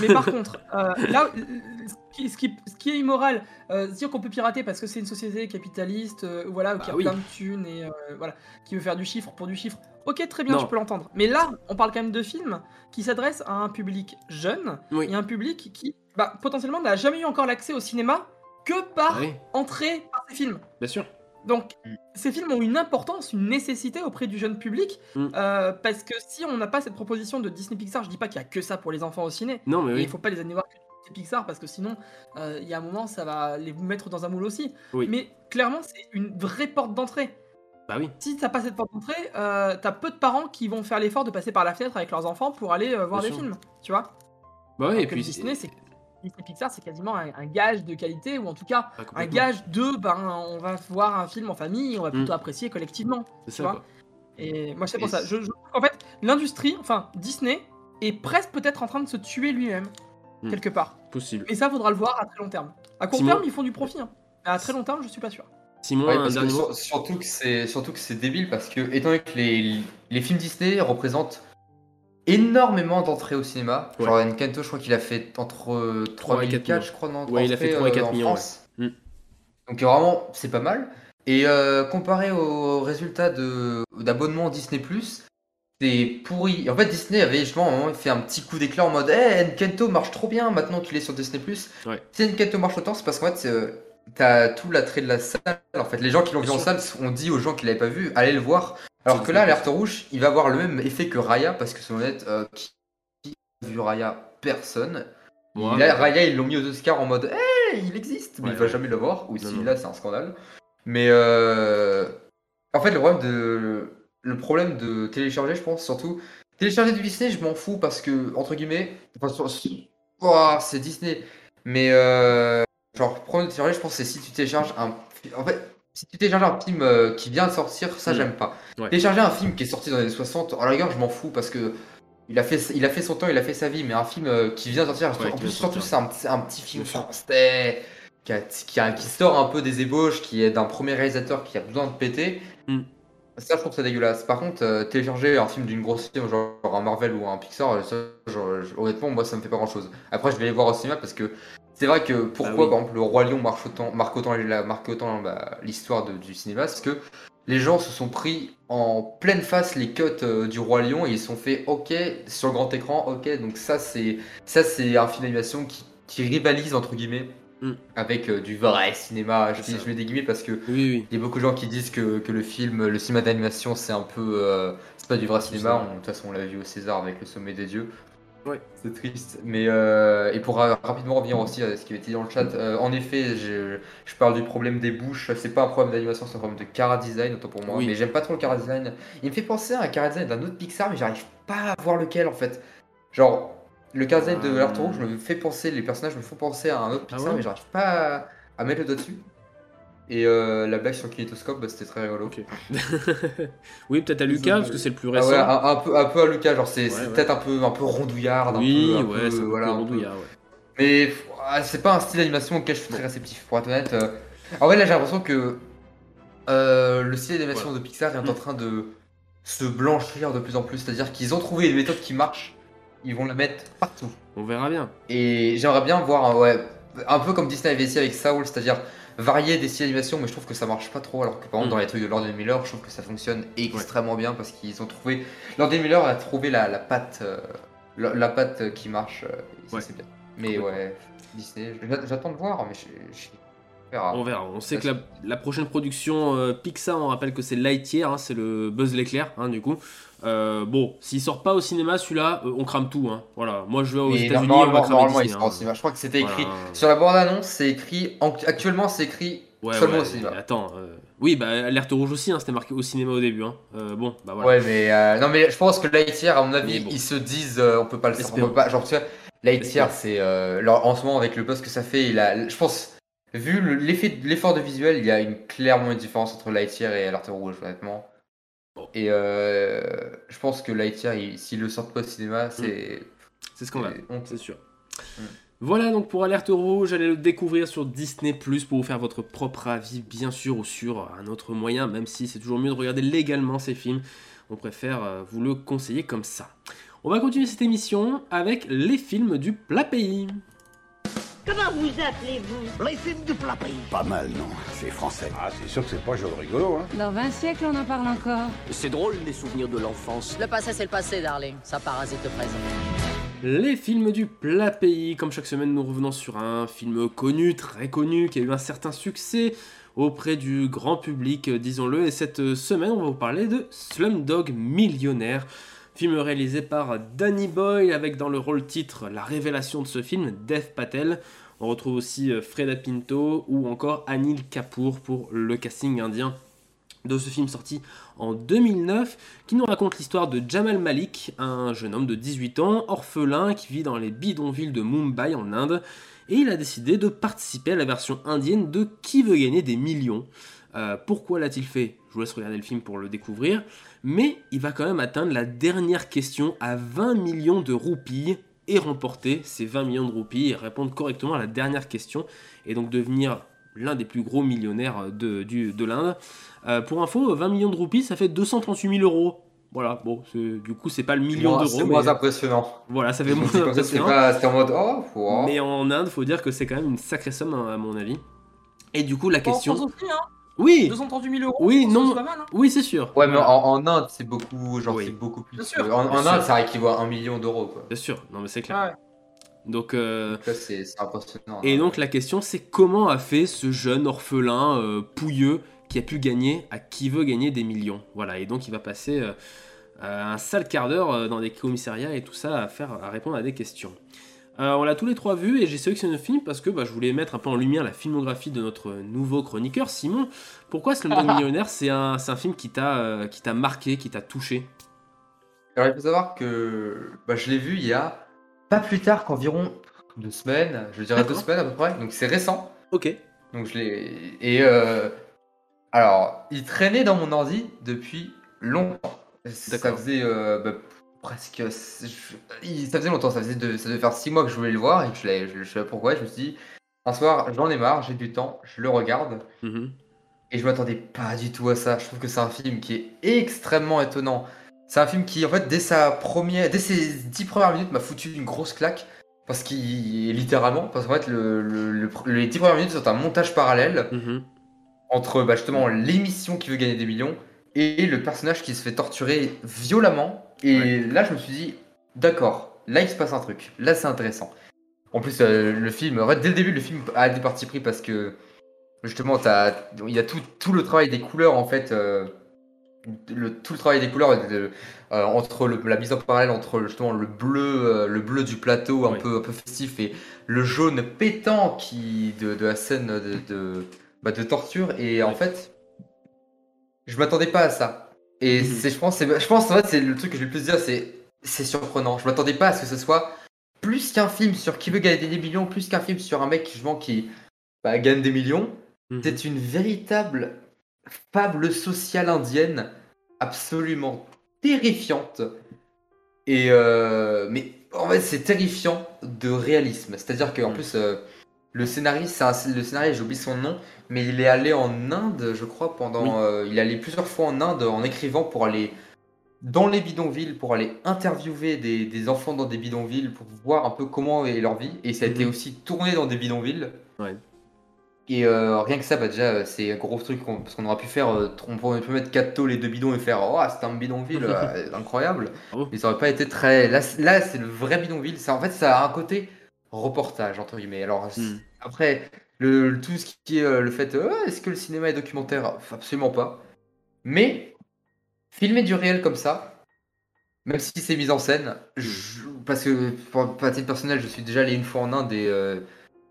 Mais par contre, là, qui, ce qui- ce qui est immoral, euh, dire qu'on peut pirater parce que c'est une société capitaliste, euh, voilà, qui Bah a oui. plein de thunes et euh, voilà, qui veut faire du chiffre pour du chiffre. Ok, très bien, Non. je peux l'entendre. Mais là, on parle quand même de films qui s'adressent à un public jeune Oui. et un public qui, bah, potentiellement, n'a jamais eu encore l'accès au cinéma que par Ah oui, entrée par ces films. bien sûr. Donc, Mm. ces films ont une importance, une nécessité auprès du jeune public, Mm. euh, parce que si on n'a pas cette proposition de Disney Pixar, je dis pas qu'il y a que ça pour les enfants au ciné, Non, mais oui. il faut pas les aller voir que Pixar, parce que sinon, euh, il y a un moment, ça va les mettre dans un moule aussi. Oui. Mais clairement, c'est une vraie porte d'entrée. Bah oui. Si t'as pas cette porte d'entrée, euh, t'as peu de parents qui vont faire l'effort de passer par la fenêtre avec leurs enfants pour aller euh, voir Bien des sûr. films, tu vois. Bah oui, et puis. Disney, c'est Disney Pixar, c'est quasiment un, un gage de qualité, ou en tout cas, Ah, un gage de, ben, on va voir un film en famille, on va plutôt Mm. apprécier collectivement. Tu ça, vois. quoi. Et moi, c'est pour Et ça. Je, qu'en fait, l'industrie, enfin Disney, est presque peut-être en train de se tuer lui-même, Hmm. quelque part. Possible. Et ça, faudra le voir à très long terme. À court Simon- terme, ils font du profit. hein. Mais à très long terme, je suis pas sûr. Simon, Ouais, un parce que dernier mot sur- surtout que c'est surtout que c'est débile parce que étant donné que les, les films Disney représentent énormément d'entrées au cinéma. Ouais. Genre Encanto, je crois qu'il a fait entre 3 et et 4 4, je crois, non Ouais, il a fait entrées, 3 et 4 en millions, France. ouais. Mm. Donc vraiment, c'est pas mal. Et euh, comparé aux résultats de d'abonnement Disney+, c'est pourri. En fait, Disney avait justement fait un petit coup d'éclat en mode Eh, Encanto marche trop bien maintenant qu'il est sur Disney+. Ouais. Si Encanto marche autant, c'est parce qu'en fait, euh, t'as tout l'attrait de la salle. En fait, les gens qui l'ont vu en salle ont dit aux gens qui l'avaient pas vu, allez le voir. Alors que là. Alerte Rouge, il va avoir le même effet que Raya, parce que c'est honnête, euh, qui a vu Raya? Personne. Là, ouais. Raya, ils l'ont mis aux Oscars en mode Hey, il existe, mais il va jamais le voir. Ou si là, c'est un scandale. Mais euh... en fait, le problème de le problème de télécharger, je pense surtout télécharger du Disney, je m'en fous parce que entre guillemets, enfin, c'est Disney. Mais euh... genre prendre télécharger, je pense c'est si tu télécharges un en fait Si tu télécharges un film euh, qui vient de sortir, ça Mm. j'aime pas. Ouais. Télécharger un film qui est sorti dans les années 60, à la rigueur, je m'en fous parce que il a, fait, il a fait son temps, il a fait sa vie, mais un film euh, qui vient de sortir, Ouais, en plus, surtout, c'est un, petit film français qui, a- qui, a- qui sort un peu des ébauches, qui est d'un premier réalisateur qui a besoin de péter. Mm. Ça, je trouve ça dégueulasse. Par contre, euh, télécharger un film d'une grosse firme, genre un Marvel ou un Pixar, euh, ça, genre, je- honnêtement, moi, ça me fait pas grand chose. Après, je vais les voir au cinéma parce que c'est vrai que pourquoi, Bah oui. par exemple, le Roi Lion marche autant, marque autant, la- marque autant bah, l'histoire de- du cinéma, c'est que les gens se sont pris en pleine face les cuts euh, du Roi Lion et ils se sont fait OK sur le grand écran, OK, donc ça, c'est ça c'est un film d'animation qui, qui rivalise, entre guillemets, Mm. avec euh, du vrai cinéma. Je, je mets des guillemets parce que Oui, oui. il y a beaucoup de gens qui disent que, que le film, le cinéma d'animation, c'est un peu. euh, c'est pas du vrai cinéma. De toute façon, on l'a vu au César avec le Sommet des Dieux. Ouais. C'est triste. Mais. euh, et pour ra- rapidement revenir aussi à ce qui avait été dit dans le chat, euh, en effet, je, je parle du problème des bouches. C'est pas un problème d'animation, c'est un problème de cara design, autant pour moi. Oui. Mais j'aime pas trop le cara design. Il me fait penser à un cara design d'un autre Pixar, mais j'arrive pas à voir lequel en fait. Genre. Le design de Euh. l'Art Rouge me fait penser, les personnages me font penser à un autre Ah Pixar, ouais mais j'arrive pas à, à mettre le doigt dessus. Et euh, la blague sur le kinétoscope, bah, c'était très rigolo. Oui, peut-être à Lucas, parce que c'est le plus Ah récent. ouais, un, un peu, un peu à Lucas, genre c'est Ouais, ouais. peut-être un peu, un peu rondouillard, un oui, peu, un ouais, peu, c'est peu voilà, peu- rondouillard, ouais. Mais ah, c'est pas un style d'animation auquel je suis très réceptif, pour être honnête. euh. En vrai, là j'ai l'impression que euh, le style d'animation de Pixar est en Mm. train de se blanchir de plus en plus, c'est-à-dire qu'ils ont trouvé une méthode qui marche, ils vont la mettre partout. On verra bien. Et j'aimerais bien voir, un- ouais, un peu comme Disney avait essayé avec Saul, c'est-à-dire varier des styles d'animation, mais je trouve que ça marche pas trop. Alors que par exemple, dans les trucs de Lord Miller, je trouve que ça fonctionne extrêmement bien parce qu'ils ont trouvé. Lord Miller a trouvé la, la patte, euh, la, la patte qui marche, euh, Ouais. c'est bien. Mais ouais, Disney, j'a- j'attends de voir, mais je. je- verra. On verra. On sait que la, la prochaine production euh, Pixar, on rappelle que c'est Lightyear, hein, c'est le Buzz l'éclair, hein, du coup. Euh, bon, s'il sort pas au cinéma, celui-là, euh, on crame tout. Hein. Voilà, moi je vais aux États-Unis, on va normalement, normalement, il Disney, sera au cinéma. Je crois que c'était écrit Voilà. sur la bande-annonce, c'est écrit. en- Actuellement, c'est écrit Ouais, seulement ouais, au cinéma. Attends, euh, oui, bah alerte rouge aussi, hein, c'était marqué au cinéma au début. Hein. Bon, bah voilà. Ouais, mais non, mais je pense que Lightyear, à mon avis, bon. ils se disent, on peut pas le pas- Genre, tu vois, Lightyear, c'est en ce moment avec le buzz que ça fait, il a, je pense, vu le- l'effet, l'effort de visuel, il y a une clairement une différence entre Lightyear et Alerte Rouge, honnêtement. Et euh, je pense que Lightyear, il- s'il le sort pas au cinéma, c'est C'est scandale, c'est honteux. c'est sûr. Mm. Voilà donc pour Alerte Rouge, allez le découvrir sur Disney Plus pour vous faire votre propre avis, bien sûr, ou sur un autre moyen, même si c'est toujours mieux de regarder légalement ces films. On préfère euh, vous le conseiller comme ça. On va continuer cette émission avec les films du plat pays. Comment vous appelez-vous? Les films du plat pays. Pas mal, non C'est français. Ah, c'est sûr que c'est pas joli rigolo, hein Dans 20 siècles, on en parle encore. C'est drôle les souvenirs de l'enfance. Le passé, c'est le passé, darling. Ça parasite le présent. Les films du plat pays. Comme chaque semaine, nous revenons sur un film connu, très connu, qui a eu un certain succès auprès du grand public, euh, disons-le. Et cette euh, semaine, on va vous parler de Slumdog Millionnaire. Film réalisé par Danny Boyle avec dans le rôle titre la révélation de ce film, Dev Patel. On retrouve aussi euh, Freda Pinto ou encore Anil Kapoor pour le casting indien de ce film sorti en 2009 qui nous raconte l'histoire de Jamal Malik, un jeune homme de 18 ans, orphelin qui vit dans les bidonvilles de Mumbai en Inde et il a décidé de participer à la version indienne de Qui veut gagner des millions? Euh, pourquoi l'a-t-il fait? Je vous laisse regarder le film pour le découvrir, mais il va quand même atteindre la dernière question à 20 millions de roupies et remporter ces 20 millions de roupies et répondre correctement à la dernière question et donc devenir l'un des plus gros millionnaires de, du- de l'Inde. Euh, pour info, 20 millions de roupies, ça fait 238 000 euros. Voilà, bon, c'est- du coup, c'est pas le million d'euros. c'est moins mais- impressionnant. Voilà, ça fait moins impressionnant. pas- C'était en mode oh, wow. Mais en Inde, faut dire que c'est quand même une sacrée somme, hein, à mon avis. Et du coup, la question. France aussi, hein Oui 238 000 euros. Oui, non. c'est pas mal, hein. Oui, c'est sûr. Ouais, mais en, en Inde, c'est beaucoup, genre, c'est beaucoup plus. Bien sûr. En, Inde, sûr. ça équivaut à un million d'euros, quoi. Bien sûr, non, mais c'est clair. Ouais. Donc, euh, c'est impressionnant. Et donc la question c'est comment a fait ce jeune orphelin euh, pouilleux qui a pu gagner à qui veut gagner des millions? Voilà, et donc il va passer euh, euh, un sale quart d'heure dans des commissariats et tout ça à, faire, à répondre à des questions. Euh, on l'a tous les trois vus et j'ai sélectionné le film parce que bah, je voulais mettre un peu en lumière la filmographie de notre nouveau chroniqueur Simon. Pourquoi Slumdog Millionnaire c'est un, film qui t'a euh, qui t'a marqué, qui t'a touché? Alors, il faut savoir que bah, je l'ai vu il y a pas plus tard qu'environ deux semaines, je dirais deux semaines à peu près, donc c'est récent. Ok. Donc je l'ai. Et euh, Alors, il traînait dans mon ordi depuis longtemps. Ça faisait euh, bah, presque. il- Ça faisait longtemps, ça, faisait de- ça devait faire 6 mois que je voulais le voir et que je, je, je savais pas pourquoi. Je me suis dit, un soir, j'en ai marre, j'ai du temps, je le regarde. Mhm. Et je m'attendais pas du tout à ça. Je trouve que c'est un film qui est extrêmement étonnant. C'est un film qui, en fait, dès sa première, dès ses 10 premières minutes, m'a foutu une grosse claque. Parce qu'il, littéralement, parce qu'en fait, le, le- le- les 10 premières minutes sont un montage parallèle Mhm. entre bah, justement l'émission qui veut gagner des millions et le personnage qui se fait torturer violemment. Et là, je me suis dit, d'accord, là il se passe un truc. Là, c'est intéressant. En plus, euh, le film, dès le début, le film a des parties pris parce que justement, il y a tout, tout le travail des couleurs en fait. euh, le, tout le travail des couleurs de- euh, entre le- la mise en parallèle entre justement le bleu, le bleu du plateau un peu un peu festif et le jaune pétant qui de, de la scène de, de, bah, de torture et en fait je m'attendais pas à ça et c'est je pense c'est je pense en fait c'est le truc que je vais le plus dire c'est c'est surprenant. Je m'attendais pas à ce que ce soit plus qu'un film sur qui veut gagner des millions plus qu'un film sur un mec justement qui bah, gagne des millions. C'est une véritable fable sociale indienne absolument terrifiante. Et euh, mais en fait, c'est terrifiant de réalisme. C'est-à-dire qu'en plus, euh, le scénariste, c'est un- le scénariste, j'ai oublié son nom, mais il est allé en Inde, je crois, pendant. euh, il est allé plusieurs fois en Inde en écrivant pour aller dans les bidonvilles, pour aller interviewer des, des enfants dans des bidonvilles, pour voir un peu comment est leur vie. Et ça a été aussi tourné dans des bidonvilles. Ouais. Et euh, rien que ça, bah déjà, euh, c'est un gros truc qu'on- parce qu'on aurait pu faire. euh, on pourrait mettre 4 tôles et 2 bidons et faire Oh, c'est un bidonville euh, incroyable. Mais ça aurait pas été très. Là, c- là c'est le vrai bidonville. Ça, en fait, ça a un côté reportage, entre guillemets. Alors, c- après, le, le- tout ce qui est euh, le fait euh, est-ce que le cinéma est documentaire? Absolument pas. Mais, filmer du réel comme ça, même si c'est mis en scène, je- parce que pour, pour titre personnel, je suis déjà allé une fois en Inde et euh,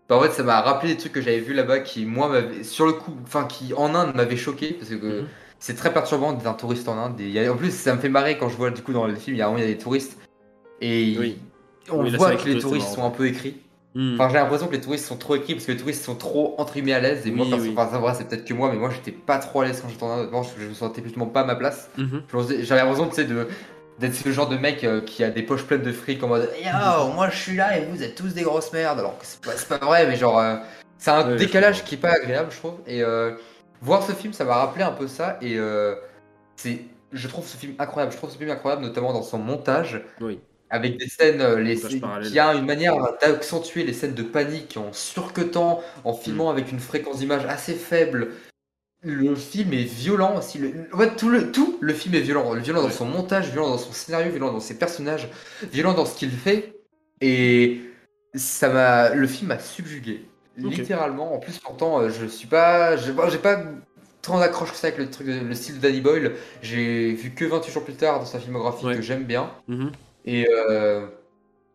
bah, en fait ça m'a rappelé des trucs que j'avais vu là-bas qui moi sur le coup, enfin qui en Inde m'avaient choqué parce que c'est très perturbant d'être un touriste en Inde. Et il y a- en plus ça me fait marrer quand je vois du coup dans le film il y a, il y a des touristes et Oui. On Oui, voit que les touristes, sont un peu écrits. Hmm. Enfin, j'ai l'impression que les touristes sont trop écrits parce que les touristes sont trop entre guillemets à l'aise. Et moi, Oui, oui. enfin, c'est peut-être que moi, mais moi, j'étais pas trop à l'aise quand j'étais en Inde. Je, je me sentais justement pas à ma place. Mhm. J'avais l'impression, tu sais, de d'être ce genre de mec euh, qui a des poches pleines de fric en mode Yo, moi je suis là et vous êtes tous des grosses merdes. Alors que c'est pas, vrai, mais genre, euh, c'est un Ouais, décalage qui est pas agréable, je trouve. Et euh, voir ce film, ça m'a rappelé un peu ça. Et c'est, je trouve ce film incroyable. Je trouve ce film incroyable, notamment dans son montage. Oui. Avec des scènes, euh, les, Montage parallèle. qui a une manière d'accentuer les scènes de panique en surcutant, en filmant avec une fréquence d'image assez faible. Le film est violent aussi. Le, fait, tout le, tout le film est violent. Violent dans son montage, violent dans son scénario, violent dans ses personnages, violent dans ce qu'il fait. Et ça m'a, le film m'a subjugué. Littéralement. En plus, pourtant, euh, je suis pas, j'ai pas, tant d'accroche que ça avec le truc, le style de Danny Boyle. J'ai vu que 28 jours plus tard dans sa filmographie que j'aime bien. Mhm. Et euh,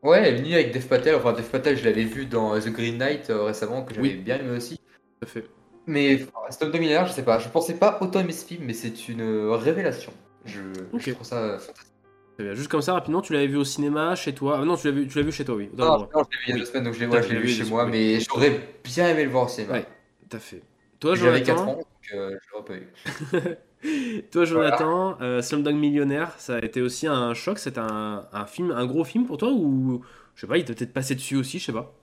ouais, elle est venue avec Dev Patel. Enfin, Dev Patel, je l'avais vu dans The Green Knight euh, récemment, que j'avais Oui. bien aimé aussi. Tout à fait. Mais Stop Millionnaire, je sais pas. Je pensais pas autant aimer ce film, mais c'est une euh, révélation. Je, je trouve ça fantastique. Juste comme ça, rapidement, tu l'avais vu au cinéma, chez toi? Ah non, tu l'as vu, tu l'as vu chez toi, oui. Non, non, je l'ai vu il y a deux semaines, donc je l'ai ouais, je l'ai vu chez moi, mais j'aurais bien aimé le voir au cinéma. Ouais, tout à fait. Toi, J'avais Jonathan 4 ans, donc euh, je l'aurais pas eu. Toi, Jonathan, euh, Slumdog Millionnaire, ça a été aussi un choc C'est un, un film, un gros film pour toi ou je sais pas, il t'a peut-être passé dessus aussi, je sais pas.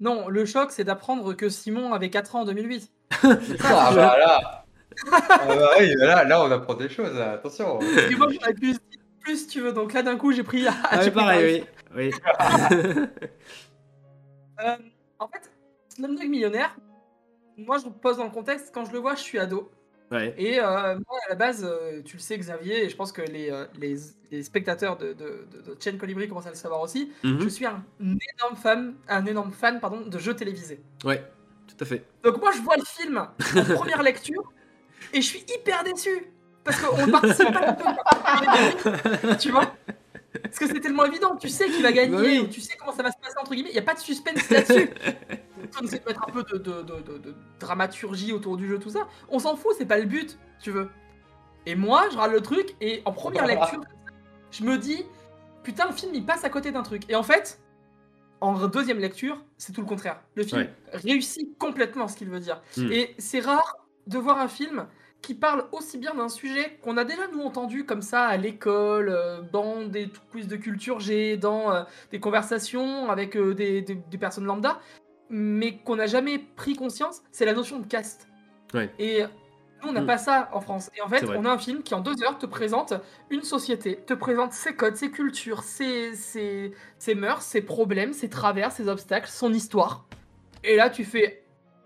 Non, le choc, c'est d'apprendre que Simon avait 4 ans en 2008. Ah bah là Ah bah oui, là, là on apprend des choses, attention Parce que moi, j'aurais pu plus, si tu veux. Donc là, d'un coup, j'ai pris. Ah, pareil, oui. oui. Euh, en fait, Slumdog Millionnaire, moi, je vous pose dans le contexte, quand je le vois, je suis ado. Ouais. Et euh, moi, à la base, euh, tu le sais, Xavier, et je pense que les, euh, les, les spectateurs de, de, de, de Chain Colibri commencent à le savoir aussi. Mhm. Je suis un énorme fan, un énorme fan pardon, de jeux télévisés. Ouais, tout à fait. Donc moi, je vois le film en première lecture, et je suis hyper déçu. Parce qu'on participe pas tu vois Parce que c'est tellement évident, tu sais qui va gagner, Bah oui. ou tu sais comment ça va se passer, entre guillemets, il n'y a pas de suspense là-dessus. De mettre un peu de, de- de- de- de dramaturgie autour du jeu, tout ça. On s'en fout, c'est pas le but, tu veux. Et moi, je râle le truc, et en première lecture, je me dis, putain, le film, il passe à côté d'un truc. Et en fait, en deuxième lecture, c'est tout le contraire. Le film Ouais. réussit complètement ce qu'il veut dire. Mm. Et c'est rare de voir un film qui parle aussi bien d'un sujet qu'on a déjà nous entendu comme ça à l'école, euh, dans des quiz de culture G, dans euh, des conversations avec euh, des, des- des personnes lambda, mais qu'on n'a jamais pris conscience, c'est la notion de caste. Ouais. Et nous, on n'a Mm. pas ça en France. Et en fait, on a un film qui, en deux heures, te présente une société, te présente ses codes, ses cultures, ses, ses, ses mœurs, ses problèmes, ses travers, ses obstacles, son histoire. Et là, tu fais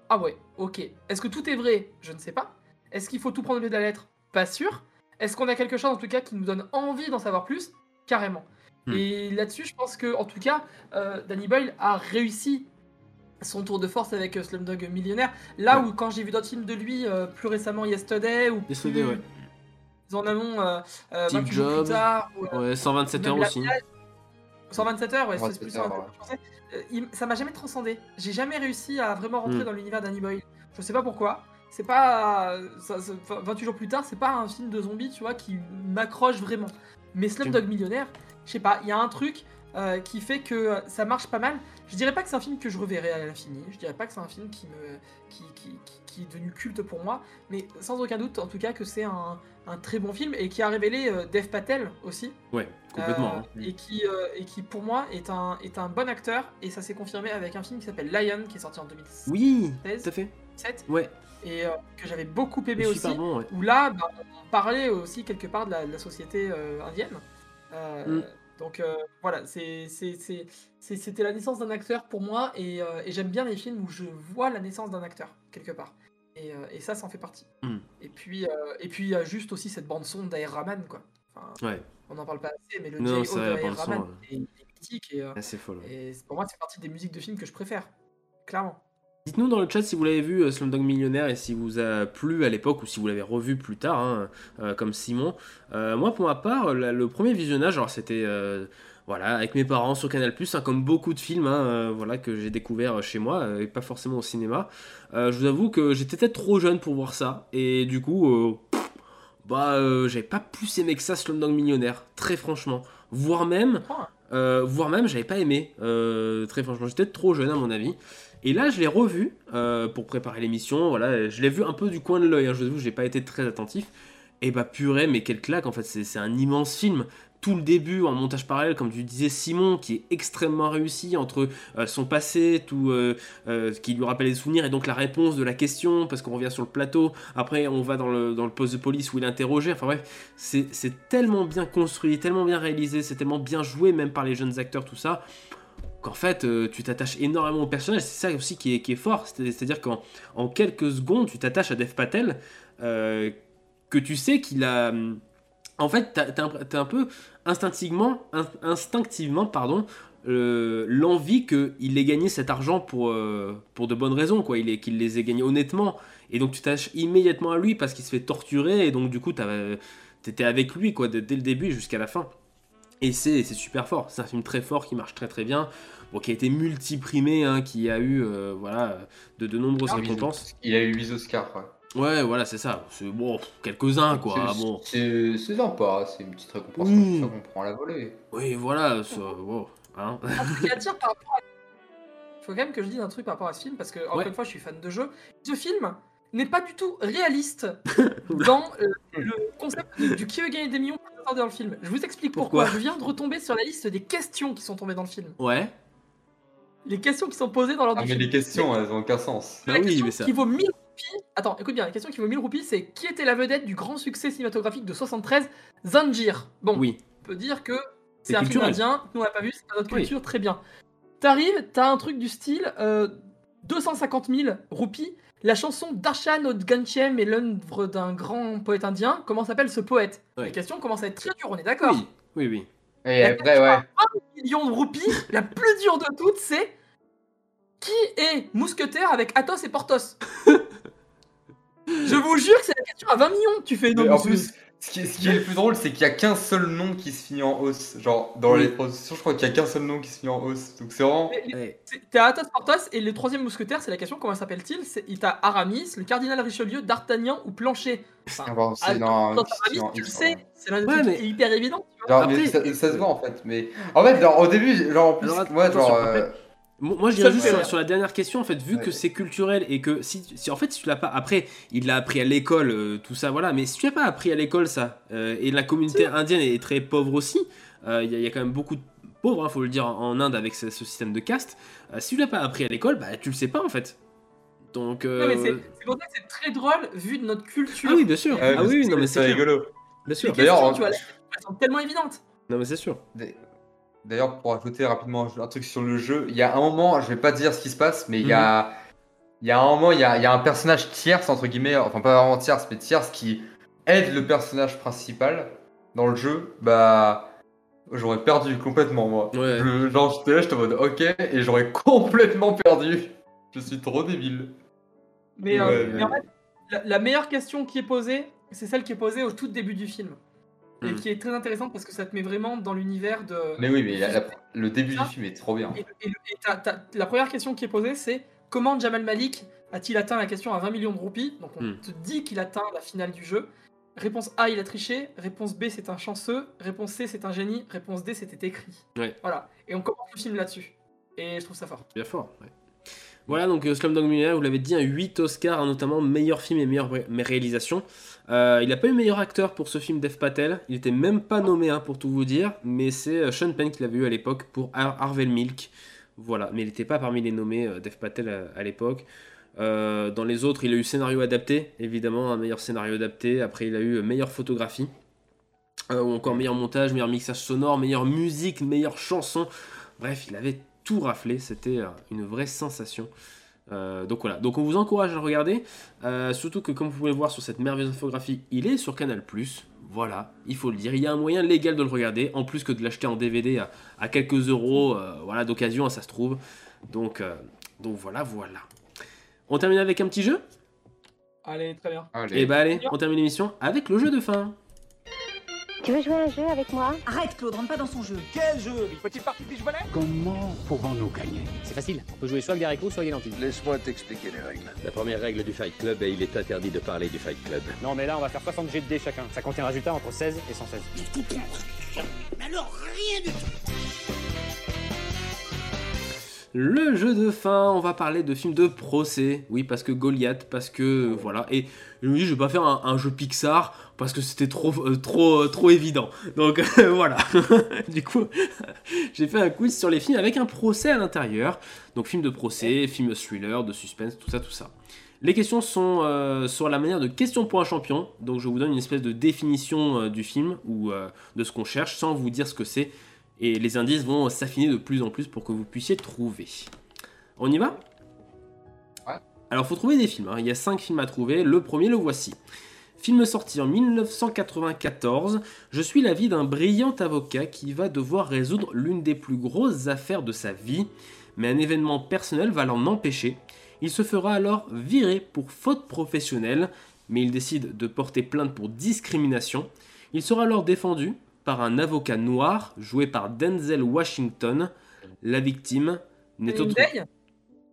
Ah ouais, ok. Est-ce que tout est vrai? Je ne sais pas. Est-ce qu'il faut tout prendre au pied de la lettre? Pas sûr. Est-ce qu'on a quelque chose, en tout cas, qui nous donne envie d'en savoir plus? Carrément. Hmm. Et là-dessus, je pense que, en tout cas, euh, Danny Boyle a réussi son tour de force avec euh, Slumdog Millionnaire. Là où, quand j'ai vu d'autres films de lui, euh, plus récemment Yesterday, ou Yesterday, plus, ouais. en amont, euh, euh, Steve 28 jours Jobs. plus tard, ou, euh, Ouais, 127 même heures aussi. Village. 127 heures, ouais, c'est 127 plus heures, 127 ouais. Euh, il- ça m'a jamais transcendé. J'ai jamais réussi à vraiment rentrer Mm. dans l'univers d'Annie Boyle. Je sais pas pourquoi. C'est pas. ça- ça- enfin, 28 jours plus tard, c'est pas un film de zombies, tu vois, qui m'accroche vraiment. Mais Slumdog Millionnaire, je sais pas, il y a un truc euh, qui fait que ça marche pas mal. Je dirais pas que c'est un film que je reverrai à l'infini. Je dirais pas que c'est un film qui me qui, qui, qui- qui est devenu culte pour moi. Mais sans aucun doute, en tout cas, que c'est un, un très bon film et qui a révélé euh, Dev Patel aussi. Ouais, complètement. Euh, hein. et, qui, euh, et qui, pour moi, est un, est un bon acteur. Et ça s'est confirmé avec un film qui s'appelle Lion, qui est sorti en 2017. Oui, tout à fait. Ouais. Et que j'avais beaucoup aimé aussi. bon, ouais. Où là, bah, on parlait aussi quelque part de la, de la société indienne. Mm. Donc euh, voilà, c'était la naissance d'un acteur pour moi. Et, euh, et j'aime bien les films où je vois la naissance d'un acteur, quelque part. Et, euh, et ça, ça en fait partie. Mm. Et puis, et puis il y a juste aussi cette bande-son d'Air Rahman, quoi. Enfin, Ouais. on n'en parle pas assez, mais le Non, J.O. d'Air Rahman ouais. est, est mythique. Et, Ah, ouais. et pour moi, c'est partie des musiques de films que je préfère. Clairement. Dites-nous dans le chat si vous l'avez vu, euh, Slumdog Millionnaire, et si vous a plu à l'époque ou si vous l'avez revu plus tard, hein, euh, comme Simon. Euh, moi, pour ma part, la- le premier visionnage, alors c'était euh, voilà, avec mes parents sur Canal+, hein, comme beaucoup de films hein, voilà, que j'ai découvert chez moi, et pas forcément au cinéma. Je vous avoue que j'étais peut-être trop jeune pour voir ça, et du coup, pff, bah, j'avais pas plus aimé que ça Slumdog Millionnaire, très franchement. Voire même, euh, voire même, j'avais pas aimé, très franchement. J'étais trop jeune à mon avis. Et là, je l'ai revu euh, pour préparer l'émission. Voilà, je l'ai vu un peu du coin de l'œil. Hein, je vous avoue, j'ai pas été très attentif. Et bah purée, mais quelle claque en fait. C'est un immense film. Tout le début en montage parallèle, comme tu disais, Simon, qui est extrêmement réussi entre euh, son passé, tout euh, euh, qui lui rappelle des souvenirs, et donc la réponse de la question, parce qu'on revient sur le plateau. Après, on va dans le, dans le poste de police où il est interrogé. Enfin bref, c'est tellement bien construit, tellement bien réalisé, c'est tellement bien joué, même par les jeunes acteurs, tout ça qu'en fait euh, tu t'attaches énormément au personnage, c'est ça aussi qui est, est fort, C'est- c'est-à-dire qu'en en quelques secondes tu t'attaches à Dev Patel, euh, que tu sais qu'il a... hum, En fait, t'as t'as un, peu instinctivement, in- instinctivement pardon, euh, l'envie qu'il ait gagné cet argent pour, pour de bonnes raisons, quoi. Il qu'il les ait gagnés honnêtement. Et donc tu t'attaches immédiatement à lui parce qu'il se fait torturer, et donc du coup t'étais avec lui quoi, dès le début jusqu'à la fin. Et c'est super fort, c'est un film très fort qui marche très très bien, bon, qui a été multiprimé, hein, qui a eu euh, voilà, de, de nombreuses Ah, récompenses. Il a eu 8 Oscars, ouais. Ouais, voilà, c'est ça. C'est bon, quelques-uns quoi. C'est- Bon. C'est c'est sympa, c'est une petite récompense ça qu'on prend à la volée. Oui, voilà. ça, bon, hein. À dire par rapport à... Faut quand même que je dise un truc par rapport à ce film, parce que, encore Ouais. une fois, je suis fan de jeu. Ce film n'est pas du tout réaliste dans euh, le concept de- du qui veut gagner des millions dans le film. Je vous explique pourquoi. Pourquoi Je viens de retomber sur la liste des questions qui sont tombées dans le film. Ouais. Les questions qui sont posées dans l'ordre Ah, du mais film. les questions, elles ont aucun sens. La oui, question mais ça. qui vaut 1000 roupies. Attends, écoute bien, la question qui vaut 1000 roupies, c'est qui était la vedette du grand succès cinématographique de 73, Zanjir? Bon, Oui. on peut dire que C'est un film indien, nous on l'a pas vu, c'est notre Oui. culture, très bien. T'arrives, t'as un truc du style euh, 250 000 roupies. La chanson d'Arshan Odganchem est l'œuvre d'un grand poète indien. Comment s'appelle ce poète? Ouais. La question commence à être très dure, on est d'accord? Oui, oui, oui. Et après, ouais. 1 million de roupies, la plus dure de toutes, c'est qui est mousquetaire avec Athos et Porthos? Je vous jure que c'est la question à 20 millions. Tu fais mais en plus, ce qui, est, ce qui est le plus drôle, c'est qu'il y a qu'un seul nom qui se finit en hausse. Genre, dans Oui. les productions, je crois qu'il y a qu'un seul nom qui se finit en hausse. Donc c'est vraiment. T'as Athos, Porthos et le troisième mousquetaire, c'est la question comment s'appelle-t-il? C'est- Il t'a Aramis, le cardinal Richelieu, D'Artagnan ou Plancher? Enfin, Ah bon, c'est dans- quand c'est Aramis, tu le sais, c'est l'un des Ouais, trucs mais- hyper évident. tu vois. Genre, mais Après- ça, ça se voit en fait. Mais en fait, genre, au début, genre en plus, moi, genre, euh, Moi, je dirais juste fait sur, la dernière question, en fait, vu que c'est culturel et que si, si en fait, si tu l'as pas, après, il l'a appris à l'école, euh, tout ça, voilà, mais si tu l'as pas appris à l'école, ça, euh, et la communauté indienne est très pauvre aussi, euh, il y, a- il y a quand même beaucoup de pauvres, il faut le dire, en Inde avec ce, ce système de caste, euh, si tu l'as pas appris à l'école, bah, tu le sais pas, en fait. Donc, euh, Non, mais c'est pour ça que c'est très drôle vu de notre culture. Ah oui, bien sûr. Ah oui, c'est- non, mais c'est rigolo. Bien sûr. Les D'ailleurs, sont tellement évidentes. Non, mais c'est sûr. D'ailleurs, pour ajouter rapidement un truc sur le jeu, il y a un moment, je vais pas dire ce qui se passe, mais il y a, il y a un moment, il y a, il y a un personnage tierce, entre guillemets, enfin pas vraiment tierce, mais tierce, qui aide le personnage principal dans le jeu. Bah, j'aurais perdu complètement, moi. Ouais. Je- genre, j'étais là, j'étais en mode ok, et j'aurais complètement perdu. Je suis trop débile. Mais, euh, mais en fait, la, la meilleure question qui est posée, c'est celle qui est posée au tout début du film. Et Hmm. qui est très intéressante parce que ça te met vraiment dans l'univers de. Mais oui, mais la- la- le début du film est trop bien. Et, la première question qui est posée, c'est comment Jamal Malik a-t-il atteint la question à 20 millions de roupies? Donc on Hmm. te dit qu'il atteint la finale du jeu. Réponse A, il a triché. Réponse B, c'est un chanceux. Réponse C, c'est un génie. Réponse D, c'était écrit. Ouais. Voilà. Et on commence le film là-dessus. Et je trouve ça fort. Bien fort. ouais. Voilà, donc euh, Slumdog Millionaire, vous l'avez dit, un 8 Oscars, notamment meilleur film et meilleure ré- réalisation. Euh, il n'a pas eu meilleur acteur pour ce film, Dev Patel. Il était même pas nommé, hein, pour tout vous dire, mais c'est euh, Sean Penn qui l'avait eu à l'époque pour Har- Harvey Milk. Voilà, mais il n'était pas parmi les nommés, euh, Dev Patel, à, l'époque. Dans les autres, il a eu scénario adapté, évidemment, un meilleur scénario adapté. Après, il a eu meilleure photographie. Ou encore meilleur montage, meilleur mixage sonore, meilleure musique, meilleure chanson. Bref, il avait tout raflé, c'était euh, une vraie sensation. Euh, donc voilà, donc on vous encourage à le regarder, Euh, surtout que comme vous pouvez le voir sur cette merveilleuse infographie, il est sur Canal+. Voilà, il faut le dire, il y a un moyen légal de le regarder, en plus que de l'acheter en DVD à, à quelques euros, euh, voilà, d'occasion, hein, ça se trouve. Donc, euh, donc voilà, voilà. On termine avec un petit jeu? Allez, très bien. Et bah allez, on termine l'émission avec le jeu de fin. Tu veux jouer à un jeu avec moi? Arrête, Claude, rentre pas dans son jeu. Quel jeu? Une petite partie de volet Comment pouvons-nous gagner? C'est facile, on peut jouer soit avec des haricots, soit avec des lentilles. Laisse-moi t'expliquer les règles. La première règle du Fight Club est il est interdit de parler du Fight Club. Non, mais là, on va faire 60 G de dés chacun. Ça contient un résultat entre 16 et 116. Mais alors, rien du tout. Le jeu de fin, on va parler de films de procès. Oui, parce que Goliath, parce que euh, voilà. Et je me dis, je vais pas faire un, jeu Pixar parce que c'était trop, euh, trop, euh, trop évident. Donc voilà. du coup, j'ai fait un quiz sur les films avec un procès à l'intérieur. Donc film de procès, film thriller, de suspense, tout ça, tout ça. Les questions sont sur la manière de question pour un champion. Donc je vous donne une espèce de définition du film ou de ce qu'on cherche sans vous dire ce que c'est. Et les indices vont s'affiner de plus en plus pour que vous puissiez trouver. On y va? Ouais. Alors, faut trouver des films. hein. Il y a 5 films à trouver. Le premier, le voici. Film sorti en 1994. Je suis la vie d'un brillant avocat qui va devoir résoudre l'une des plus grosses affaires de sa vie. Mais un événement personnel va l'en empêcher. Il se fera alors virer pour faute professionnelle. Mais il décide de porter plainte pour discrimination. Il sera alors défendu par un avocat noir joué par Denzel Washington. La victime n'est Training autre Day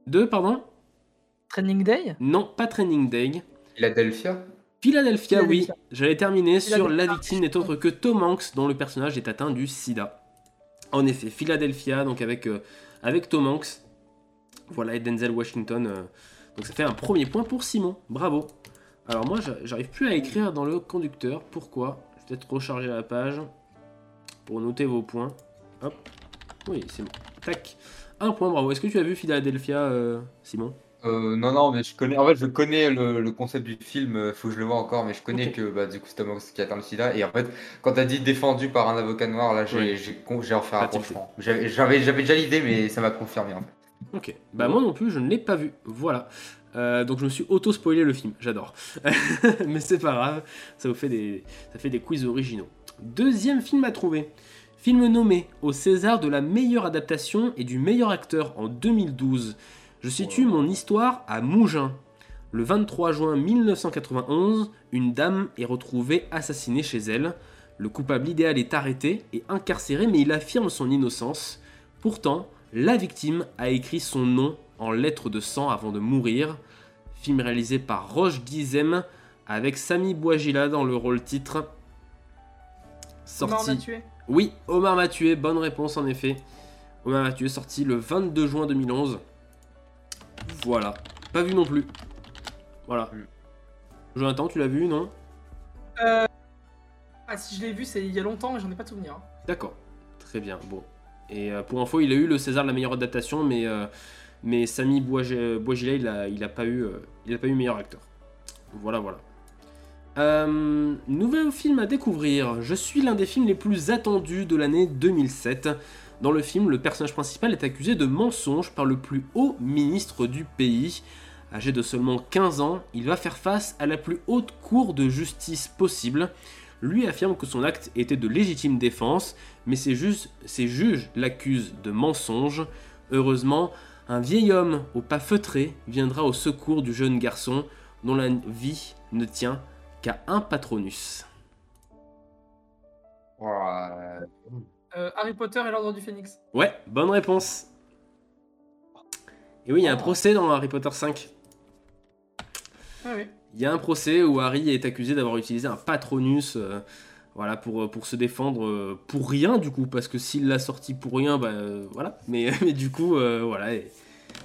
Deux, pardon? Training Day? Non, pas Training Day. Philadelphia? Philadelphia, oui. J'allais terminer sur la victime n'est autre que Tom Hanks, dont le personnage est atteint du sida. En effet, Philadelphia, donc avec, euh, avec Tom Hanks. Voilà, et Denzel Washington. euh, donc ça fait un premier point pour Simon. Bravo. Alors moi, j'a- j'arrive plus à écrire dans le conducteur. Pourquoi? Je vais peut-être recharger la page pour noter vos points. Hop. Oui, c'est bon. Tac. Un point, bravo. Est-ce que tu as vu Philadelphia, euh, Simon? Euh, non, non, mais je connais. En fait, je connais le, le concept du film. euh, Faut que je le vois encore, mais je connais que bah, du coup, c'est Tom Hanks qui atteint le sida. Et en fait, quand t'as dit défendu par un avocat noir, là, j'ai Oui. j'ai un rapprochement. J'avais déjà l'idée, mais ça m'a confirmé en fait. Ok. Bah moi non plus, je ne l'ai pas vu. Voilà. Euh, donc je me suis auto-spoilé le film. J'adore. Mais c'est pas grave. Ça vous fait des, ça fait des quiz originaux. Deuxième film à trouver. Film nommé au César de la meilleure adaptation et du meilleur acteur en 2012. Je situe mon histoire à Mougins. Le 23 juin 1991, une dame est retrouvée assassinée chez elle. Le coupable idéal est arrêté et incarcéré, mais il affirme son innocence. Pourtant, la victime a écrit son nom en lettres de sang avant de mourir. Film réalisé par Roche Dizem avec Sami Bouagila dans le rôle titre. Omar Sorti. m'a tué. Oui, Omar m'a tué, bonne réponse en effet. Romain Mathieu, sorti le 22 juin 2011. Voilà. Pas vu non plus. Voilà. Jonathan, tu l'as vu, non? Euh, ah, si je l'ai vu, c'est il y a longtemps et j'en ai pas de souvenir. D'accord. Très bien. Bon. Et euh, pour info, il a eu le César de la meilleure adaptation, mais, euh, mais Samy Boisge- Boisgilet, il a, il a pas eu, euh, il a pas eu meilleur acteur. Voilà, voilà. Euh, nouveau film à découvrir. Je suis l'un des films les plus attendus de l'année 2007. Dans le film, le personnage principal est accusé de mensonge par le plus haut ministre du pays. Âgé de seulement 15 ans, il va faire face à la plus haute cour de justice possible. Lui affirme que son acte était de légitime défense, mais ses juges, ses juges l'accusent de mensonge. Heureusement, un vieil homme au pas feutré viendra au secours du jeune garçon dont la vie ne tient qu'à un patronus. Ouah, Euh, Harry Potter et l'Ordre du Phénix. Ouais, bonne réponse. Et oui, il y a un procès dans Harry Potter 5. Ah oui. Il y a un procès où Harry est accusé d'avoir utilisé un patronus euh, voilà, pour, pour se défendre euh, pour rien, du coup, parce que s'il l'a sorti pour rien, bah euh, voilà. Mais, mais du coup, euh, voilà. Et,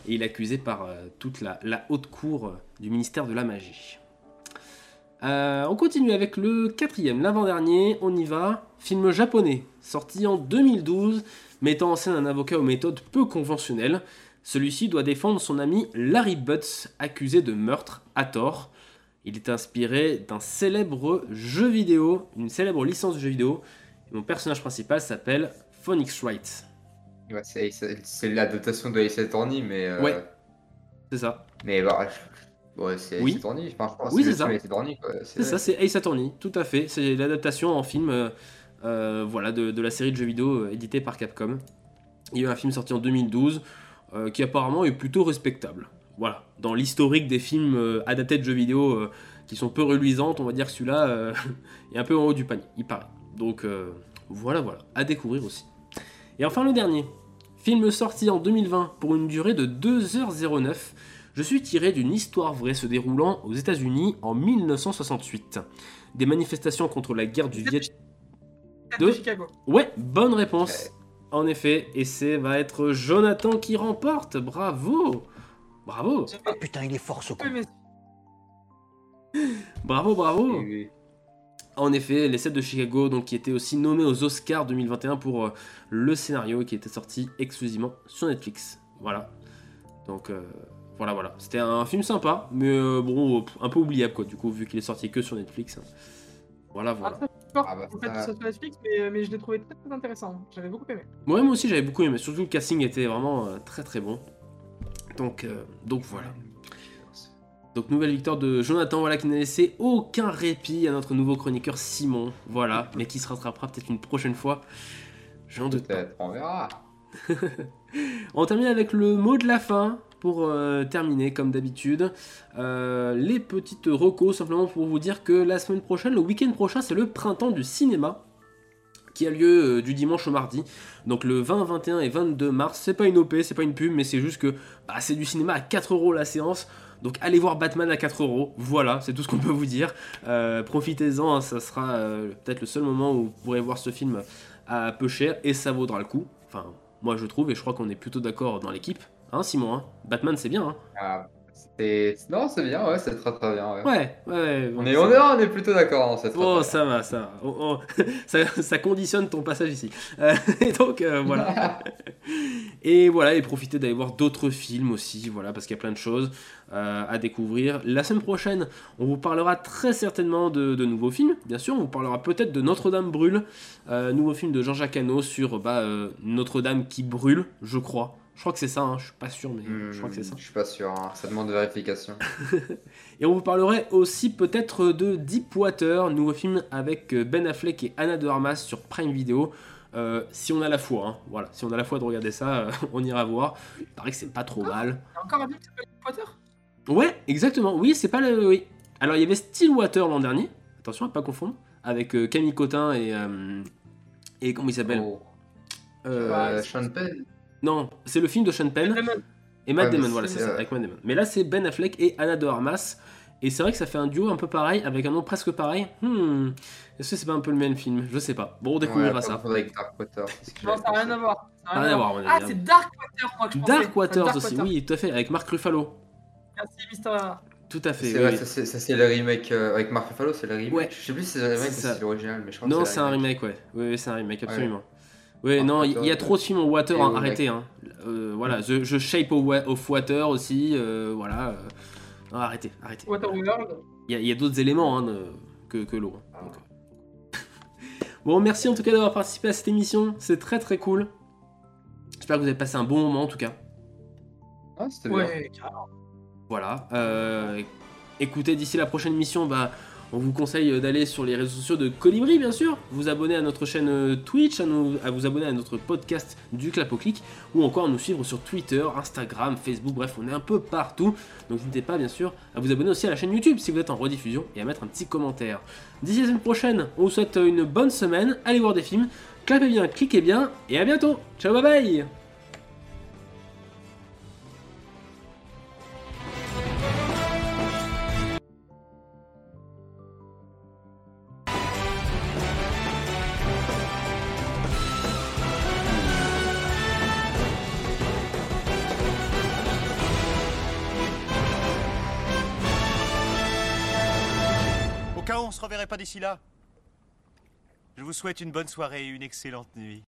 et il est accusé par euh, toute la, la haute cour euh, du ministère de la magie. Euh, on continue avec le quatrième, l'avant-dernier, on y va. Film japonais, sorti en 2012, mettant en scène un avocat aux méthodes peu conventionnelles. Celui-ci doit défendre son ami Larry Butts, accusé de meurtre à tort. Il est inspiré d'un célèbre jeu vidéo, une célèbre licence de jeu vidéo. Et mon personnage principal s'appelle Phoenix Wright. ouais, c'est c'est l'adaptation de Ace Attorney, mais. euh, Ouais. C'est ça. Mais bah, je- ouais, c'est Ace Oui. Attorney. Enfin, je pense Oui, c'est ça. C'est ça, c'est Ace Attorney, tout à fait. C'est l'adaptation en film euh, euh, voilà, de, de la série de jeux vidéo euh, éditée par Capcom. Il y a eu un film sorti en 2012 euh, qui apparemment est plutôt respectable. Voilà, dans l'historique des films adaptés de jeux vidéo qui sont peu reluisantes, on va dire que celui-là est un peu en haut du panier, il paraît. Donc voilà, voilà, à découvrir aussi. Et enfin le dernier, film sorti en 2020 pour une durée de 2h09. Je suis tiré d'une histoire vraie se déroulant aux États-Unis en 1968. Des manifestations contre la guerre du Viet. Tête de Chicago. Ouais, bonne réponse. En effet, et c'est va être Jonathan qui remporte. Bravo, bravo, Ah putain, il est fort ce mais bravo, bravo. Oui, oui. En effet, les 7 de Chicago, donc qui étaient aussi nommés aux Oscars 2021 pour euh, le scénario qui était sorti exclusivement sur Netflix. Voilà. Donc euh, voilà, voilà. C'était un film sympa, mais euh, bon, un peu oubliable quoi. Du coup, vu qu'il est sorti que sur Netflix. Voilà, voilà. Ah bah, en fait, ça- sur Netflix, mais, mais je l'ai trouvé très, très intéressant. J'avais beaucoup aimé. Ouais, moi aussi j'avais beaucoup aimé. Surtout le casting était vraiment euh, très très bon. Donc, euh, donc voilà. Donc nouvelle victoire de Jonathan, voilà, qui n'a laissé aucun répit à notre nouveau chroniqueur Simon, voilà, mais qui se rattrapera peut-être une prochaine fois. J'en doute pas. Peut-être, on verra. On termine avec le mot de la fin pour euh, terminer comme d'habitude. Euh, les petites recos simplement pour vous dire que la semaine prochaine, le week-end prochain, c'est le printemps du cinéma qui a lieu euh, du dimanche au mardi. Donc le 20, 21 et 22 mars, c'est pas une OP, c'est pas une pub, mais c'est juste que bah, c'est du cinéma à 4 euros la séance. Donc allez voir Batman à 4 euros, voilà, c'est tout ce qu'on peut vous dire. Profitez-en, hein, ça sera peut-être le seul moment où vous pourrez voir ce film à peu cher et ça vaudra le coup. Enfin, moi je trouve, et je crois qu'on est plutôt d'accord dans l'équipe. Hein, Simon hein Batman c'est bien, hein Ah, Non, c'est bien, ouais, c'est très très bien. Ouais. Ouais, ouais. On est, on, est, on est plutôt d'accord, hein, Oh, ça va, ça va. Oh, oh, ça, ça conditionne ton passage ici. Euh, et donc, euh, voilà. et voilà, et profitez d'aller voir d'autres films aussi, voilà, parce qu'il y a plein de choses euh, à découvrir. La semaine prochaine, on vous parlera très certainement de, de nouveaux films, bien sûr. On vous parlera peut-être de Notre-Dame brûle, nouveau film de Jean-Jacques Hano sur bah, Notre-Dame qui brûle, je crois. Je crois que c'est ça, hein, je suis pas sûr, mais Hmm, je crois que c'est ça. Je suis pas sûr, hein, ça demande vérification. Et on vous parlerait aussi peut-être de Deepwater, nouveau film avec euh, Ben Affleck et Anna de Armas sur Prime Video. Euh, si on a la foi, hein, voilà, si on a la foi de regarder ça, euh, on ira voir. Il paraît que c'est pas trop mal. Il y a encore un film qui s'appelle Potter Ouais, exactement. Oui, c'est pas le. Oui. Alors il y avait Stillwater l'an dernier. Attention à pas confondre avec euh, Camille Cotin et euh, et comment il s'appelle? Oh. Sean Penn Non, c'est le film de Sean Penn. Et Matt Damon, voilà, c'est, ça, euh, avec Matt Damon. Mais là, c'est Ben Affleck et Anna de Armas. Et c'est vrai que ça fait un duo un peu pareil, avec un nom presque pareil. Hmm, est-ce que c'est pas un peu le même film? Je sais pas. Bon, on découvrira Ouais, ça. Dark que Non, ça n'a rien à voir. Ça Rien à voir, à mon Ah, c'est Darkwater, moi que je pensais. Dark Waters Dark aussi, Water. oui, tout à fait, avec Marc Ruffalo. Merci, Mister. Tout à fait. C'est oui, ça, c'est- ça, c'est le remake euh, avec Mark Ruffalo, c'est le remake. Ouais. Je sais plus si c'est le remake ou C'est si c'est l'original, mais je crois Non, que c'est un remake, ouais. Oui, oui, c'est un remake, absolument. Ouais. Oui, Ah, non, il y a ouais. trop de films en water, hein, arrêtez. Hein. Euh, voilà, The, The Shape of, Wa- of Water aussi, euh, voilà. euh, non, arrêtez, arrêtez. Waterworld. Il y a, il y a d'autres éléments hein, que, que l'eau. hein, euh. Bon, merci en tout cas d'avoir participé à cette émission, c'est très très cool. J'espère que vous avez passé un bon moment en tout cas. Ah, c'était bien. Ouais, carrément. Voilà. euh, écoutez, d'ici la prochaine émission, bah, on vous conseille d'aller sur les réseaux sociaux de Colibri, bien sûr, vous abonner à notre chaîne euh, Twitch, à, vous abonner à notre podcast du Clap Clic, ou encore nous suivre sur Twitter, Instagram, Facebook, bref, on est un peu partout. Donc n'hésitez pas, bien sûr, à vous abonner aussi à la chaîne YouTube si vous êtes en rediffusion et à mettre un petit commentaire. D'ici la semaine prochaine, on vous souhaite une bonne semaine, allez voir des films, clapez bien, cliquez bien, et à bientôt. Ciao, bye bye Pas d'ici là, je vous souhaite une bonne soirée et une excellente nuit.